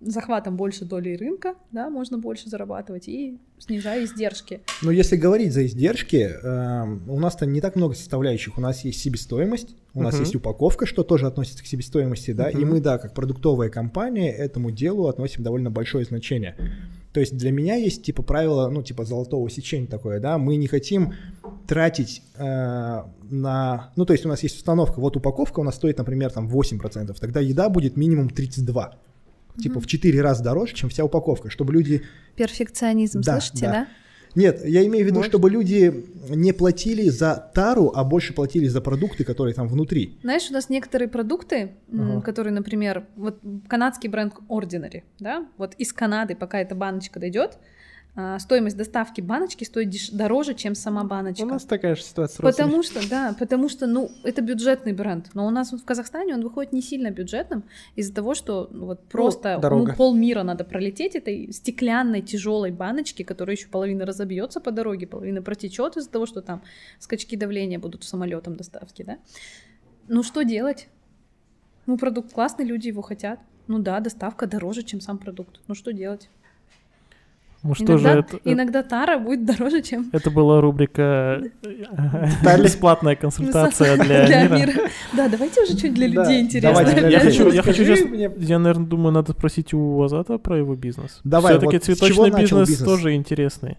Speaker 2: захватом больше доли рынка, да, можно больше зарабатывать и снижая издержки.
Speaker 1: Но если говорить за издержки, эм, у нас-то не так много составляющих. У нас есть себестоимость, у нас
Speaker 3: Мгм.
Speaker 1: есть упаковка, что тоже относится к себестоимости, да, и
Speaker 3: Мгм.
Speaker 1: мы, да, как продуктовая компания этому делу относим довольно большое значение. То есть для меня есть типа правило, ну типа золотого сечения такое, да, мы не хотим тратить э, на, ну то есть у нас есть установка, вот упаковка у нас стоит, например, там 8%, тогда еда будет минимум 32, типа в 4 раза дороже, чем вся упаковка, чтобы люди
Speaker 2: Перфекционизм,
Speaker 1: Да,
Speaker 2: слышите,
Speaker 1: да.
Speaker 2: да?
Speaker 1: Нет, я имею в виду,
Speaker 3: Может.
Speaker 1: чтобы люди не платили за тару, а больше платили за продукты, которые там внутри.
Speaker 2: Знаешь, у нас некоторые продукты,
Speaker 1: Ага.
Speaker 2: которые, например, вот канадский бренд Ordinary, да, вот из Канады, пока эта баночка дойдет, стоимость доставки баночки стоит дороже, чем сама баночка.
Speaker 3: У нас такая же ситуация.
Speaker 2: Потому что, да, потому что, ну, это бюджетный бренд. Но у нас вот в Казахстане он выходит не сильно бюджетным из-за того, что ну, вот просто ну,
Speaker 3: дорога.
Speaker 2: полмира надо пролететь этой стеклянной тяжелой баночки, которая еще половина разобьется по дороге, половина протечет из-за того, что там скачки давления будут самолетом доставки, да. Ну что делать? Ну, продукт классный, люди его хотят. Ну да, доставка дороже, чем сам продукт. Ну что делать?
Speaker 4: Ну что же,
Speaker 2: иногда,
Speaker 4: это,
Speaker 2: иногда тара будет дороже, чем
Speaker 4: это была рубрика э, «Бесплатная консультация для мира».
Speaker 2: Да, давайте уже что-нибудь для людей интересное.
Speaker 4: Я хочу, я хочу
Speaker 3: Расскажи
Speaker 4: сейчас, я, наверное, думаю, надо спросить у Азата про его бизнес.
Speaker 1: Давай,
Speaker 4: Все-таки
Speaker 1: вот с чего
Speaker 4: цветочный бизнес, тоже интересный.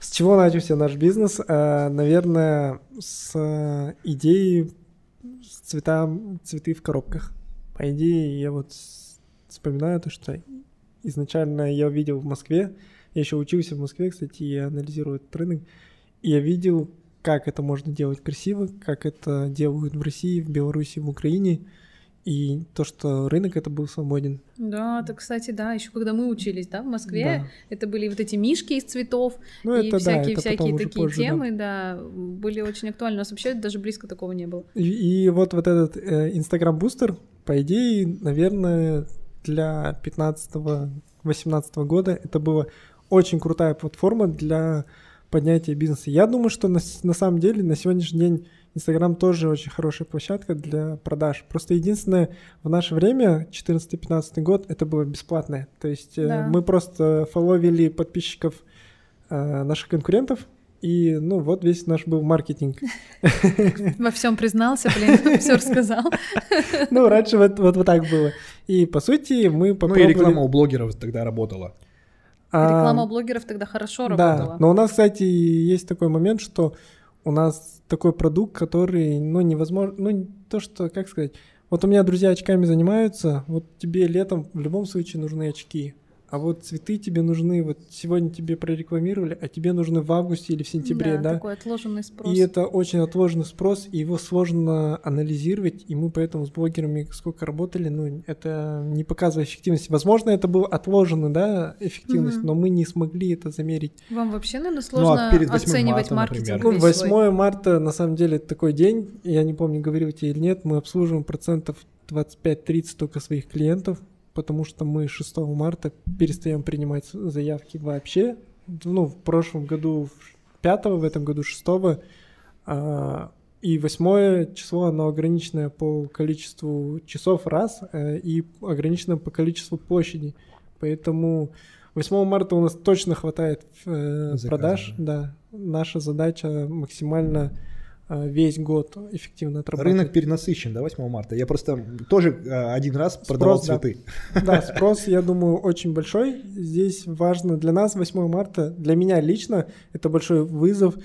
Speaker 3: С чего начался наш бизнес? Э, Наверное, с э, идеи с цвета, цветы в коробках. По идее, я вот вспоминаю то, что изначально я увидел в Москве, я еще учился в Москве, кстати, я анализирую этот рынок, и я видел, как это можно делать красиво, как это делают в России, в Беларуси, в Украине, и то, что рынок это был свободен.
Speaker 2: Да, это, кстати, да, еще когда мы учились, да, в Москве,
Speaker 3: Да.
Speaker 2: это были вот эти мишки из цветов
Speaker 3: Ну,
Speaker 2: и
Speaker 3: это да,
Speaker 2: всякие,
Speaker 3: это
Speaker 2: всякие такие
Speaker 3: позже, да.
Speaker 2: темы, да. были очень актуальны. У нас вообще даже близко такого не было.
Speaker 3: И, и вот вот этот Инстаграм бустер, по идее, наверное, для 15-18 года это была очень крутая платформа для поднятия бизнеса. Я думаю, что на, на самом деле на сегодняшний день Инстаграм тоже очень хорошая площадка для продаж. Просто единственное, в наше время, 14-15 год, это было бесплатное. То есть э,
Speaker 2: Да.
Speaker 3: мы просто фоловили подписчиков э, наших конкурентов, и, ну, вот весь наш был маркетинг.
Speaker 2: Во всем признался, блин, все рассказал.
Speaker 3: Ну, раньше вот, вот, вот так было. И, по сути, мы
Speaker 1: Ну
Speaker 3: попробовали...
Speaker 1: и реклама у блогеров тогда работала.
Speaker 3: А,
Speaker 2: Реклама у блогеров тогда хорошо
Speaker 3: Да,
Speaker 2: работала.
Speaker 3: но у нас, кстати, есть такой момент, что у нас такой продукт, который, ну, невозможно... Ну, то, что, как сказать... Вот у меня друзья очками занимаются, вот тебе летом в любом случае нужны очки. А вот цветы тебе нужны, вот сегодня тебе прорекламировали, а тебе нужны в августе или в сентябре, да?
Speaker 2: такой отложенный спрос.
Speaker 3: И это очень отложенный спрос, и его сложно анализировать, и мы поэтому с блогерами сколько работали, ну, это не показывает эффективности. Возможно, это был отложенный, да, эффективность,
Speaker 2: Мгм.
Speaker 3: но мы не смогли это замерить.
Speaker 2: Вам вообще, наверное,
Speaker 1: Ну, а
Speaker 2: сложно
Speaker 1: перед 8
Speaker 2: оценивать
Speaker 1: марта,
Speaker 2: маркетинг
Speaker 1: например?
Speaker 3: Ну,
Speaker 2: весь
Speaker 3: 8
Speaker 2: свой.
Speaker 3: марта, на самом деле, такой день, я не помню, говорил тебе или нет, мы обслуживаем процентов 25-30 только своих клиентов, потому что мы 6 марта перестаем принимать заявки вообще. Ну, в прошлом году 5 в этом году 6 а, и восьмое число, оно ограниченное по количеству часов раз э, и ограничено по количеству площади. Поэтому 8 марта у нас точно хватает э, продаж. Да. Наша задача максимально э, весь год эффективно отрабатывать.
Speaker 1: Рынок перенасыщен, да, 8 марта? Я просто тоже э, один раз продавал
Speaker 3: да.
Speaker 1: цветы.
Speaker 3: Да, спрос, я думаю, очень большой. Здесь важно для нас 8 марта, для меня лично, это большой вызов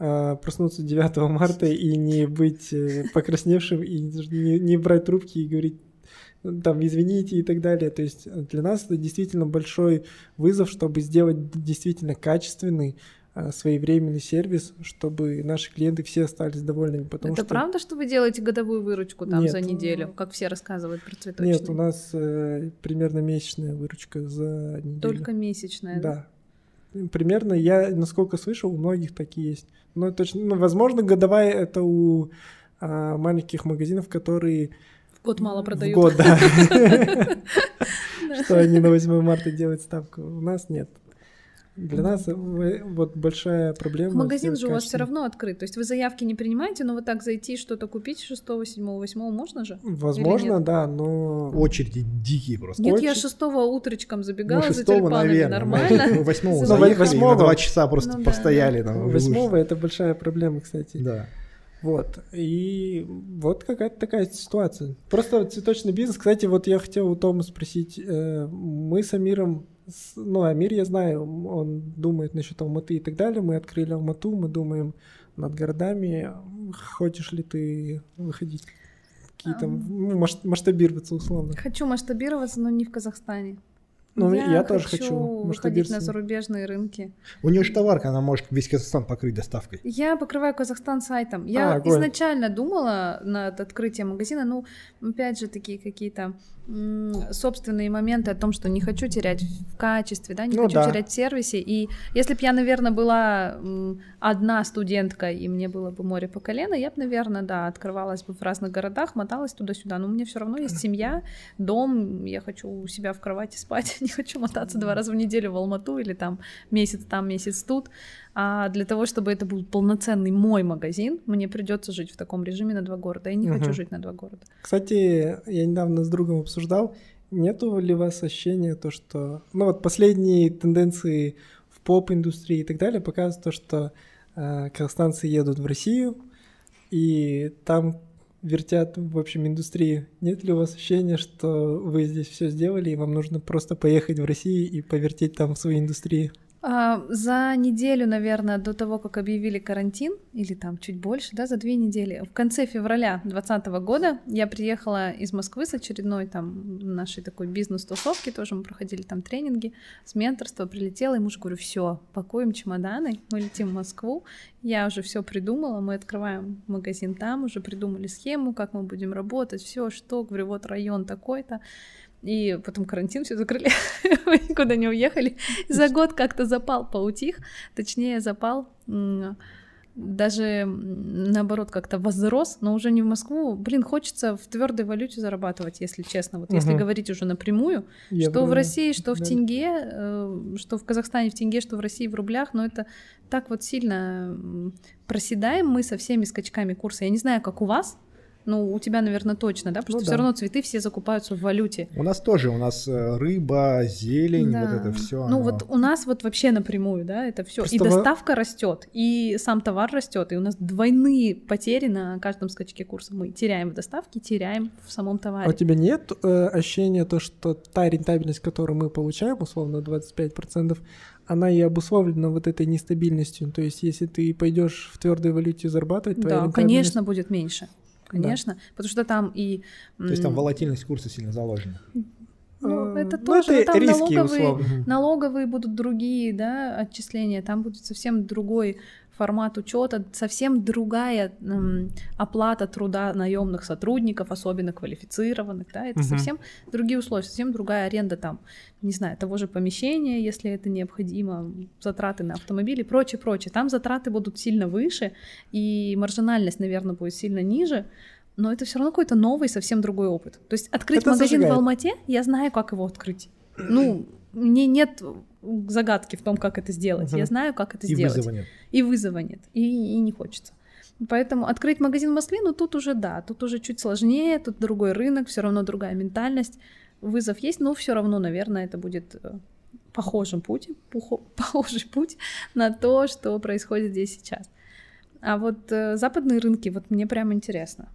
Speaker 3: э, проснуться 9 марта и не быть э, покрасневшим, и не, не брать трубки и говорить там, извините и так далее. То есть для нас это действительно большой вызов, чтобы сделать действительно качественный э, своевременный сервис, чтобы наши клиенты все остались довольными. Потому
Speaker 2: Это
Speaker 3: что...
Speaker 2: правда, что вы делаете годовую выручку там
Speaker 3: Нет.
Speaker 2: за неделю, как все рассказывают про цветочные?
Speaker 3: Нет, у нас э, примерно месячная выручка за неделю.
Speaker 2: Только месячная, да?
Speaker 3: Да. Примерно, я, насколько слышал, у многих такие есть. Но точно, ну, возможно, годовая это у а, маленьких магазинов, которые
Speaker 2: В год мало
Speaker 3: в
Speaker 2: продают.
Speaker 3: год, да. Что они на 8 марта делают ставку. У нас нет. Для нас э, вот большая проблема.
Speaker 2: Магазин же у вас все равно открыт. То есть вы заявки не принимаете, но вот так зайти, что-то купить 6, 7, 8 можно же?
Speaker 3: Возможно, да, но...
Speaker 1: Очереди дикие просто.
Speaker 2: Нет, я
Speaker 3: Очень.
Speaker 2: 6 утречком забегала
Speaker 1: Ну,
Speaker 2: за
Speaker 1: шестого,
Speaker 2: тюльпанами,
Speaker 1: наверное.
Speaker 2: нормально.
Speaker 1: Восьмого
Speaker 2: Ну,
Speaker 1: заехали, на
Speaker 3: восьмого.
Speaker 1: два часа просто
Speaker 2: Ну да.
Speaker 1: постояли. и
Speaker 3: Восьмого
Speaker 1: вышли.
Speaker 3: это большая проблема, кстати.
Speaker 1: Да.
Speaker 3: Вот. И вот какая-то такая ситуация. Просто цветочный бизнес. Кстати, вот я хотел у Тома спросить. э, Мы с Амиром, ну, Амир, я знаю, он думает насчет Алматы и так далее. Мы открыли Алмату, мы думаем над городами. Хочешь ли ты выходить какие-то, ну, масш- масштабироваться условно?
Speaker 2: Хочу масштабироваться, но не в Казахстане.
Speaker 3: Ну, я тоже хочу
Speaker 2: выходить
Speaker 3: масштабироваться.
Speaker 2: на зарубежные рынки.
Speaker 1: У нее же товарка, она может весь Казахстан покрыть доставкой.
Speaker 2: Я покрываю Казахстан сайтом. Я
Speaker 3: А,
Speaker 2: изначально думала над открытием магазина, ну, опять же, такие какие-то собственные моменты о том, что не хочу терять в качестве, да, не
Speaker 3: Ну
Speaker 2: хочу
Speaker 3: да.
Speaker 2: терять в сервисе. И если бы я, наверное, была одна студентка, и мне было бы море по колено, я бы, наверное, да, открывалась бы в разных городах, моталась туда-сюда. Но у меня все равно есть семья, дом, я хочу у себя в кровати спать, не хочу мотаться два раза в неделю в Алмату или там месяц там, месяц тут. А для того, чтобы это был полноценный мой магазин, мне придется жить в таком режиме на два города. Я не хочу жить на два города.
Speaker 3: Кстати, я недавно с другом обсуждал, нету ли у вас ощущения то, что... Ну вот последние тенденции в поп-индустрии и так далее показывают то, что э, казахстанцы едут в Россию, и там вертят, в общем, индустрию. Нет ли у вас ощущения, что вы здесь все сделали, и вам нужно просто поехать в Россию и повертеть там в своей индустрии?
Speaker 2: А, за неделю, наверное, до того, как объявили карантин, или там чуть больше, да, за две недели, в конце февраля 2020 года я приехала из Москвы с очередной там нашей такой бизнес-тусовки, тоже мы проходили там тренинги, с менторства прилетела, и муж говорю, все, пакуем чемоданы, мы летим в Москву, я уже все придумала, мы открываем магазин там, уже придумали схему, как мы будем работать, все, что, говорю, вот район такой-то, и потом карантин все закрыли, мы никуда не уехали. За год как-то запал поутих, точнее запал даже наоборот как-то возрос, но уже не в Москву. Блин, хочется в твердой валюте зарабатывать, если честно. Вот если
Speaker 3: Мгм.
Speaker 2: говорить уже напрямую,
Speaker 3: Я
Speaker 2: что в
Speaker 3: понимаю.
Speaker 2: России, что в
Speaker 3: Да.
Speaker 2: тенге, э, что в Казахстане в тенге, что в России в рублях, но это так вот сильно проседаем мы со всеми скачками курса. Я не знаю, как у вас, ну, у тебя, наверное, точно, да? Потому
Speaker 3: Ну
Speaker 2: что все
Speaker 3: да.
Speaker 2: равно цветы все закупаются в валюте.
Speaker 1: У нас тоже, у нас э, рыба, зелень,
Speaker 2: Да.
Speaker 1: вот это все.
Speaker 2: Ну вот у нас вот вообще напрямую, да, это все. И
Speaker 3: Просто во-
Speaker 2: доставка растет, и сам товар растет, и у нас двойные потери на каждом скачке курса. Мы теряем в доставке, теряем в самом
Speaker 3: А у
Speaker 2: товаре.
Speaker 3: тебя нет э, ощущения то, что та рентабельность, которую мы получаем, условно 25%, она и обусловлена вот этой нестабильностью. То есть, если ты пойдешь в твердой валюте зарабатывать, твоя
Speaker 2: Да, конечно, будет меньше. Конечно, потому что там и...
Speaker 1: То есть там волатильность курса сильно заложена.
Speaker 2: Ну,
Speaker 3: Э,
Speaker 2: это
Speaker 3: ну,
Speaker 2: тоже,
Speaker 3: это
Speaker 2: там
Speaker 3: риски,
Speaker 2: налоговые,
Speaker 3: условно.
Speaker 2: налоговые будут другие, да, отчисления, там будет совсем другой формат учета, совсем другая м, оплата труда наемных сотрудников, особенно квалифицированных, да, это
Speaker 3: Мгм.
Speaker 2: совсем другие условия, совсем другая аренда там, не знаю, того же помещения, если это необходимо, затраты на автомобиль и прочее, прочее. Там затраты будут сильно выше, и маржинальность, наверное, будет сильно ниже, но это все равно какой-то новый, совсем другой опыт. То есть открыть
Speaker 3: Это
Speaker 2: магазин
Speaker 3: зажигает.
Speaker 2: в Алмате, я знаю, как его открыть. Ну, мне нет загадки в том, как это сделать.
Speaker 3: Мгм.
Speaker 2: Я знаю, как это
Speaker 1: И
Speaker 2: сделать.
Speaker 1: вызова нет.
Speaker 2: И вызова нет. И, и не хочется. Поэтому открыть магазин в Москве, ну тут уже да, тут уже чуть сложнее, тут другой рынок, все равно другая ментальность. Вызов есть, но все равно, наверное, это будет э, похожим путь, похожий путь на то, что происходит здесь сейчас. А вот э, западные рынки, вот мне прям интересно.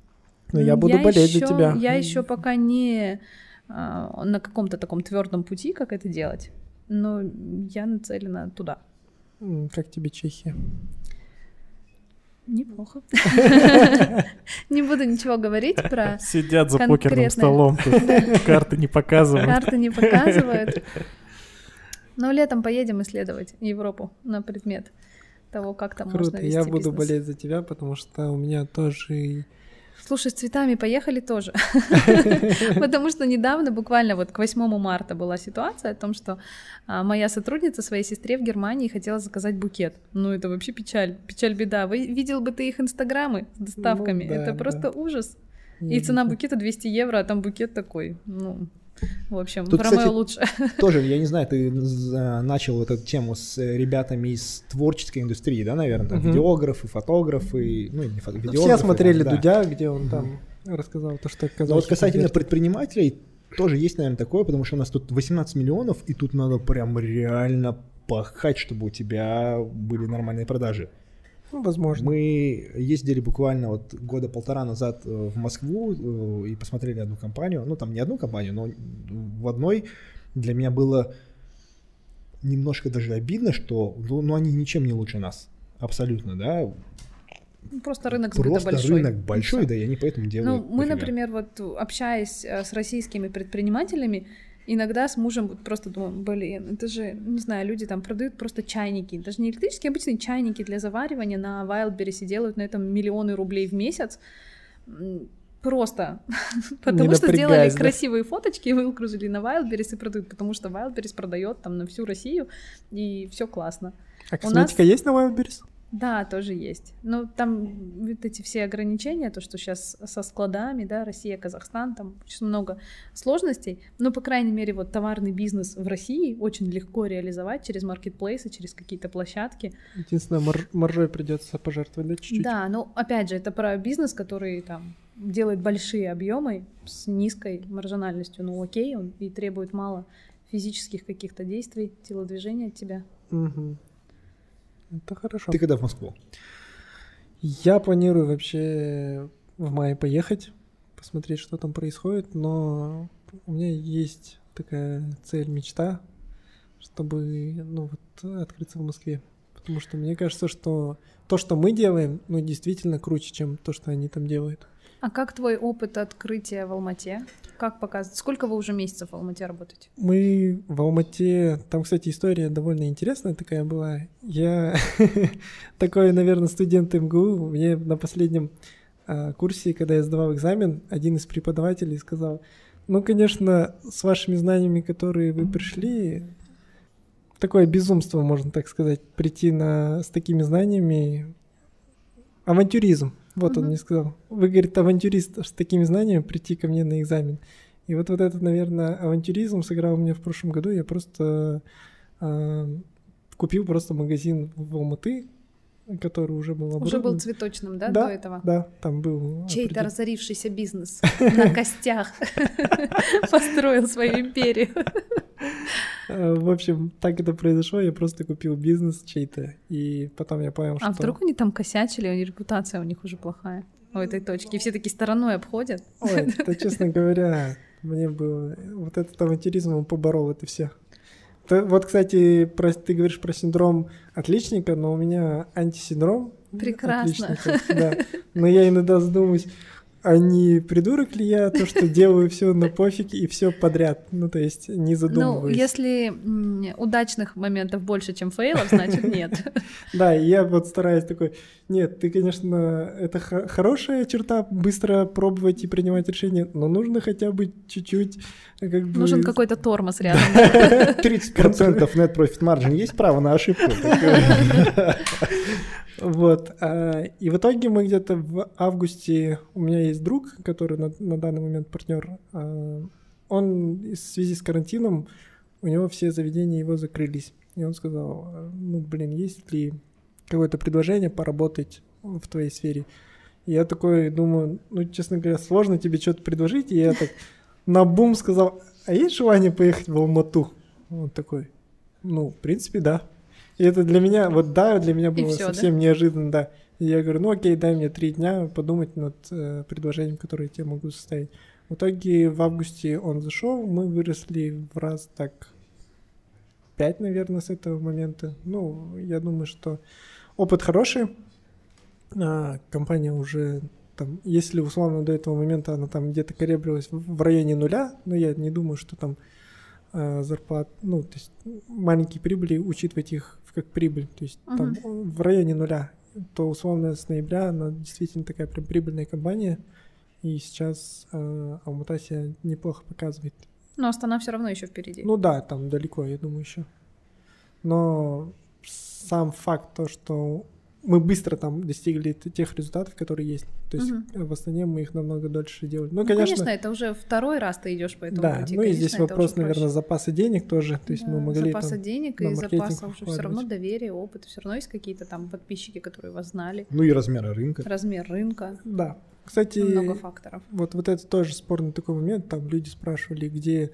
Speaker 3: Но я буду болеть за
Speaker 2: ещё-
Speaker 3: тебя.
Speaker 2: Я еще пока не а, на каком-то таком твердом пути, как это делать. Но я нацелена туда.
Speaker 3: Как тебе Чехия?
Speaker 2: Неплохо. Не буду ничего говорить про
Speaker 4: Сидят за покерным столом, карты не показывают.
Speaker 2: карты, не показывают. Но летом поедем исследовать Европу на предмет того, как там можно
Speaker 3: Круто,
Speaker 2: вести
Speaker 3: я буду болеть за тебя, потому что у меня тоже...
Speaker 2: Слушай, с цветами поехали тоже. Потому что недавно, буквально вот к 8 марта была ситуация о том, что а, моя сотрудница своей сестре в Германии хотела заказать букет. Ну, это вообще печаль, печаль-беда. Вы видел бы ты их инстаграмы с доставками?
Speaker 3: Ну да,
Speaker 2: это
Speaker 3: да.
Speaker 2: просто ужас. И цена букета 200 евро, а там букет такой, ну, в общем,
Speaker 1: Тут,
Speaker 2: про
Speaker 1: кстати,
Speaker 2: мое лучше.
Speaker 1: Тоже, я не знаю, ты за- начал вот эту тему с э, ребятами из творческой индустрии, да, наверное, там
Speaker 3: Мгм.
Speaker 1: видеографы, фотографы, ну, не фото,
Speaker 3: Ну,
Speaker 1: видеографы.
Speaker 3: Все смотрели
Speaker 1: там, да.
Speaker 3: Дудя, где он там рассказал то, что
Speaker 1: Но
Speaker 3: казахи
Speaker 1: вот касательно
Speaker 3: конвертят.
Speaker 1: предпринимателей, тоже есть, наверное, такое, потому что у нас тут 18 миллионов, и тут надо прям реально пахать, чтобы у тебя были нормальные продажи.
Speaker 3: Ну, возможно.
Speaker 1: Мы ездили буквально вот года полтора назад э, в Москву э, и посмотрели одну компанию, ну там не одну компанию, но в одной для меня было немножко даже обидно, что ну, ну, они ничем не лучше нас. Абсолютно, да.
Speaker 2: Ну, Просто рынок сбыта
Speaker 1: Просто
Speaker 2: большой.
Speaker 1: рынок большой, да, и они поэтому
Speaker 2: Ну,
Speaker 1: делают.
Speaker 2: мы,
Speaker 1: дофига.
Speaker 2: например, вот общаясь э, с российскими предпринимателями, иногда с мужем вот просто думаем, блин, это же, не знаю, люди там продают просто чайники, даже не электрические, обычные чайники для заваривания на Wildberries и делают на этом миллионы рублей в месяц. Просто. Потому что сделали
Speaker 3: да?
Speaker 2: красивые фоточки и выгрузили на Wildberries и продают, потому что Wildberries продает там на всю Россию, и все классно.
Speaker 3: А
Speaker 2: у
Speaker 3: косметика
Speaker 2: нас-
Speaker 3: есть на Wildberries?
Speaker 2: Да, тоже есть. Но там вот эти все ограничения, то, что сейчас со складами, да, Россия, Казахстан, там очень много сложностей. Но, по крайней мере, вот товарный бизнес в России очень легко реализовать через маркетплейсы, через какие-то площадки.
Speaker 3: Единственное, мар- маржой придется пожертвовать, да, чуть-чуть?
Speaker 2: Да, но опять же, это про бизнес, который там делает большие объемы с низкой маржинальностью. Ну, окей, он и требует мало физических каких-то действий, телодвижения от тебя.
Speaker 3: Мгм. Это хорошо.
Speaker 1: Ты когда в Москву?
Speaker 3: Я планирую вообще в мае поехать, посмотреть, что там происходит, но у меня есть такая цель, мечта, чтобы ну, вот, открыться в Москве. Потому что мне кажется, что то, что мы делаем, ну, действительно круче, чем то, что они там делают.
Speaker 2: А как твой опыт открытия в Алмате? Как показывает? Сколько вы уже месяцев в Алмате работаете?
Speaker 3: Мы в Алмате, там, кстати, история довольно интересная такая была. Я такой, наверное, студент МГУ, мне на последнем а, курсе, когда я сдавал экзамен, один из преподавателей сказал, ну, конечно, с вашими знаниями, которые вы пришли, такое безумство, можно так сказать, прийти на, с такими знаниями. Авантюризм. Вот он мне сказал. Вы, говорит, авантюрист с такими знаниями прийти ко мне на экзамен. И вот, вот этот, наверное, авантюризм сыграл у меня в прошлом году. Я просто а, купил просто магазин в Алматы, который уже был
Speaker 2: Уже был
Speaker 3: оборудован.
Speaker 2: цветочным, да,
Speaker 3: Да,
Speaker 2: до этого?
Speaker 3: Да, там был.
Speaker 2: Чей-то
Speaker 3: определен-
Speaker 2: разорившийся бизнес на костях построил свою империю.
Speaker 3: А, В общем, так это произошло. Я просто купил бизнес чей-то. И потом я понял, что...
Speaker 2: А вдруг они там косячили, а репутация у них уже плохая у этой точки, и все таки стороной обходят?
Speaker 3: Ой, это, честно говоря, мне было... Вот этот авантюризм, он поборол это все. Вот, кстати, про- ты говоришь про синдром отличника, но у меня антисиндром
Speaker 2: Прекрасно.
Speaker 3: да. Но я иногда задумываюсь, а не придурок ли я, то, что делаю все на пофиг и все подряд? Ну, то есть не
Speaker 2: Ну,
Speaker 3: задумываюсь.
Speaker 2: если м, удачных моментов больше, чем фейлов, значит нет.
Speaker 3: Да, и я вот стараюсь такой, нет, ты, конечно, это хорошая черта, быстро пробовать и принимать решения, но нужно хотя бы чуть-чуть как бы...
Speaker 2: Нужен какой-то тормоз рядом.
Speaker 1: 30% net profit margin есть право на ошибку?
Speaker 3: Вот. а, И в итоге мы где-то в августе... У меня есть друг, который на, на данный момент партнер. а, Он в связи с карантином, у него все заведения его закрылись. И он сказал, ну, блин, есть ли какое-то предложение поработать в твоей сфере? И я такой думаю, ну, честно говоря, сложно тебе что-то предложить. И я так на бум сказал, а есть желание поехать в Алмату? Он такой, ну, в принципе, да. И это для меня, вот да, для меня было
Speaker 2: да?
Speaker 3: совсем неожиданно, да. И я говорю, ну окей, дай мне три дня подумать над э, предложением, которое я тебе могу составить. В итоге в августе он зашел, мы выросли в раз так пять, наверное, с этого момента. Ну, я думаю, что опыт хороший. А, компания уже там, если условно до этого момента она там где-то колеблилась в районе нуля, но я не думаю, что там зарплат, ну, то есть маленькие прибыли, учитывать их как прибыль, то есть там в районе нуля, то условно с ноября она действительно такая прям прибыльная компания, и сейчас э, Алмата себя неплохо показывает.
Speaker 2: Но Астана все равно еще впереди.
Speaker 3: Ну да, там далеко, я думаю, еще. Но сам факт то, что мы быстро там достигли тех результатов, которые есть. То есть э, в Астане мы их намного дольше делали. Ну,
Speaker 2: Ну,
Speaker 3: конечно,
Speaker 2: это уже второй раз ты идешь по этому
Speaker 3: да.
Speaker 2: пути.
Speaker 3: Ну и
Speaker 2: конечно,
Speaker 3: здесь вопрос,
Speaker 2: уже проще.
Speaker 3: наверное, запаса денег тоже. То есть мы
Speaker 2: Да,
Speaker 3: могли
Speaker 2: запаса
Speaker 3: там...
Speaker 2: денег и запаса уже все равно доверие, опыт. Все равно есть какие-то там подписчики, которые вас знали.
Speaker 1: Ну и размеры рынка.
Speaker 2: Размер рынка.
Speaker 3: Да. Кстати,
Speaker 2: Много факторов.
Speaker 3: вот, вот это тоже спорный такой момент. Там люди спрашивали, где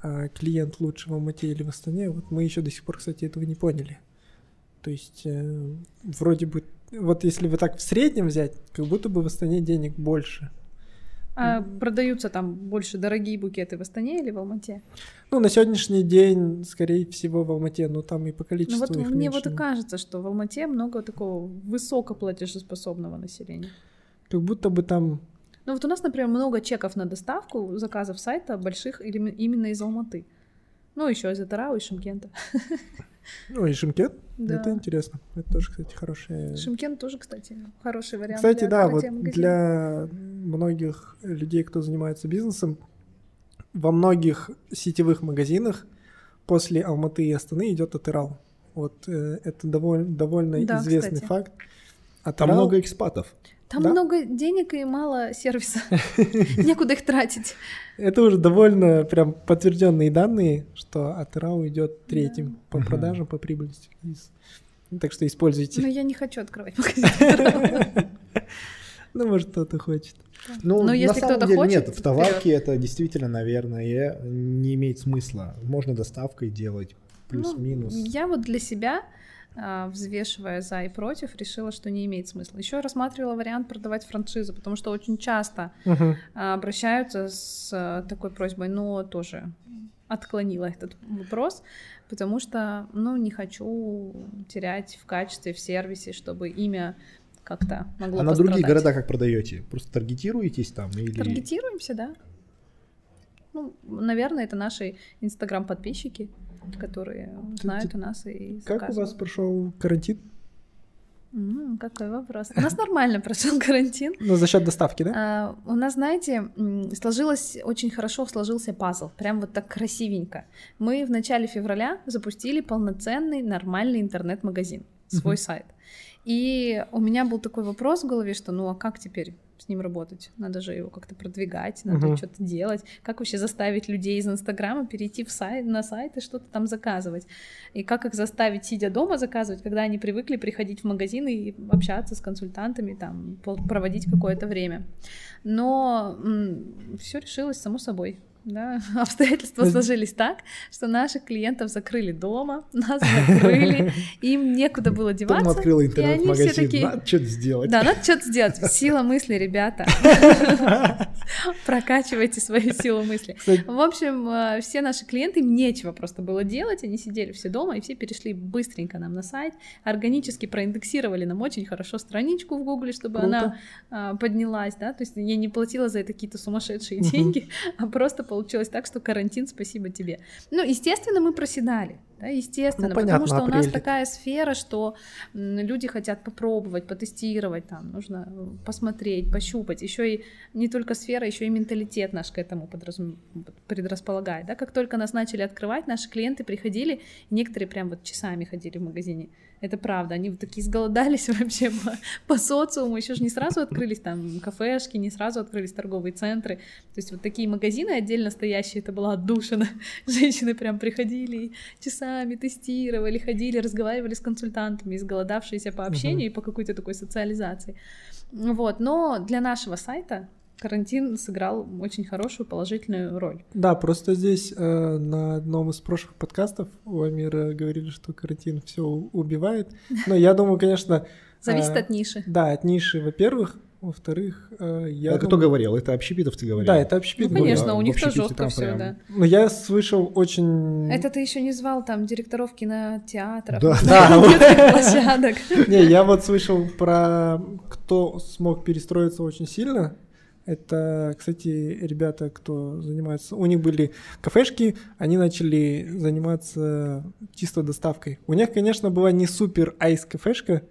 Speaker 3: а, клиент лучше в Алмате или в Астане. Вот мы еще до сих пор, кстати, этого не поняли. То есть э, вроде бы, вот если вы так в среднем взять, как будто бы в Астане денег больше.
Speaker 2: А продаются там больше дорогие букеты в Астане или в Алмате?
Speaker 3: Ну, на сегодняшний день, скорее всего, в Алмате, но там и по
Speaker 2: Ну
Speaker 3: количеству
Speaker 2: вот
Speaker 3: их
Speaker 2: мне
Speaker 3: меньше.
Speaker 2: вот и кажется, что в Алмате много такого высокоплатежеспособного населения.
Speaker 3: Как будто бы там...
Speaker 2: Ну вот у нас, например, много чеков на доставку заказов сайта больших или- именно из Алматы. Ну, еще из Атарау, из Шимкента.
Speaker 3: Ну, и Шимкент,
Speaker 2: Да.
Speaker 3: это интересно. Это тоже, кстати, хорошая...
Speaker 2: Шимкент тоже, кстати, хороший вариант.
Speaker 3: Кстати,
Speaker 2: для
Speaker 3: да, вот
Speaker 2: магазина.
Speaker 3: для многих людей, кто занимается бизнесом, во многих сетевых магазинах после Алматы и Астаны идет Атырау. Вот э, это довольно, довольно
Speaker 2: Да,
Speaker 3: известный
Speaker 2: кстати.
Speaker 3: факт.
Speaker 1: Там
Speaker 3: Атырау-
Speaker 1: много экспатов.
Speaker 2: Там
Speaker 3: да.
Speaker 2: много денег и мало сервиса. Некуда их тратить.
Speaker 3: Это уже довольно прям подтвержденные данные, что Атырау идет третьим по продажам, по прибыльности. Из- Так что используйте.
Speaker 2: Но я не хочу открывать магазин.
Speaker 3: Ну, может, кто-то хочет.
Speaker 1: Ну,
Speaker 2: Но
Speaker 1: на
Speaker 2: если
Speaker 1: самом
Speaker 2: кто-то
Speaker 1: деле
Speaker 2: хочет,
Speaker 1: нет, в товарке это действительно, наверное, не имеет смысла. Можно доставкой делать,
Speaker 2: Ну,
Speaker 1: плюс-минус.
Speaker 2: Я вот для себя, взвешивая за и против, решила, что не имеет смысла. Еще рассматривала вариант продавать франшизу, потому что очень часто а, обращаются с а, такой просьбой, но тоже отклонила этот вопрос, потому что, ну, не хочу терять в качестве, в сервисе, чтобы имя как-то могло
Speaker 1: А на другие
Speaker 2: пострадать.
Speaker 1: города как продаете? Просто таргетируетесь там или...
Speaker 2: Таргетируемся, да. Ну, наверное, это наши инстаграм-подписчики, которые знают о нас и
Speaker 3: Как у вас прошел карантин?
Speaker 2: М, какой вопрос. У нас нормально прошел карантин.
Speaker 3: Ну, за счет доставки, да?
Speaker 2: А, у нас, знаете, сложилось очень хорошо, сложился пазл, прям вот так красивенько. Мы в начале февраля запустили полноценный нормальный интернет-магазин, свой сайт. И у меня был такой вопрос в голове, что ну а как теперь с ним работать? Надо же его как-то продвигать, надо
Speaker 3: Мгм.
Speaker 2: что-то делать. Как вообще заставить людей из Инстаграма перейти в сайт, на сайт и что-то там заказывать? И как их заставить, сидя дома, заказывать, когда они привыкли приходить в магазин и общаться с консультантами, там, проводить какое-то время. Но все решилось само собой. Да, обстоятельства
Speaker 3: Мгм.
Speaker 2: сложились так, что наших клиентов закрыли дома, нас закрыли, им некуда было
Speaker 1: Потом
Speaker 2: деваться.
Speaker 1: открыла
Speaker 2: они все
Speaker 1: интернет-магазин,
Speaker 2: такие,
Speaker 1: надо что-то сделать.
Speaker 2: да, надо что-то сделать. Сила мысли, ребята. Прокачивайте свою силу мысли. В общем, э, все наши клиенты, им нечего просто было делать, они сидели все дома, и все перешли быстренько нам на сайт, органически проиндексировали нам очень хорошо страничку в Гугле, чтобы
Speaker 3: Круто.
Speaker 2: она а, поднялась, да, то есть я не платила за это какие-то сумасшедшие деньги, а просто получилось так, что карантин, спасибо тебе. Ну, естественно, мы проседали, да, естественно,
Speaker 3: Ну,
Speaker 2: потому
Speaker 3: понятно,
Speaker 2: что у нас
Speaker 3: апрель.
Speaker 2: такая сфера, что люди хотят попробовать, потестировать, там, нужно э, посмотреть, пощупать, еще и не только сфера, еще и менталитет наш к этому подразум- предрасполагает, да, как только нас начали открывать, наши клиенты приходили, некоторые прям вот часами ходили в магазине, это правда, они вот такие сголодались вообще по, по социуму, еще же не сразу открылись там кафешки, не сразу открылись торговые центры, то есть вот такие магазины отдельно стоящие, это была отдушина, женщины прям приходили и часами тестировали, ходили, разговаривали с консультантами, изголодавшиеся по общению и по какой-то такой социализации. Вот, но для нашего сайта карантин сыграл очень хорошую положительную роль.
Speaker 3: Да, просто здесь э, на одном из прошлых подкастов у Амира говорили, что карантин все убивает. Но я думаю, конечно,
Speaker 2: Зависит
Speaker 3: А,
Speaker 2: от ниши.
Speaker 3: Да, от ниши, во-первых. Во-вторых, э, я...
Speaker 1: Это кто
Speaker 3: думаю-
Speaker 1: говорил? Это общепитовцы говорили?
Speaker 3: Да, это общепит.
Speaker 2: Ну, конечно,
Speaker 1: да,
Speaker 2: у них тоже жестко
Speaker 1: там
Speaker 2: все,
Speaker 1: прям-
Speaker 2: да.
Speaker 3: Но я слышал очень...
Speaker 2: Это ты еще не звал там директоров кинотеатров,
Speaker 1: Да.
Speaker 3: Да,
Speaker 2: площадок.
Speaker 3: Не, я вот слышал про кто смог перестроиться очень сильно. Это, кстати, ребята, кто занимается... У них были кафешки, они начали заниматься чисто доставкой. У них, конечно, была не супер айс кафешка,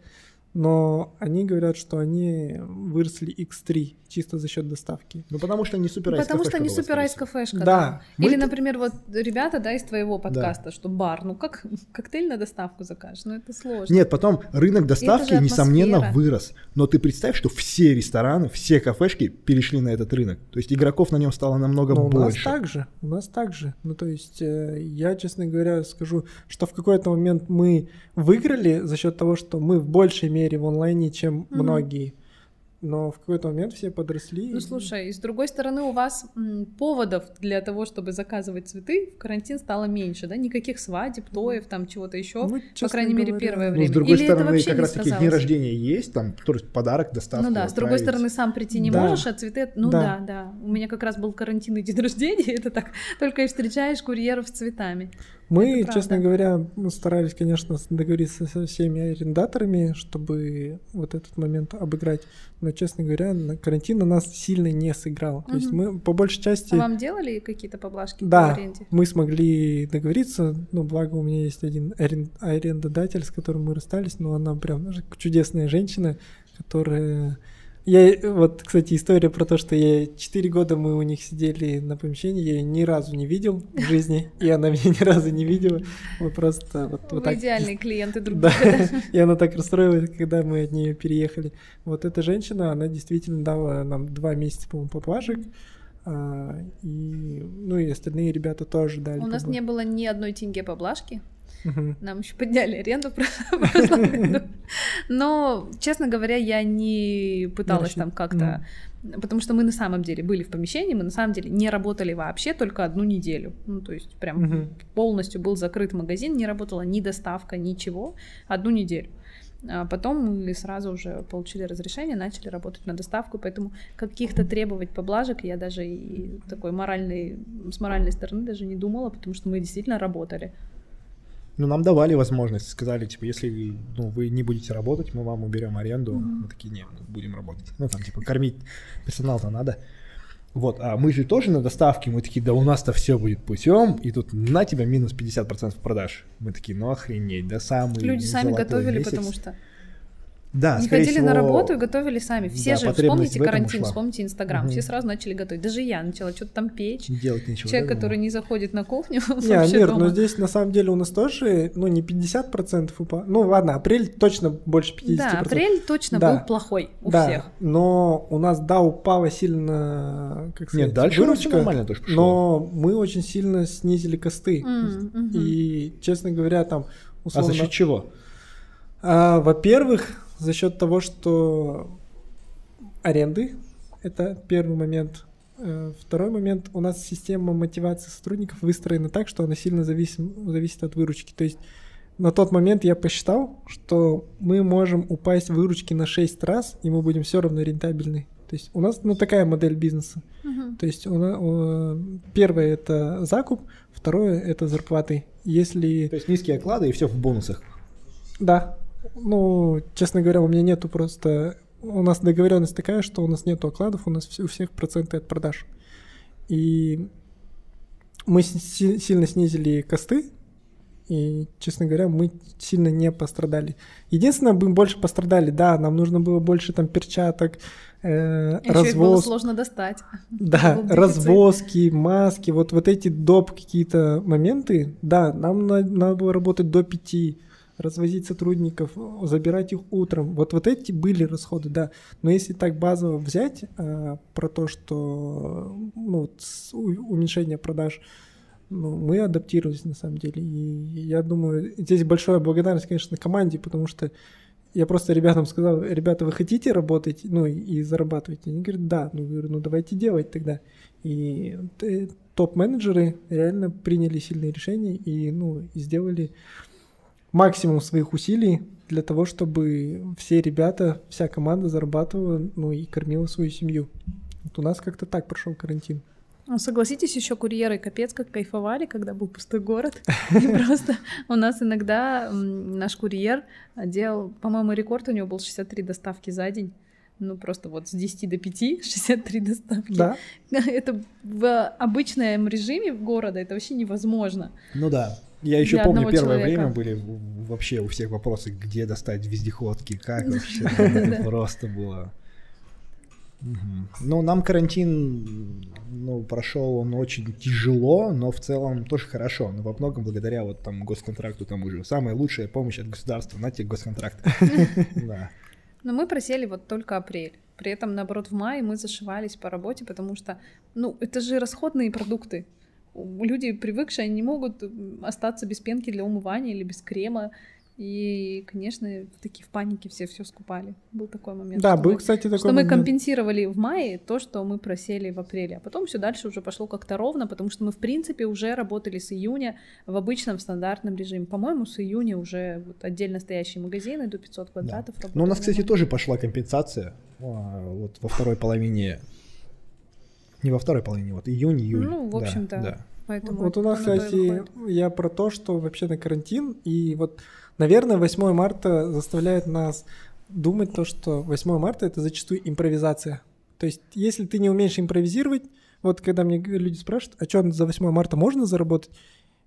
Speaker 3: но они говорят, что они выросли x3 чисто за счет доставки.
Speaker 1: Ну, потому что не супер айс
Speaker 2: Потому что не супер айс кафешка.
Speaker 3: Да.
Speaker 2: Да.
Speaker 1: Мы
Speaker 2: Или, например, вот ребята, да, из твоего подкаста, что бар, ну как коктейль на доставку закажешь, ну это сложно.
Speaker 1: Нет, потом рынок доставки, несомненно, вырос. Но ты представь, что все рестораны, все кафешки перешли на этот рынок. То есть игроков на нем стало намного
Speaker 3: Но у нас
Speaker 1: больше.
Speaker 3: так же, у нас так же. Ну, то есть, э, я, честно говоря, скажу, что в какой-то момент мы выиграли за счет того, что мы в большей мере в онлайне, чем
Speaker 2: Мгм.
Speaker 3: многие. Но в какой-то момент все подросли.
Speaker 2: Ну
Speaker 3: и-
Speaker 2: слушай, и с другой стороны, у вас м, поводов для того, чтобы заказывать цветы в карантин стало меньше, да? Никаких свадеб, тоев, там чего-то еще.
Speaker 3: Ну,
Speaker 2: По крайней мере,
Speaker 3: говоря,
Speaker 2: первое
Speaker 1: Ну,
Speaker 2: время.
Speaker 1: с другой
Speaker 2: Или
Speaker 1: стороны,
Speaker 2: вообще
Speaker 1: как раз таки дни рождения есть, там, то есть подарок, доставку.
Speaker 2: Ну да, с другой
Speaker 1: отправить.
Speaker 2: стороны, сам прийти не
Speaker 3: Да.
Speaker 2: можешь, а цветы... Ну
Speaker 3: Да.
Speaker 2: да. да, У меня как раз был карантинный день рождения, это так, только и встречаешь курьеров с цветами.
Speaker 3: Мы,
Speaker 2: Это
Speaker 3: честно
Speaker 2: правда.
Speaker 3: говоря, старались, конечно, договориться со всеми арендаторами, чтобы вот этот момент обыграть. Но, честно говоря, карантин на нас сильно не сыграл. То есть мы по большей части...
Speaker 2: А вам делали какие-то поблажки
Speaker 3: Да.
Speaker 2: по аренде?
Speaker 3: Мы смогли договориться, ну, благо у меня есть один арен- арендодатель, с которым мы расстались, но она прям чудесная женщина, которая... Я, вот, кстати, история про то, что я 4 года мы у них сидели на помещении, я ее ни разу не видел в жизни, и она меня ни разу не видела. Мы просто вот, вот
Speaker 2: Вы
Speaker 3: так...
Speaker 2: идеальные клиенты друг
Speaker 3: Да,
Speaker 2: друга.
Speaker 3: и она так расстроилась, когда мы от нее переехали. Вот эта женщина, она действительно дала нам два месяца, по-моему, поблажек, а, и, ну и остальные ребята тоже дали.
Speaker 2: У нас не было ни одной тенге поблажки.
Speaker 3: Мгм.
Speaker 2: Нам еще подняли аренду в прошлом году. Но, честно говоря, я не пыталась там как-то... Потому что мы на самом деле были в помещении, мы на самом деле не работали вообще только одну неделю. Ну, то есть прям полностью был закрыт магазин, не работала ни доставка, ничего. Одну неделю. А потом мы сразу уже получили разрешение, начали работать на доставку, поэтому каких-то требовать поблажек я даже и такой моральной, с моральной стороны даже не думала, потому что мы действительно работали.
Speaker 1: Ну, нам давали возможность, сказали, типа, если ну, вы не будете работать, мы вам уберем аренду. Мы такие, нет, мы будем работать. Ну, там, типа, кормить персонал-то надо. Вот, а мы же тоже на доставке, мы такие, да у нас-то все будет путем, и тут на тебя минус 50% продаж. Мы такие, ну охренеть, да самый
Speaker 2: Люди сами готовили,
Speaker 1: месяц.
Speaker 2: потому что
Speaker 1: да,
Speaker 2: не ходили
Speaker 1: всего,
Speaker 2: на работу и готовили сами. Все
Speaker 1: да,
Speaker 2: же, вспомните карантин,
Speaker 1: ушла.
Speaker 2: вспомните Инстаграм,
Speaker 1: Мгм.
Speaker 2: все сразу начали готовить. Даже я начала что-то там печь.
Speaker 1: Не делать ничего.
Speaker 2: Человек,
Speaker 1: да,
Speaker 2: который не заходит на кухню
Speaker 3: Не,
Speaker 2: вообще
Speaker 3: Амир,
Speaker 2: дома.
Speaker 3: но здесь на самом деле у нас тоже, ну, не 50% упало. Ну, ладно, апрель точно больше 50%.
Speaker 2: Да, апрель точно
Speaker 3: Да.
Speaker 2: был плохой у
Speaker 3: да,
Speaker 2: всех.
Speaker 3: но у нас, да, упала сильно, как сказать,
Speaker 1: Нет, дальше
Speaker 3: выручка,
Speaker 1: нормально тоже пошло.
Speaker 3: но мы очень сильно снизили косты.
Speaker 2: М, мгм.
Speaker 3: И, честно говоря, там,
Speaker 1: А
Speaker 3: условно...
Speaker 1: за счет чего?
Speaker 3: А, во-первых, за счет того, что аренды это первый момент. Э, Второй момент, у нас система мотивации сотрудников выстроена так, что она сильно зависит, зависит от выручки. То есть на тот момент я посчитал, что мы можем упасть в выручки на 6 раз, и мы будем все равно рентабельны. То есть у нас ну, такая модель бизнеса.
Speaker 2: Мгм.
Speaker 3: То есть у на- у- первое это закуп, второе это зарплаты. Если
Speaker 1: То есть низкие оклады и все в бонусах.
Speaker 3: да. Ну, честно говоря, у меня нету просто... У нас договоренность такая, что у нас нету окладов, у нас у всех проценты от продаж. И мы си- си- сильно снизили косты, и, честно говоря, мы сильно не пострадали. Единственное, мы больше пострадали, да, нам нужно было больше там перчаток, э,
Speaker 2: Еще их было
Speaker 3: развоз,
Speaker 2: сложно достать.
Speaker 3: да, развозки, маски, вот, вот эти доп. какие-то моменты, да, нам на- надо было работать до пяти, развозить сотрудников, забирать их утром. Вот, вот эти были расходы, да. Но если так базово взять э, про то, что ну, вот уменьшение продаж, ну, мы адаптировались на самом деле. И я думаю, здесь большая благодарность, конечно, команде, потому что я просто ребятам сказал, ребята, вы хотите работать, ну, и, зарабатывать? Они говорят, да. Ну, говорю, ну, давайте делать тогда. И топ-менеджеры реально приняли сильные решения и, ну, и сделали максимум своих усилий для того, чтобы все ребята, вся команда зарабатывала, ну и кормила свою семью. Вот у нас как-то так прошел карантин.
Speaker 2: Ну, согласитесь, еще курьеры капец как кайфовали, когда был пустой город. И просто у нас иногда наш курьер делал, по-моему, рекорд у него был 63 доставки за день. Ну, просто вот с 10 до 5 63 доставки.
Speaker 3: Да,
Speaker 2: Это в обычном режиме города это вообще невозможно.
Speaker 1: Ну да. Я еще
Speaker 2: Для
Speaker 1: помню, первое
Speaker 2: человека.
Speaker 1: время были вообще у всех вопросы, где достать вездеходки, как вообще. Это просто было. Ну, нам карантин, ну, прошел он очень тяжело, но в целом тоже хорошо. Но во многом благодаря вот там госконтракту тому же. Самая лучшая помощь от государства, на тебе госконтракт. Да.
Speaker 2: Но мы просели вот только апрель. При этом, наоборот, в мае мы зашивались по работе, потому что, ну, это же расходные продукты. Люди, привыкшие, они не могут м, остаться без пенки для умывания или без крема. И, конечно, в такие в панике все все скупали. Был такой момент.
Speaker 3: да, был,
Speaker 2: мы-
Speaker 3: кстати, такой
Speaker 2: что мы
Speaker 3: момент.
Speaker 2: компенсировали в мае то, что мы просели в апреле. А потом все дальше уже пошло как-то ровно, потому что мы, в принципе, уже работали с июня в обычном стандартном режиме. По-моему, с июня уже вот отдельно стоящие магазины до 500 квадратов работали.
Speaker 1: Ну, у нас, кстати, тоже пошла компенсация а, вот во второй половине. Не во второй половине, вот июнь, июль.
Speaker 2: Ну, в
Speaker 1: Да,
Speaker 2: общем-то,
Speaker 1: да.
Speaker 2: Поэтому
Speaker 3: Вот у нас, кстати, я про то, что вообще на карантин, и вот, наверное, 8 марта заставляет нас думать то, что 8 марта это зачастую импровизация. То есть, если ты не умеешь импровизировать, вот когда мне люди спрашивают, а что за 8 марта можно заработать?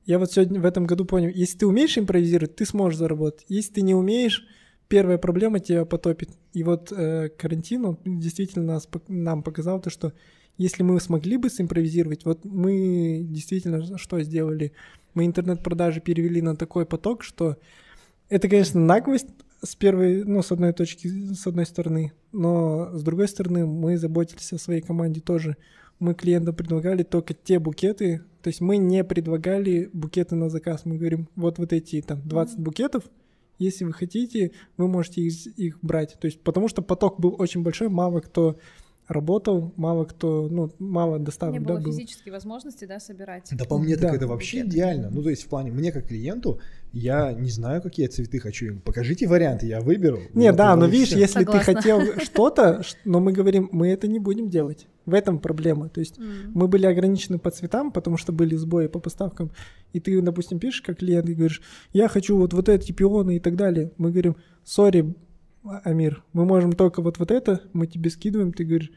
Speaker 3: Я вот сегодня в этом году понял, если ты умеешь импровизировать, ты сможешь заработать. Если ты не умеешь, первая проблема тебя потопит. И вот э, карантин, он действительно нас, нам показал то, что если мы смогли бы симпровизировать, вот мы действительно что сделали? Мы интернет-продажи перевели на такой поток, что это, конечно, наглость с первой, ну, с одной точки, с одной стороны, но с другой стороны мы заботились о своей команде тоже. Мы клиентам предлагали только те букеты, то есть мы не предлагали букеты на заказ. Мы говорим, вот вот эти там 20 букетов, если вы хотите, вы можете их, их брать. То есть потому что поток был очень большой, мало кто работал, мало кто, ну, мало доставок,
Speaker 2: Не
Speaker 3: да,
Speaker 2: было
Speaker 3: было.
Speaker 2: физической возможности, да, собирать.
Speaker 1: Да по мне так
Speaker 3: Да.
Speaker 1: это вообще
Speaker 2: Букет.
Speaker 1: идеально. Ну, то есть в плане, мне как клиенту, я не знаю, какие цветы хочу. Покажите варианты, я выберу.
Speaker 3: Не,
Speaker 1: Вот
Speaker 3: да, но видишь, если
Speaker 2: Согласна.
Speaker 3: ты хотел что-то, но мы говорим, мы это не будем делать. В этом проблема. То есть
Speaker 2: М.
Speaker 3: мы были ограничены по цветам, потому что были сбои по поставкам. И ты, допустим, пишешь как клиент и говоришь, я хочу вот, вот эти пионы и так далее. Мы говорим, сори, Амир, мы можем только вот, вот это, мы тебе скидываем, ты говоришь,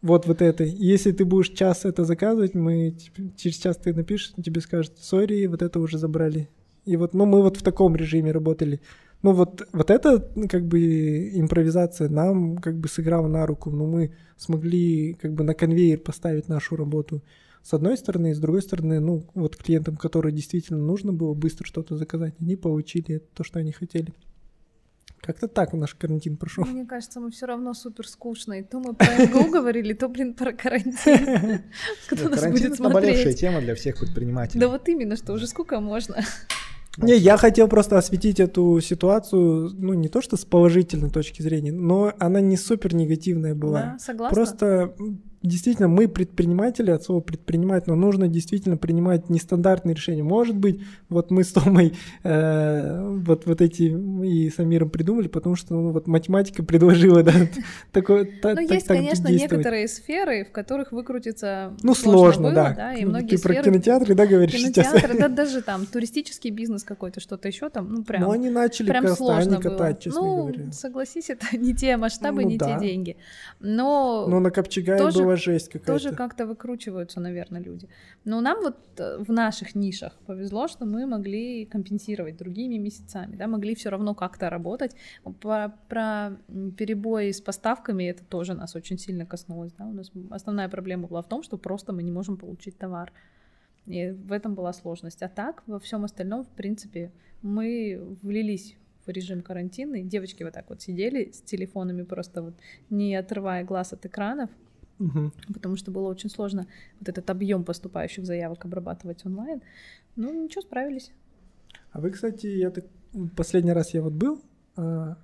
Speaker 3: вот вот это. Если ты будешь час это заказывать, мы тебе- через час ты напишешь, тебе скажут, сори, вот это уже забрали. И вот, ну, мы вот в таком режиме работали. Ну, вот, вот это, ну, как бы, импровизация нам, как бы, сыграла на руку. Но мы смогли, как бы, на конвейер поставить нашу работу. С одной стороны, и с другой стороны, ну, вот клиентам, которые действительно нужно было быстро что-то заказать, они получили то, что они хотели. Как-то так наш карантин прошел.
Speaker 2: Мне кажется, мы все равно супер скучные. То мы про МГУ говорили, то, блин, про карантин. Кто нас
Speaker 1: Карантин
Speaker 2: будет
Speaker 1: это наболевшая
Speaker 2: смотреть?
Speaker 1: тема для всех предпринимателей.
Speaker 2: Да вот именно, что уже сколько можно.
Speaker 3: Не, я хотел просто осветить эту ситуацию, ну, не то что с положительной точки зрения, но она не супер негативная была.
Speaker 2: Да, согласна.
Speaker 3: Просто действительно мы предприниматели, от слова предпринимать, но нужно действительно принимать нестандартные решения. Может быть, вот мы с Томой э, вот, вот эти и с Амиром придумали, потому что ну, вот математика предложила, да, такое, та-
Speaker 2: Ну, есть, конечно, некоторые сферы, в которых выкрутиться
Speaker 3: Ну,
Speaker 2: сложно было,
Speaker 3: да.
Speaker 2: и
Speaker 3: Ну,
Speaker 2: многие
Speaker 3: Ты про кинотеатры, да, говоришь?
Speaker 2: Кинотеатры, да, даже там туристический бизнес какой-то, что-то еще там, ну, прям...
Speaker 3: Но они начали
Speaker 2: Прям сложно было.
Speaker 3: катать, честно
Speaker 2: ну,
Speaker 3: говоря.
Speaker 2: согласись, это не те масштабы,
Speaker 3: Ну
Speaker 2: не те деньги. Но
Speaker 3: Ну, на Копчегае
Speaker 2: тоже-
Speaker 3: была жесть какая-то.
Speaker 2: тоже как-то выкручиваются, наверное, люди. Но нам вот э, в наших нишах повезло, что мы могли компенсировать другими месяцами, да, могли все равно как-то работать. Про, про перебои с поставками это тоже нас очень сильно коснулось, да. У нас основная проблема была в том, что просто мы не можем получить товар. И в этом была сложность. А так, во всем остальном, в принципе, мы влились в режим карантина, и девочки вот так вот сидели с телефонами просто вот не отрывая глаз от экранов,
Speaker 3: Мгм.
Speaker 2: потому что было очень сложно вот этот объем поступающих заявок обрабатывать онлайн. Ну, ничего, справились.
Speaker 3: А вы, кстати, я так последний раз я вот был а,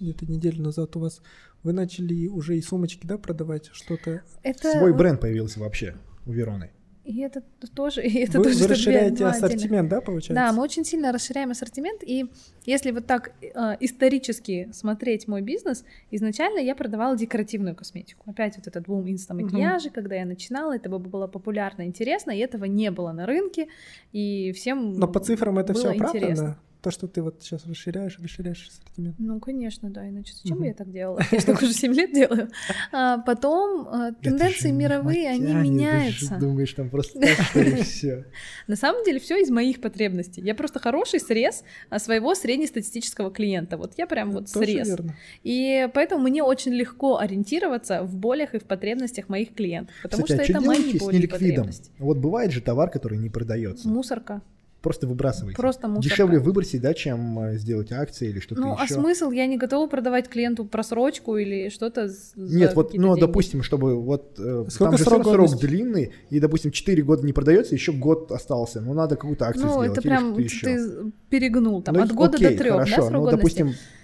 Speaker 3: где-то неделю назад у вас. Вы начали уже и сумочки, да, продавать что-то?
Speaker 2: Это
Speaker 1: Свой бренд появился вообще у Вероны.
Speaker 2: И это тоже, и это
Speaker 3: Вы,
Speaker 2: тоже
Speaker 3: вы расширяете ассортимент, да, получается?
Speaker 2: Да, мы очень сильно расширяем ассортимент, и если вот так э, исторически смотреть мой бизнес, изначально я продавала декоративную косметику. Опять вот этот бум инстамакияжа, когда я начинала, это бы было популярно, интересно, и этого не было на рынке, и всем
Speaker 3: Но по цифрам это все правда,
Speaker 2: интересно.
Speaker 3: То, что ты вот сейчас расширяешь, расширяешь ассортимент.
Speaker 2: Ну, конечно, да, иначе зачем
Speaker 3: Мгм.
Speaker 2: я так делала? Я же так уже 7 лет делаю. А потом э, тенденции мировые, они меняются.
Speaker 1: думаешь, там просто все.
Speaker 2: На самом деле все из моих потребностей. Я просто хороший срез а, своего среднестатистического клиента. Вот я прям вот
Speaker 3: Тоже
Speaker 2: срез. И поэтому мне очень легко ориентироваться в болях и в потребностях моих клиентов, потому
Speaker 1: а
Speaker 2: что это мои боли и потребности.
Speaker 1: Вот бывает же товар, который не продается.
Speaker 2: Мусорка.
Speaker 1: Просто выбрасываете.
Speaker 2: Просто мусорка.
Speaker 1: Дешевле выбросить, да, чем э, сделать акции или что-то
Speaker 2: Ну, а
Speaker 1: еще.
Speaker 2: смысл? Я не готова продавать клиенту просрочку или что-то
Speaker 1: Нет, вот, ну,
Speaker 2: деньги.
Speaker 1: допустим, чтобы вот э,
Speaker 3: Сколько
Speaker 1: там же
Speaker 3: срок
Speaker 1: срок, длинный, и, допустим, 4 года не продается, еще год остался. Ну, надо какую-то акцию
Speaker 2: Ну,
Speaker 1: сделать
Speaker 2: это
Speaker 1: или
Speaker 2: прям
Speaker 1: что-то еще.
Speaker 2: ты перегнул там
Speaker 1: Ну,
Speaker 2: от года
Speaker 1: окей,
Speaker 2: до трех,
Speaker 1: хорошо,
Speaker 2: да, срок
Speaker 1: ну,
Speaker 2: годности?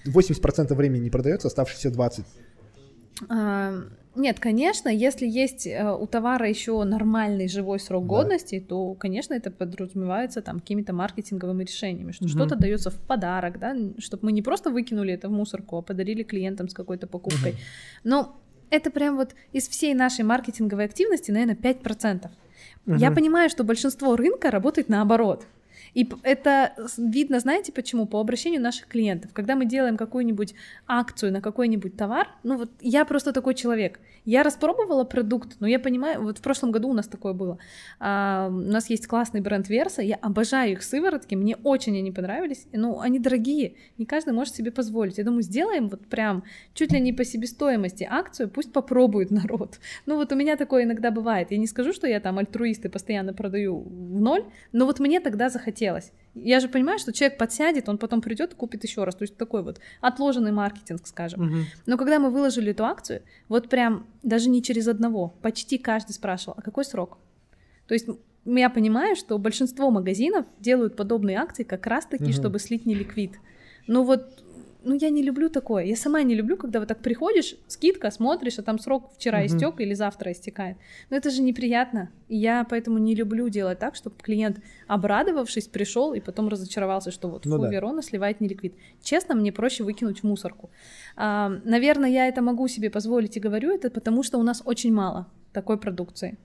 Speaker 1: допустим, 80% времени не продается, оставшиеся 20.
Speaker 2: А, Нет, конечно, если есть э, у товара еще нормальный живой срок
Speaker 1: Да.
Speaker 2: годности, то, конечно, это подразумевается там какими-то маркетинговыми решениями, что
Speaker 3: Мгм.
Speaker 2: что-то дается в подарок, да, чтобы мы не просто выкинули это в мусорку, а подарили клиентам с какой-то покупкой. Но это прям вот из всей нашей маркетинговой активности, наверное, 5%. Я
Speaker 3: Мгм.
Speaker 2: понимаю, что большинство рынка работает наоборот. И это видно, знаете почему? По обращению наших клиентов. Когда мы делаем какую-нибудь акцию на какой-нибудь товар, ну вот я просто такой человек. Я распробовала продукт, но я понимаю, вот в прошлом году у нас такое было. А, у нас есть классный бренд Верса, я обожаю их сыворотки, мне очень они понравились. Ну, они дорогие, не каждый может себе позволить. Я думаю, сделаем вот прям чуть ли не по себестоимости акцию, пусть попробует народ. Ну вот у меня такое иногда бывает. Я не скажу, что я там альтруист и постоянно продаю в ноль, но вот мне тогда захотелось. Я же понимаю, что человек подсядет, он потом придет и купит еще раз. То есть такой вот отложенный маркетинг, скажем.
Speaker 3: Мгм.
Speaker 2: Но когда мы выложили эту акцию, вот прям даже не через одного, почти каждый спрашивал, а какой срок? То есть я понимаю, что большинство магазинов делают подобные акции как раз-таки,
Speaker 1: Мгм.
Speaker 2: чтобы слить неликвид. Ну вот, ну я не люблю такое. Я сама не люблю, когда вот так приходишь, скидка, смотришь, а там срок вчера
Speaker 3: Мгм.
Speaker 2: истек или завтра истекает. Но это же неприятно. И я поэтому не люблю делать так, чтобы клиент, обрадовавшись, пришел и потом разочаровался, что вот
Speaker 1: Ну
Speaker 2: фу,
Speaker 1: да.
Speaker 2: Верона сливает неликвид. Честно, мне проще выкинуть в мусорку. А, наверное, я это могу себе позволить и говорю это, потому что у нас очень мало такой продукции.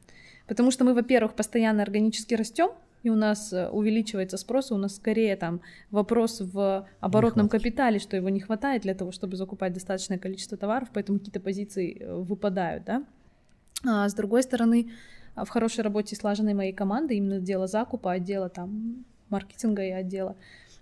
Speaker 2: Потому что мы, во-первых, постоянно органически растем, и у нас э, увеличивается спрос, и у нас скорее там вопрос в оборотном капитале, что его не хватает для того, чтобы закупать достаточное количество товаров, поэтому какие-то позиции э, выпадают, да. А с другой стороны, а, в хорошей работе слаженной моей команды, именно отдела закупа, отдела там маркетинга и отдела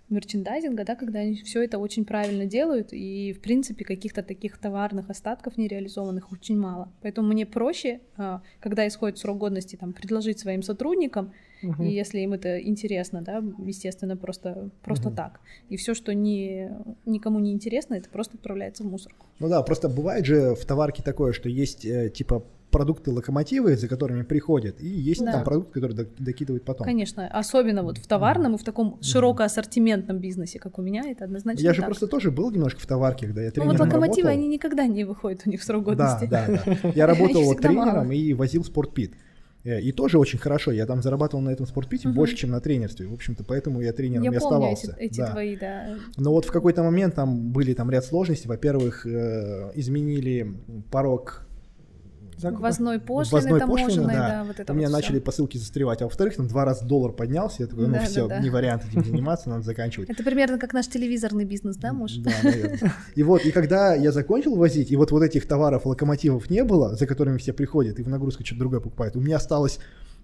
Speaker 2: мерчендайзинга, да, когда они все это очень правильно делают, и, в принципе, каких-то таких товарных остатков нереализованных очень мало. Поэтому мне проще, а, когда исходит срок годности, там, предложить своим сотрудникам, И если им это интересно, да, естественно, просто, просто так. И все, что не, никому не интересно, это просто отправляется в мусорку.
Speaker 1: Ну да, просто бывает же в товарке такое, что есть э, типа продукты-локомотивы, за которыми приходят, и есть
Speaker 2: Да.
Speaker 1: там продукты, которые док- докидывают потом.
Speaker 2: Конечно, особенно вот в товарном и в таком широкоассортиментном бизнесе, как у меня, это однозначно
Speaker 1: Я же
Speaker 2: так.
Speaker 1: просто тоже был немножко в товарке, когда я
Speaker 2: Ну
Speaker 1: тренером
Speaker 2: вот локомотивы,
Speaker 1: работал.
Speaker 2: они никогда не выходят у них срок
Speaker 1: Да,
Speaker 2: годности.
Speaker 1: да, да. Я работал тренером и возил спортпит. Э, И тоже очень хорошо. Я там зарабатывал на этом спортпите
Speaker 2: Мгм.
Speaker 1: больше, чем на тренерстве. В общем-то, поэтому я тренером
Speaker 2: Я
Speaker 1: и
Speaker 2: помню эти,
Speaker 1: оставался.
Speaker 2: эти
Speaker 1: Да.
Speaker 2: твои, да.
Speaker 1: Но вот в какой-то момент там были там ряд сложностей. Во-первых, э, изменили порог
Speaker 3: Закупа.
Speaker 2: Ввозной пошлины
Speaker 1: ввозной
Speaker 2: таможенной,
Speaker 1: пошлины,
Speaker 2: да.
Speaker 1: да.
Speaker 2: вот это
Speaker 1: У меня
Speaker 2: вот
Speaker 1: начали посылки застревать. А во-вторых, там два раза доллар поднялся. Я такой, ну
Speaker 2: Да, да,
Speaker 1: все,
Speaker 2: да.
Speaker 1: не вариант этим заниматься, надо заканчивать.
Speaker 2: Это примерно как наш телевизорный бизнес, да, муж?
Speaker 1: Да, наверное. И вот, и когда я закончил возить, и вот вот этих товаров, локомотивов не было, за которыми все приходят и в нагрузку что-то другое покупают, у меня осталось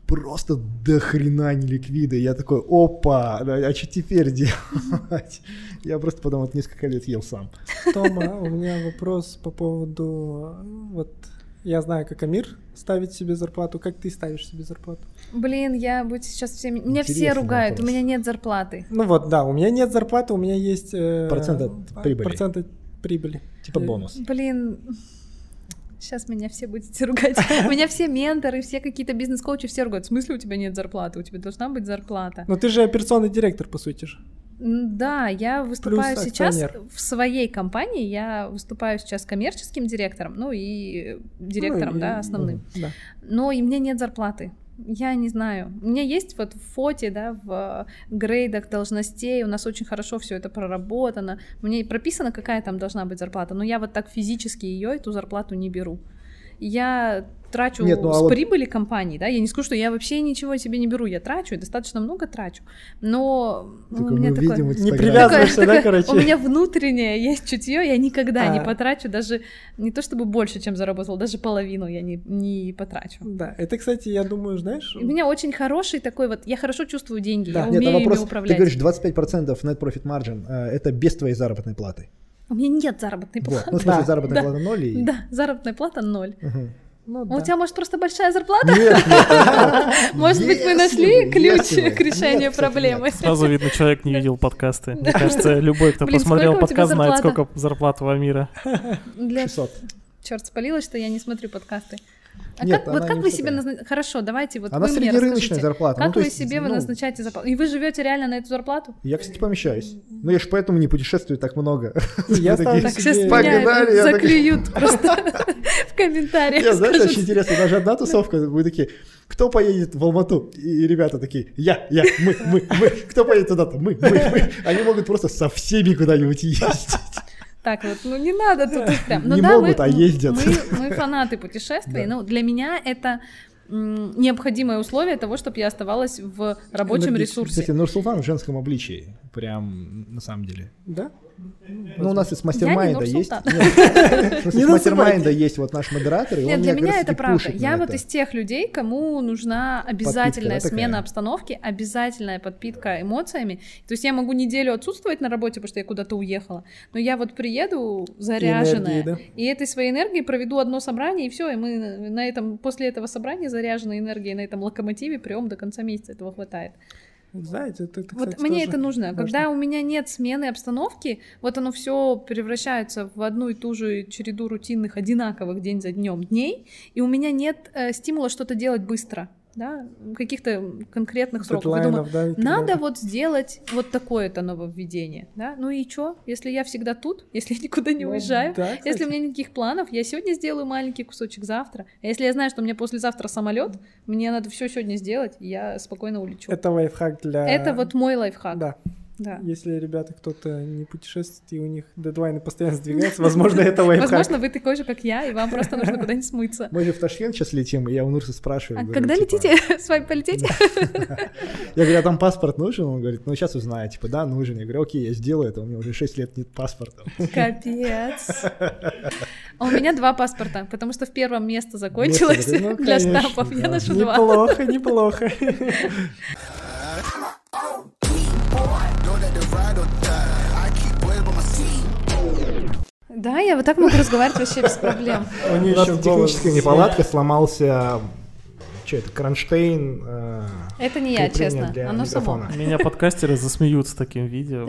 Speaker 1: просто до хрена неликвида. Я такой, опа, да, а что теперь делать? Я просто потом вот несколько лет ел сам.
Speaker 3: Тома, у меня вопрос по поводу... Вот я знаю, как Амир ставит себе зарплату. Как ты ставишь себе зарплату?
Speaker 2: Блин, я будь сейчас всеми... Меня все
Speaker 1: Интересный
Speaker 2: ругают, у
Speaker 1: вопрос.
Speaker 2: меня нет зарплаты.
Speaker 3: Ну вот, да, у меня нет зарплаты, у меня есть... э,
Speaker 1: Процент от прибыли.
Speaker 3: Процент от прибыли.
Speaker 1: Типа
Speaker 3: Э,
Speaker 1: бонус.
Speaker 2: Блин, сейчас меня все будете ругать. Меня все менторы, все какие-то бизнес-коучи, все ругают. В смысле у тебя нет зарплаты? У тебя должна быть зарплата.
Speaker 3: Но ты же операционный директор, по сути же.
Speaker 2: Да, я выступаю
Speaker 3: Плюс
Speaker 2: сейчас
Speaker 3: акционер.
Speaker 2: в своей компании, я выступаю сейчас коммерческим директором, ну и директором,
Speaker 3: Ну, и-
Speaker 2: да, основным.
Speaker 3: Да.
Speaker 2: Но и мне нет зарплаты. Я не знаю. У меня есть вот в фоте, да, в грейдах должностей, у нас очень хорошо все это проработано. Мне прописано, какая там должна быть зарплата, но я вот так физически ее, эту зарплату не беру. Я трачу
Speaker 1: Нет, ну, а
Speaker 2: с
Speaker 1: вот-
Speaker 2: прибыли компании, да, я не скажу, что я вообще ничего себе не беру, я трачу, достаточно много трачу, но
Speaker 1: Только
Speaker 2: у меня такое...
Speaker 3: Не привязываешься,
Speaker 2: Такое-
Speaker 3: да,
Speaker 2: такое-
Speaker 3: короче?
Speaker 2: У меня внутреннее есть чутье, я никогда не
Speaker 3: А.
Speaker 2: потрачу даже не то чтобы больше, чем заработал, даже половину я не, не потрачу.
Speaker 3: Да, это, кстати, я думаю, знаешь...
Speaker 2: У меня очень хороший такой вот, я хорошо чувствую деньги,
Speaker 3: Да.
Speaker 2: я
Speaker 1: Нет,
Speaker 2: умею
Speaker 1: вопрос,
Speaker 2: ими
Speaker 1: ты
Speaker 2: управлять.
Speaker 1: говоришь 25% net profit margin, э, это без твоей заработной платы.
Speaker 2: У меня нет заработной
Speaker 1: Вот.
Speaker 2: платы.
Speaker 1: Ну, в смысле,
Speaker 3: Да,
Speaker 1: заработная
Speaker 2: да,
Speaker 1: плата ноль и...
Speaker 2: Да, заработная плата ноль.
Speaker 1: Мгм.
Speaker 3: Ну,
Speaker 2: А
Speaker 3: да.
Speaker 2: У тебя, может, просто большая зарплата?
Speaker 1: Нет, нет.
Speaker 2: Может быть, мы нашли ключ к решению проблемы?
Speaker 4: Сразу видно, человек не видел подкасты. Мне кажется, любой, кто посмотрел подкаст, знает,
Speaker 2: зарплата?
Speaker 4: сколько зарплат у Амира.
Speaker 2: Для...
Speaker 1: 600.
Speaker 2: Черт, спалилось, что я не смотрю подкасты. А
Speaker 1: Нет,
Speaker 2: как, вот как вы себе назначаете? Хорошо, давайте вот
Speaker 1: Она
Speaker 2: вы расскажите.
Speaker 1: зарплата.
Speaker 2: Как
Speaker 1: Ну,
Speaker 2: вы
Speaker 1: есть,
Speaker 2: себе вы
Speaker 1: ну,
Speaker 2: назначаете зарплату? И вы живете реально на эту зарплату?
Speaker 1: Я, кстати, помещаюсь. Ну, я же поэтому не путешествую так много.
Speaker 3: Я
Speaker 2: Так сейчас меня
Speaker 1: я
Speaker 2: заклюют просто в комментариях.
Speaker 1: Нет, знаешь, очень интересно, даже одна тусовка, вы такие, кто поедет в Алмату? И ребята такие, я, я, мы, мы, мы. Кто поедет туда-то? Мы, мы, мы. Они могут просто со всеми куда-нибудь ездить.
Speaker 2: Так вот, ну не надо тут прям. Ну
Speaker 1: Не
Speaker 2: да,
Speaker 1: могут,
Speaker 2: мы,
Speaker 1: а ездят.
Speaker 2: Мы, мы фанаты путешествий,
Speaker 1: Да.
Speaker 2: но для меня это необходимое условие того, чтобы я оставалась в рабочем
Speaker 3: Энергично.
Speaker 2: ресурсе.
Speaker 1: Кстати, Нурсултан в женском обличии. Прям на самом деле.
Speaker 3: Да?
Speaker 1: Ну, у нас из мастер-майнда есть. Из мастер-майнда
Speaker 3: называйте.
Speaker 1: есть вот наш модератор, и
Speaker 2: Нет, для меня это правда. Я вот из тех людей, кому нужна обязательная смена обстановки, обязательная подпитка эмоциями. То есть я могу неделю отсутствовать на работе, потому что я куда-то уехала, но я вот приеду заряженная,
Speaker 3: энергии, да?
Speaker 2: и этой своей энергией проведу одно собрание, и все, и мы на- этом после этого собрания заряженной энергией на этом локомотиве прям до конца месяца этого хватает.
Speaker 3: Знаете, это, это,
Speaker 2: Вот
Speaker 3: кстати,
Speaker 2: мне
Speaker 3: тоже
Speaker 2: это нужно.
Speaker 3: важно.
Speaker 2: Когда у меня нет смены обстановки, вот оно все превращается в одну и ту же череду рутинных, одинаковых день за днем дней, и у меня нет э, стимула что-то делать быстро, да, каких-то конкретных сроков. Я думаю,
Speaker 3: да,
Speaker 2: надо вот сделать вот такое-то нововведение, да, ну и чё, если я всегда тут, если я никуда не
Speaker 3: Ну,
Speaker 2: уезжаю,
Speaker 3: да,
Speaker 2: если у меня никаких планов, я сегодня сделаю маленький кусочек завтра, а если я знаю, что мне послезавтра самолет, мне надо все сегодня сделать, я спокойно улечу.
Speaker 3: Это лайфхак для...
Speaker 2: Это вот мой лайфхак.
Speaker 3: Да.
Speaker 2: Да.
Speaker 3: Если ребята кто-то не путешествует, и у них дедлайны постоянно сдвигаются, возможно, это лайфхак.
Speaker 2: Возможно, вы такой же, как я, и вам просто нужно куда-нибудь смыться.
Speaker 1: Мы же в Ташкент сейчас летим, и я у Нурса спрашиваю.
Speaker 2: А
Speaker 1: говорю,
Speaker 2: когда
Speaker 1: типа,
Speaker 2: летите? С вами полетите?
Speaker 1: Я говорю, а там паспорт нужен? Он говорит, ну сейчас узнаю. Типа, да, нужен. Я говорю, окей, я сделаю это, у меня уже 6 лет нет паспорта.
Speaker 2: Капец. А у меня два паспорта, потому что в первом место закончилось
Speaker 1: Место, ну,
Speaker 2: для
Speaker 1: конечно,
Speaker 2: штампов. Я
Speaker 1: да.
Speaker 2: ношу два.
Speaker 3: Неплохо, неплохо.
Speaker 2: Да, я вот так могу разговаривать вообще без проблем.
Speaker 3: У нее
Speaker 1: нас
Speaker 3: еще
Speaker 1: техническая неполадка, сломался, что это, кронштейн. э,
Speaker 2: Это не я, честно.
Speaker 1: для
Speaker 2: Оно само.
Speaker 1: микрофона.
Speaker 4: Меня подкастеры засмеются таким видео.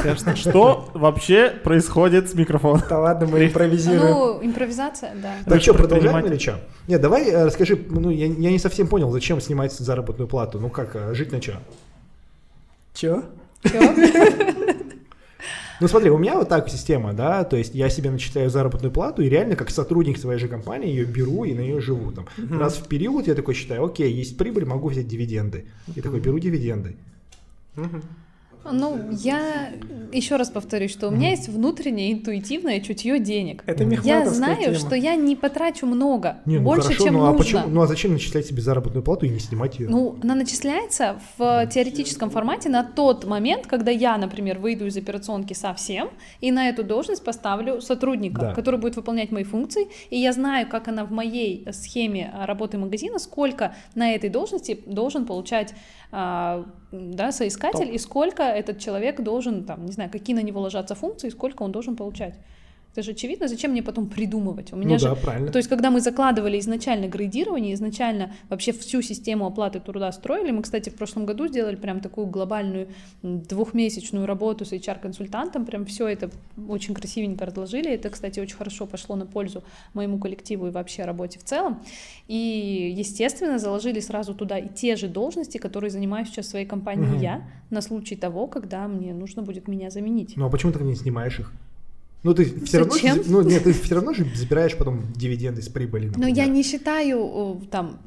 Speaker 4: Скажут, что вообще происходит с микрофоном?
Speaker 3: Да ладно, мы импровизируем.
Speaker 2: Ну, импровизация, да.
Speaker 1: Так что, продолжаем или что? Нет, давай э, расскажи, ну я, я не совсем понял, зачем снимать заработную плату. Ну как, э, жить на что?
Speaker 3: Чё?
Speaker 2: Чё?
Speaker 1: Ну смотри, у меня вот так система, да, то есть я себе начисляю заработную плату и реально как сотрудник своей же компании ее беру и на нее живу. Там. Раз в период я такой считаю, окей, есть прибыль, могу взять дивиденды. И такой беру дивиденды.
Speaker 2: Ну, я еще раз повторюсь, что у меня есть внутреннее интуитивное чутье денег.
Speaker 3: Это
Speaker 2: Я знаю,
Speaker 3: тема.
Speaker 2: что я не потрачу много,
Speaker 1: Не, ну
Speaker 2: больше,
Speaker 1: хорошо,
Speaker 2: чем
Speaker 1: ну а
Speaker 2: нужно.
Speaker 1: почему? Ну а зачем начислять себе заработную плату и не снимать ее?
Speaker 2: Ну, она начисляется в теоретическом формате на тот момент, когда я, например, выйду из операционки совсем и на эту должность поставлю сотрудника,
Speaker 1: Да.
Speaker 2: который будет выполнять мои функции, и я знаю, как она в моей схеме работы магазина, сколько на этой должности должен получать а, да, соискатель, и сколько этот человек должен, там, не знаю, какие на него ложатся функции, и сколько он должен получать. Это же очевидно, зачем мне потом придумывать? У меня
Speaker 1: ну
Speaker 2: же
Speaker 1: да, правильно.
Speaker 2: то есть, когда мы закладывали изначально градирование, изначально вообще всю систему оплаты труда строили, мы, кстати, в прошлом году сделали прям такую глобальную двухмесячную работу с HR-консультантом, прям все это очень красивенько разложили. Это, кстати, очень хорошо пошло на пользу моему коллективу и вообще работе в целом. И, естественно, заложили сразу туда и те же должности, которые занимаю сейчас в своей компании
Speaker 1: Мгм.
Speaker 2: я, на случай того, когда мне нужно будет меня заменить.
Speaker 1: Ну а почему ты не снимаешь их? Ну ты все равно,
Speaker 2: Зачем?
Speaker 1: же- ну нет, ты все равно же забираешь потом дивиденды с прибыли.
Speaker 2: Но
Speaker 1: например.
Speaker 2: я не считаю там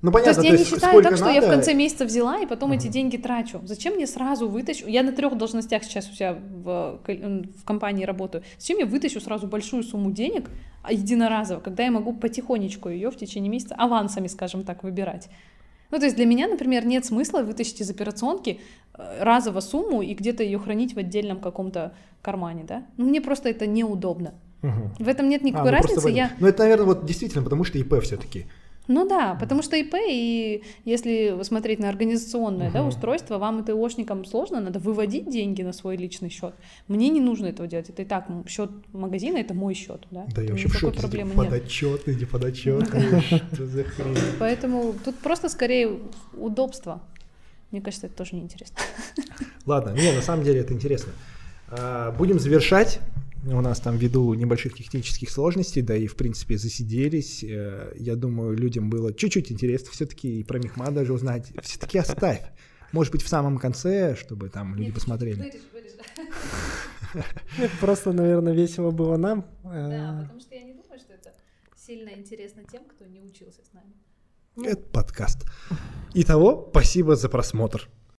Speaker 1: Ну,
Speaker 2: То
Speaker 1: понятно,
Speaker 2: есть я не считаю так, что я в
Speaker 1: надо-
Speaker 2: конце месяца взяла и потом эти
Speaker 1: Мгм.
Speaker 2: деньги трачу. Зачем мне сразу вытащу? Я на трех должностях сейчас у себя в, в компании работаю. Зачем я вытащу сразу большую сумму денег а, единоразово, когда я могу потихонечку ее в течение месяца авансами, скажем так, выбирать? Ну, то есть для меня, например, нет смысла вытащить из операционки э, разово сумму и где-то ее хранить в отдельном каком-то кармане, да? Ну, мне просто это неудобно.
Speaker 1: Мгм.
Speaker 2: В этом нет
Speaker 1: А,
Speaker 2: никакой
Speaker 1: ну, просто
Speaker 2: разницы. Я
Speaker 1: Ну, это, наверное, вот действительно, потому что ИП все-таки.
Speaker 2: Ну да, потому что ИП, и если смотреть на организационное да,
Speaker 1: Мгм.
Speaker 2: устройство, вам это ИОшникам сложно, надо выводить деньги на свой личный счет. Мне не нужно этого делать. Это и так счет магазина, это мой счет. Да,
Speaker 1: Да, я
Speaker 2: Поэтому
Speaker 1: вообще в шоке.
Speaker 2: проблемы
Speaker 1: Типа,
Speaker 2: нет.
Speaker 1: подотчетный, не подотчетный.
Speaker 2: Поэтому тут просто скорее удобство. Мне кажется, это тоже неинтересно.
Speaker 1: Ладно, не, на самом деле это интересно. А, Будем завершать. У нас там ввиду небольших технических сложностей, да и в принципе засиделись. Э, Я думаю, людям было чуть-чуть интересно все-таки и про Мехма даже узнать. Все-таки оставь. Может быть, в самом конце, чтобы там люди посмотрели.
Speaker 3: Просто, наверное, весело было нам. э,
Speaker 2: что я не думаю, что это сильно интересно тем, кто не учился с нами.
Speaker 1: Это подкаст. Итого, спасибо за просмотр.